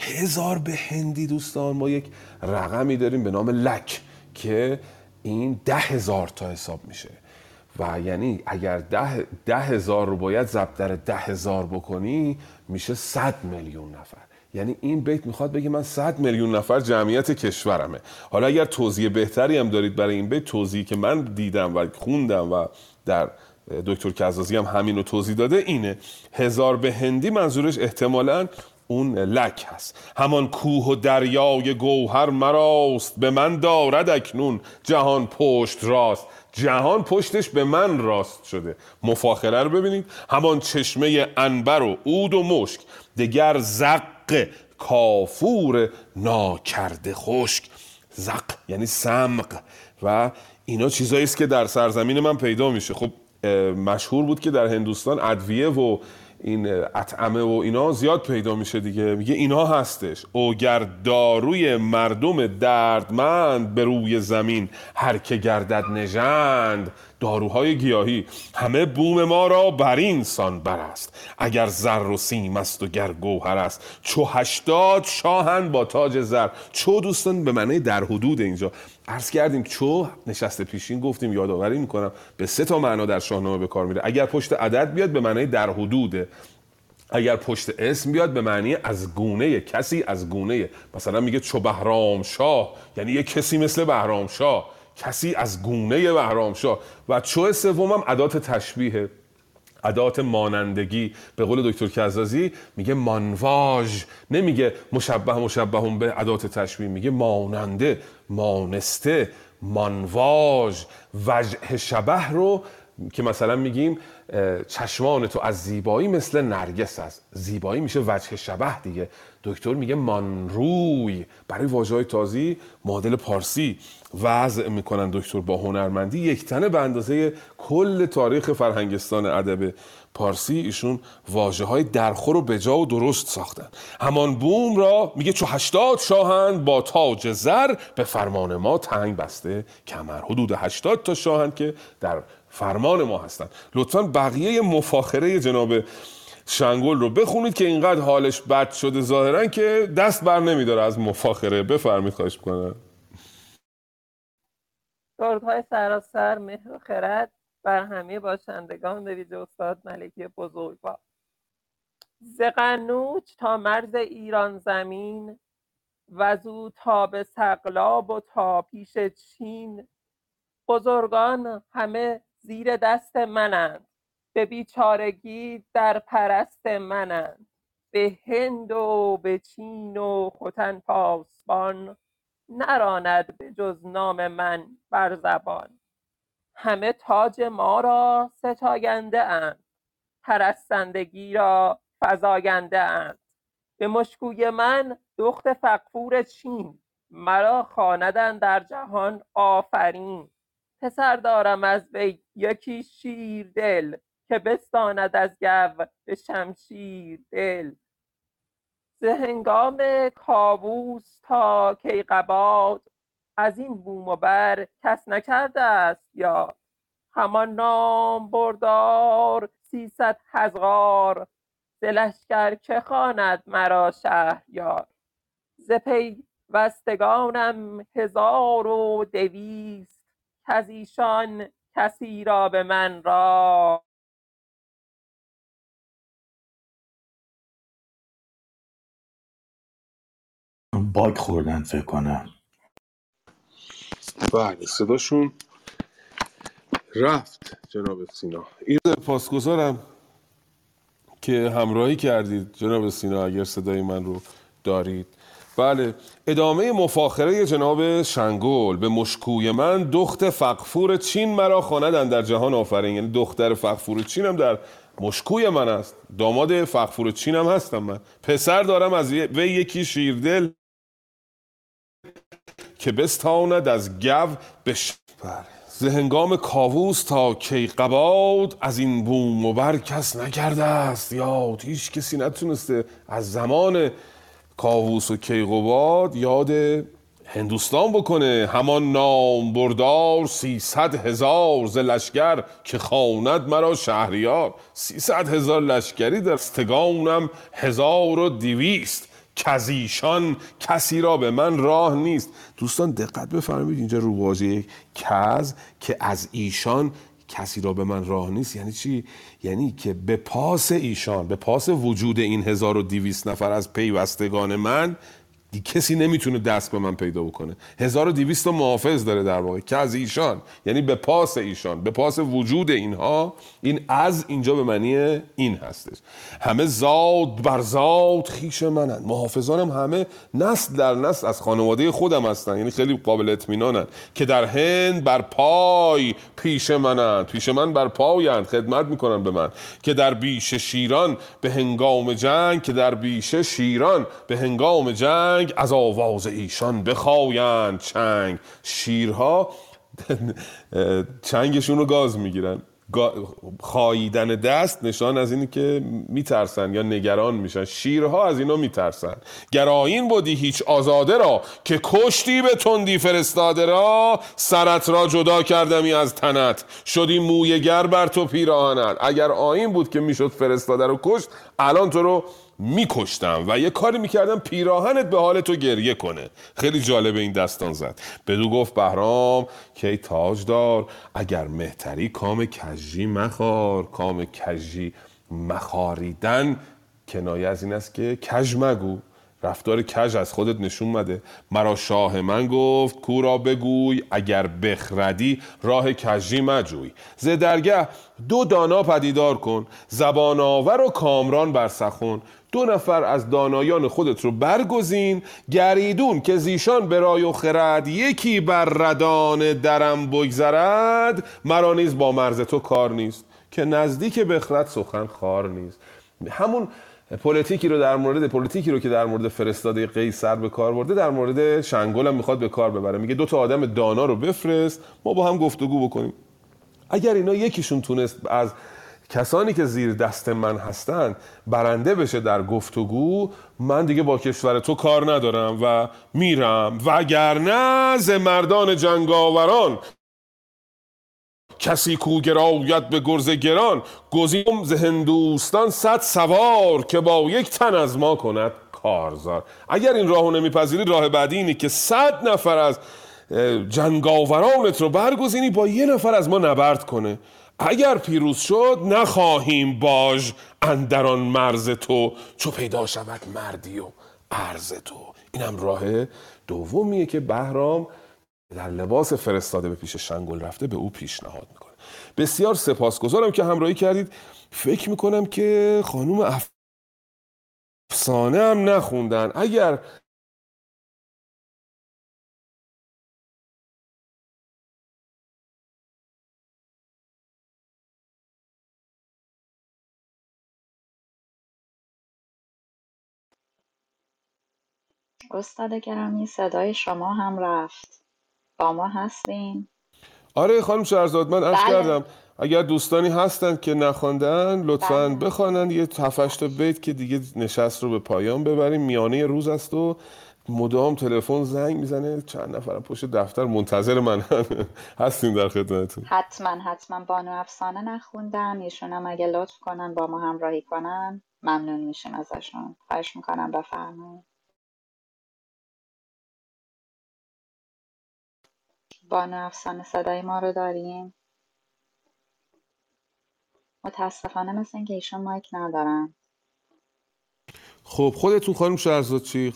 هزار به هندی دوستان ما یک رقمی داریم به نام لک که این ده هزار تا حساب میشه. و یعنی اگر ده, ده هزار رو باید ضرب در ده هزار بکنی میشه صد میلیون نفر. یعنی این بیت می‌خواد بگه من صد میلیون نفر جمعیت کشورمه. حالا اگر توضیح بهتری هم دارید برای این بیت توضیحی که من دیدم و خوندم و در دکتر کزازی هم همین رو توضیح داده اینه. هزار به هندی منظورش احتمالا اون لک هست. همان کوه و دریای گوهر مراست به من دارد اکنون جهان پشت راست. جهان پشتش به من راست شده. مفاخره رو ببینید. همان چشمه انبر و عود و مشک. دگر زق کافور ناکرده خشک. زق یعنی سمق. و اینا چیزایی است که در سرزمین من پیدا میشه. خب مشهور بود که در هندوستان ادویه و این اطعمه و اینا زیاد پیدا میشه دیگه. میگه اینا هستش. اوگر داروی مردم دردمند به روی زمین هر که گردد نژند. داروهای گیاهی همه بوم ما را بر این سان برست. اگر زر و سیم است و گر گوهر است چو هشتاد شاهن با تاج زر چو دوستان به معنی در حدود اینجا. عرض کردیم چو نشسته پیشین گفتیم یادآوری می‌کنم به سه تا معنا در شاهنامه به کار میره. اگر پشت عدد بیاد به معنی در حدوده اگر پشت اسم بیاد به معنی از گونه کسی از گونه. مثلا میگه چو بهرام شاه یعنی یه کسی مثل بهرام شاه. کسی از گونه بهرام شاه. و چو سوم هم عدات تشبیه عدات مانندگی به قول دکتر کزازی میگه مانواژ. نمیگه مشبه مشبه به عدات تشبیه میگه ماننده مانسته مانواژ. وجه شبه رو که مثلا میگیم چشمان تو از زیبایی مثل نرگس است. زیبایی میشه وجه شبه دیگه. دکتر میگه مانروی. برای واجه های تازی معادل پارسی. وضع می‌کنن دکتر با هنرمندی یک تنه به اندازه کل تاریخ فرهنگستان ادب پارسی. ایشون واجه های درخور و بجا و درست ساختن. همان بوم را میگه چو هشتاد شاهند با تاج زر به فرمان ما تنگ بسته کمر. حدود هشتاد تا شاهند که در فرمان ما هستن لطفا بقیه مفاخره جناب شنگل رو بخونید که اینقدر حالش بد شده ظاهرا که دست بر نمیداره از مفاخره. بفرمید خواهش کنم های سراسر مهر و خرد بر همه باشندگان به ویژه استاد ملکی بزرگوار. ز قنوج تا مرز ایران زمین و زو تا به سقلاب و تا پیش چین. بزرگان همه زیر دست منند به بیچارگی در پرست منند. به هند و به چین و ختن پاسبان نراند به جز نام من بر زبان. همه تاج ما را ستاینده اند. پرستندگی را فزاینده اند. به مشکوی من دخت فقفور چین. مرا خواندند در جهان آفرین. پسر دارم از وی یکی شیر دل که بستاند از گو به شمشیر دل ز هنگام کاووس تا کیقباد. از این بوم و بر کس نکرده است یاد. همان نام بردار سیصد هزار ز لشکر که خواند مرا شهریار ز پیوستگانم هزار و دویست. کز ایشان کسی را به من راه باگ خوردن فکر کنم. بله صداشون رفت جناب سینا. این پاسگزارم که همراهی کردید جناب سینا اگر صدای من رو دارید. بله ادامه مفاخره جناب شنگول. به مشکوی من دخت فقفور چین مرا خواندن در جهان آفرین. یعنی دختر فقفور چین هم در مشکوی من است. داماد فقفور چین هم هستم من. پسر دارم از وی یکی شیردل که بستاند از گو بش بله. ز هنگام کاووس تا کیقباد از این بوم و بر کس نکرده است. یاد هیچ کسی نتونسته از زمان کاووس و کیقباد یاد هندوستان بکنه. همان نام بردار سیصد هزار ز لشکر که خواند مرا شهریار. سیصد هزار لشکری در استگانم هزار و دویست. کزیشان کسی را به من راه نیست. دوستان دقت بفرمایید اینجا رو واژه کز که از ایشان کسی را به من راه نیست. یعنی چی؟ یعنی که به پاس ایشان به پاس وجود این 1200 نفر از پیوستگان من دی کسی نمی‌تونه دست به من پیدا بکنه. 1200 تا محافظ داره در واقع که از ایشان یعنی به پاس ایشان به پاس وجود اینها این از اینجا به معنی این هستش. همه زاد بر زاد خیش منن. محافظانم همه نسل در نسل از خانواده خودم هستن یعنی خیلی قابل اطمینانن که در هند بر پای پیش منن. پیش من بر پایند خدمت می‌کنن به من. که در بیش شیران به هنگام جنگ که در بیش شیران به هنگام جنگ از آواز ایشان بخوایند چنگ. شیرها چنگشون رو گاز می‌گیرن. خاییدن دست نشان از اینی که میترسن یا نگران میشن. شیرها از اینا میترسن. گراین بودی هیچ آزاده را که کشتی به تندی فرستاده را سرت را جدا کردمی از تنت. شدی موی گر بر تو پیراهنت. اگر آین بود که می‌شد فرستاده رو کشت الان تو رو میکشتم و یه کاری می‌کردم پیراهنت به حال تو گریه کنه. خیلی جالب این دستان زد. بدو گفت بهرام که تاج دار اگر مهتری کام کجی مخار کام کجی مخاریدن کنایه از این است که کج مگو. رفتار کج از خودت نشون مده. مرا شاه من گفت کورا بگوی اگر بخردی راه کجی مجوی. ز درگه دو دانا پدیدار کن زبان آور و کامران بر سخن. دو نفر از دانایان خودت رو برگزین گر ایدون که زیشان به رای و خرد یکی بر ردان درم بگذرد. مرا نیز با مرز تو کار نیست که نزدیک بخرد سخن خوار نیست. همون پلیتیکی رو در مورد پلیتیکی رو که در مورد فرستاده قیصر به کار برده در مورد شنگول هم می‌خواد به کار ببره. میگه دو تا آدم دانا رو بفرست ما با هم گفتگو بکنیم. اگر اینا یکیشون تونست از کسانی که زیر دست من هستند برنده بشه در گفتگو من دیگه با کشور تو کار ندارم و میرم. وگرنه ز مردان جنگاوران کسی کو گراید به گرز گران. گزیم ز هندوستان صد سوار که با یک تن از ما کند کارزار. اگر این راهو نمیپذیری راه بعدی اینه که صد نفر از جنگاورانت رو برگزینی با یه نفر از ما نبرد کنه. اگر پیروز شد نخواهیم باج اندران مرز تو چو پیدا شود مردی و عرض تو. اینم راه دومیه که بهرام در لباس فرستاده به پیش شنگل رفته به او پیشنهاد می‌کنه. بسیار سپاسگزارم که همراهی کردید. فکر می‌کنم که خانوم افسانه هم نخوندن. اگر استاد گرامی صدای شما هم رفت. با ما هستین. آره خانم شهرزاد من عرض بله. کردم اگر دوستانی هستن که نخواندن لطفا بله. بخوانن. یه هفتش تا بیت که دیگه نشست رو به پایان ببریم. میانه روز است و مدام تلفن زنگ می‌زنه. چند نفرم پشت دفتر منتظر من هستیم در خدمتتون. حتما حتما. بانو افسانه نخوندن. ایشون هم اگه لطف کنن با ما همراهی کنن ممنون میشیم ازشون. خواهش می‌کنم بفرمایید. بانو افسانه صدای ما رو داریم؟ متاسفانه مثل اینکه ایشون مایک ندارن. خب خودتون خانم شهرزاد چی؟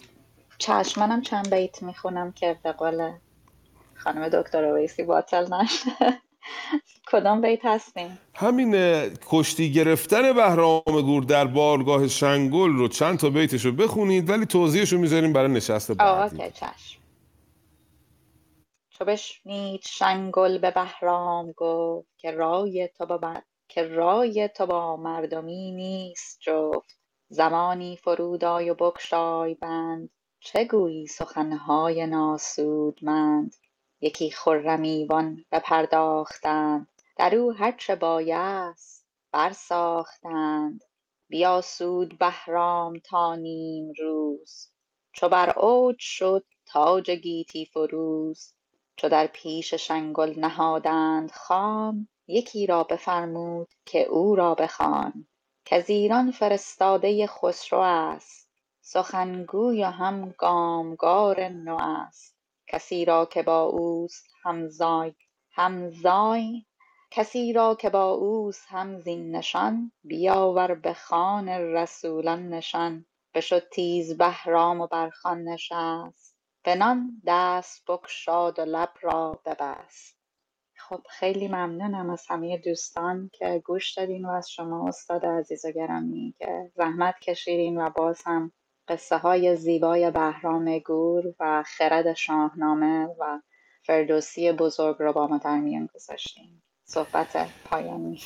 چشم منم چند بیت می‌خونم که به قول خانم دکتر اویسی باطل نشه. کدام بیت هستیم؟ همین کشتی گرفتن بهرام گور در بارگاه شنگل رو چند تا بیتش رو بخونید ولی توضیحش رو می‌ذاریم برای نشست بعدی. که چشم. چو بشنید شنگل به بهرام گفت که رای تو با که رای تو با مردمی نیست جفت. زمانی فرود آی و بگشای بند. چه گویی سخنهای ناسودمند؟ یکی خرم ایوان بپرداختند. در او هر چه بایست برساختند. بیاسود بهرام تا نیم روز. چو بر اوج شد تاج گیتی فروز. چو در پیش شنگل نهادند خوان یکی را بفرمود که او را بخوان کز ایران فرستاده خسرو است. سخنگوی و هم گامگار نو است. کسی را که با اوست همزای همزای کسی را که با اوست هم زین نشان بیاور به خوان رسولان نشان. بشد تیز بهرام و بر خوان نشست. بنان دست بگشاد و لب را ببست. خب خیلی ممنونم از همه دوستان که گوش دادین و از شما استاد عزیز و گرامی که زحمت کشیدین و باز هم قصه های زیبای بهرام گور و خرد شاهنامه و فردوسی بزرگ رو با ما در میان گذاشتین. صحبت پایانی.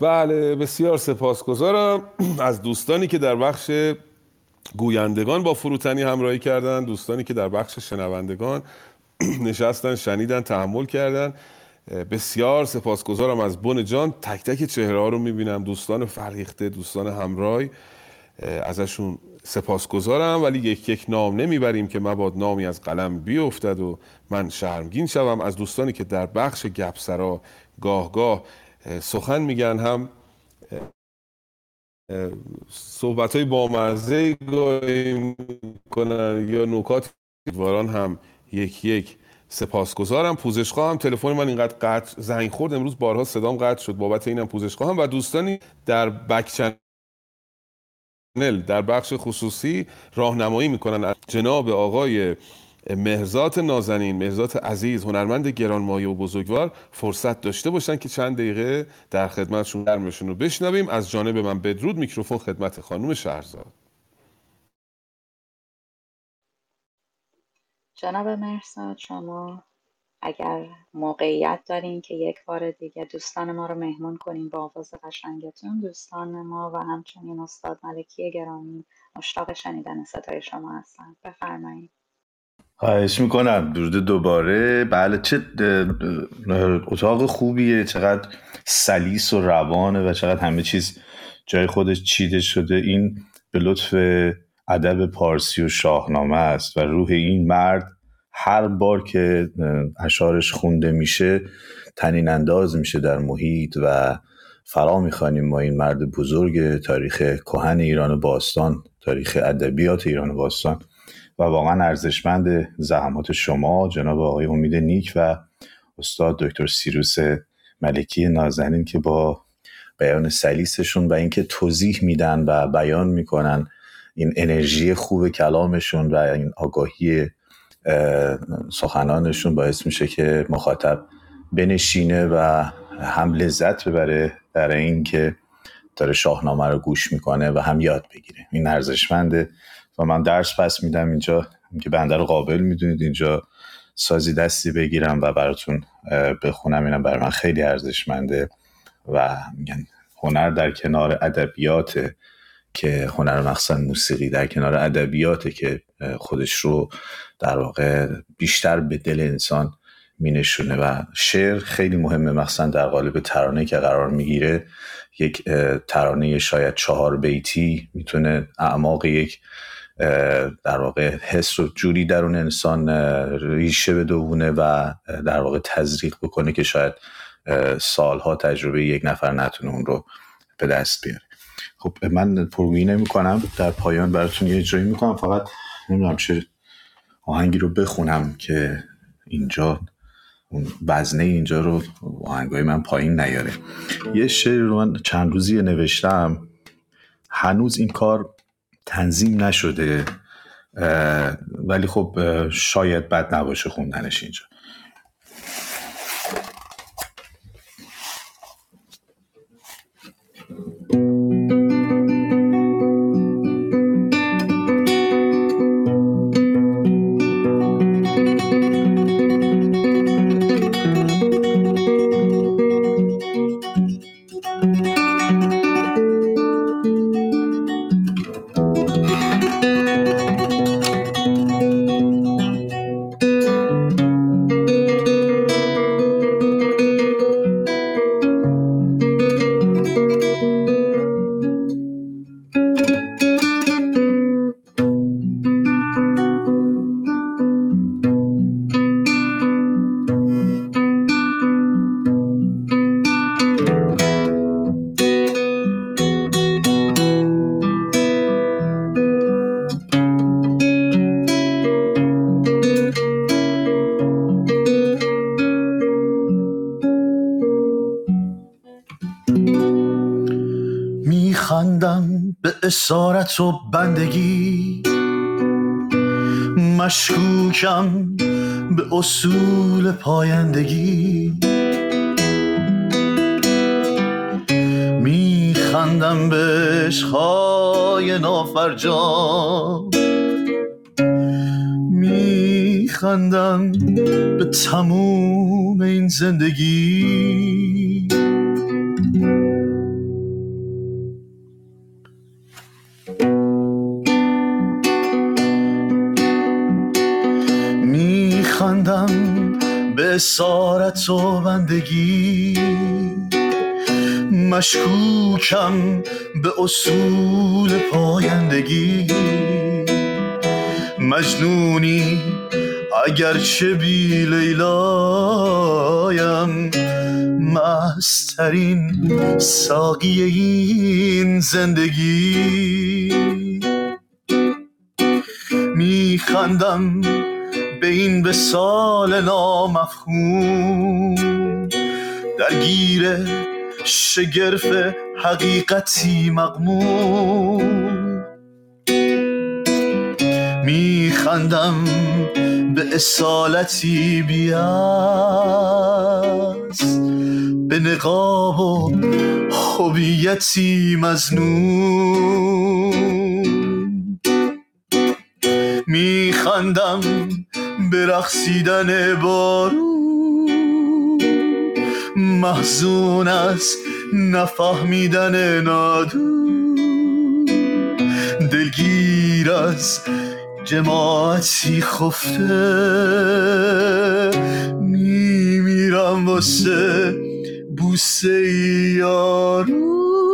بله بسیار سپاسگزارم. از دوستانی که در بخش گویندگان با فروتنی همراهی کردن دوستانی که در بخش شنوندگان نشستن شنیدن تحمل کردن. بسیار سپاسگزارم از بن جان. تک تک چهره ها رو می‌بینم. دوستان فرهیخته دوستان همراه ازشون سپاسگزارم. ولی یک یک نام نمی‌بریم که مباد نامی از قلم بیفتد و من شرمگین شوم. از دوستانی که در بخش گپسرا گاه گاه سخن میگن هم صحبت های بامزه کنن یا نکات واران هم یک یک. سپاسگزارم. پوزش هم تلفن من اینقدر قطع زنگ خورد. امروز بارها صدام قطع شد. بابت اینم پوزش هم و دوستانی در بک چنل در بخش خصوصی راهنمایی می‌کنن. جناب آقای مهرزات نازنین مهرزات عزیز هنرمند گرانمایه و بزرگوار فرصت داشته باشن که چند دقیقه در خدمتشون درمشون رو بشنویم. از جانب من بدرود میکروفون خدمت خانم شهرزاد. جناب مرساد شما اگر موقعیت دارین که یک بار دیگه دوستان ما رو مهمون کنین با آواز قشنگتون دوستان ما و همچنین استاد ملکی گرامی مشتاق شنیدن صدای شما هستن. بفرمایید. خواهش می‌کنم. درود دوباره. بله چه اتاق خوبیه. چقدر سلیس و روانه و چقدر همه چیز جای خودش چیده شده. این به لطف ادب پارسی و شاهنامه است و روح این مرد هر بار که اشارش خونده میشه تنین انداز میشه در محیط و فرا می‌خوانیم ما این مرد بزرگ تاریخ کهن ایران باستان تاریخ ادبیات ایران باستان. و واقعا ارزشمند زحمات شما جناب آقای امید نیک و استاد دکتر سیروس ملکی نازنین که با بیان سلیسشون و اینکه توضیح میدن و بیان می‌کنن این انرژی خوب کلامشون و این آگاهی سخنانشون باعث میشه که مخاطب بنشینه و هم لذت ببره در این که داره شاهنامه رو گوش می‌کنه و هم یاد بگیره. این ارزشمنده و من درس پس میدم اینجا. که بنده رو قابل می‌دونید اینجا. سازی دستی بگیرم و براتون بخونم. اینم برای من خیلی ارزشمنده و میگن هنر در کنار ادبیات که هنر مخصوصا موسیقی در کنار ادبیاته که خودش رو در واقع بیشتر به دل انسان مینشونه. و شعر خیلی مهمه مخصوصا در قالب ترانه که قرار می‌گیره. یک ترانه شاید چهار بیتی می‌تونه اعماق یک در واقع حس رو جوری درون انسان ریشه بدونه و در واقع تزریق بکنه که شاید سالها تجربه یک نفر نتونه اون رو به دست بیاره. خب من پرگویی نمی کنم در پایان براتون یه اجرایی می‌کنم. فقط نمی‌دونم چه آهنگی رو بخونم که اینجا اون وزنه اینجا رو آهنگای من پایین نیاره. یه شعر رو من چند روزی نوشتم. هنوز این کار تنظیم نشده ولی خب شاید بد نباشه خوندنش اینجا. اسارت و بندگی. مشکوکم به اصول پایندگی. میخندم به عشقهای نافرجام میخندم به تموم این زندگی. اسارت و بندگی. مشکوکم به اصول پایندگی. مجنونی اگرچه بی لیلایم. مسترین ساقی این زندگی. میخندم به این سال نامفهوم. درگیر شگرف حقیقتی مقموم میخندم به اصالتی بیاز. به نقاب و خوبیتی مزنون. میخندم به رقصیدن بارون. محزون از نفهمیدن نادون. دلگیر از جماعتی خفته میمیرم واسه بوسه یارو.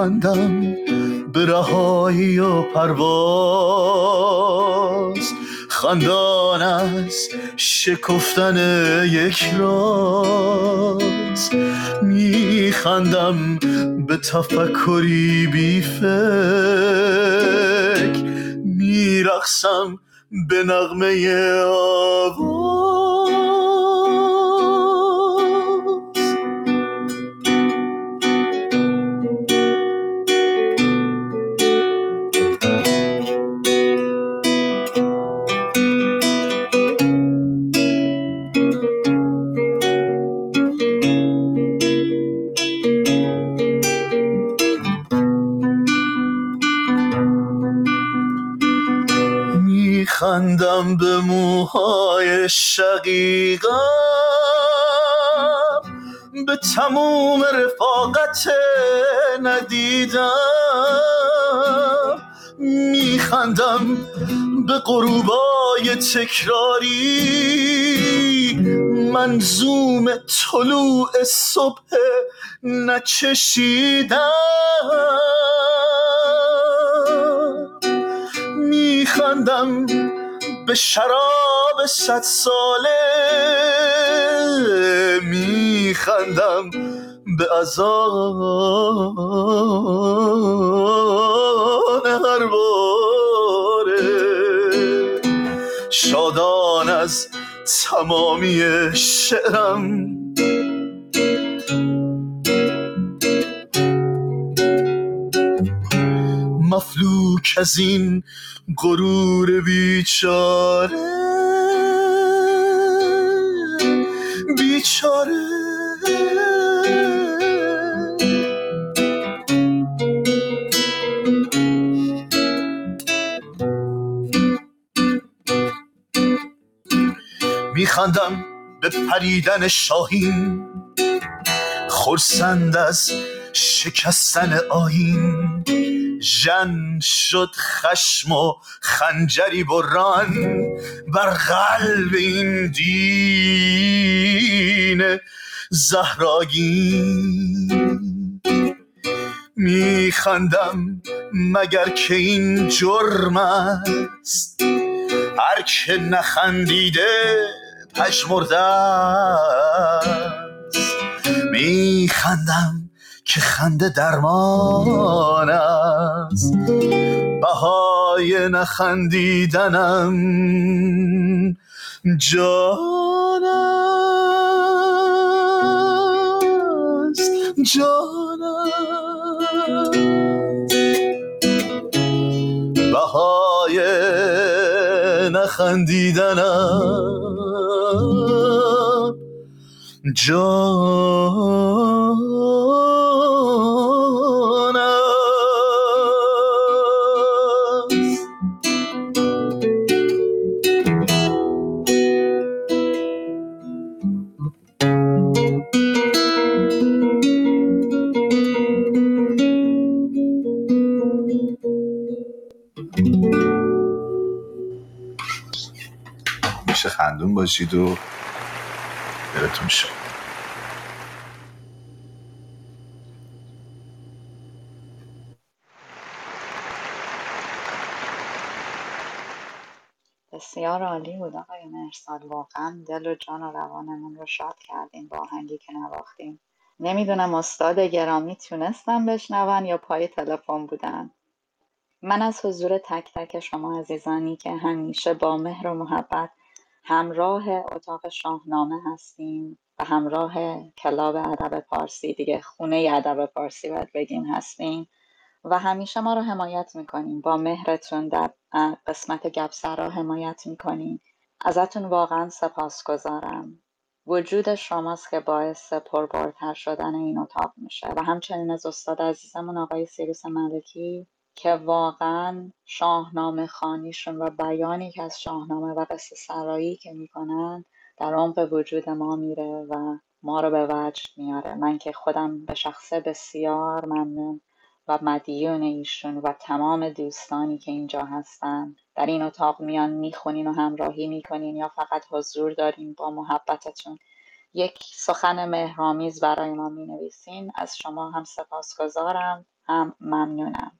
میخندم به رهایی و پرواز. خندان از شکفتن یک راز. میخندم به تفکری بی فکر. به نغمه آواز. شقیقم به تموم رفاقت ندیدم. میخندم به غروبای تکراری. منظوم طلوع صبح نچشیدم. میخندم به شراب صد ساله میخندم به ازان هر باره. از تمامی شعرم. مفلوک از این غرور بیچاره. بیچاره. میخندم به پریدن شاهین. خرسند از شکستن آین ژن شد خشم و خنجری بران بر قلب این دین زهراگین. میخندم مگر که این جرم است؟ هر که نخندیده پژمرده است. میخندم که خنده درمان است. بهای نخندیدنم جان است جان بهای نخندیدنم جان است میشه خندون باشید و دلتون شد بسیار عالی بود آقای مرساد واقعا دل و جان و روانمون رو شاد کردیم با آهنگی که نواختیم نمی‌دونم استاد گرامی تونستن بشنون یا پای تلفن بودن. من از حضور تک تک شما عزیزانی که همیشه با مهر و محبت همراه اتاق شاهنامه هستیم و همراه کلاب ادب پارسی دیگه خونه ادب پارسی باید بگیم هستیم و همیشه ما رو حمایت می‌کنین با مهرتون در قسمت گپسرا حمایت می‌کنین ازتون واقعا سپاسگزارم. وجود شماست که باعث پربارتر شدن این اتاق میشه. و همچنین از استاد عزیزمون آقای سیروس ملکی که واقعا شاهنامه خانیشون و بیانی که از شاهنامه و قصه سرایی که می‌کنن در عمق وجود ما میره و ما رو به وجد میاره. من که خودم به شخصه بسیار ممنون و مدیون ایشون و تمام دوستانی که اینجا هستن. در این اتاق میان می‌خونین و همراهی می‌کنین یا فقط حضور دارین با محبتتون. یک سخن مهرامیز برای ما می‌نویسین. از شما هم سپاسگزارم هم ممنونم.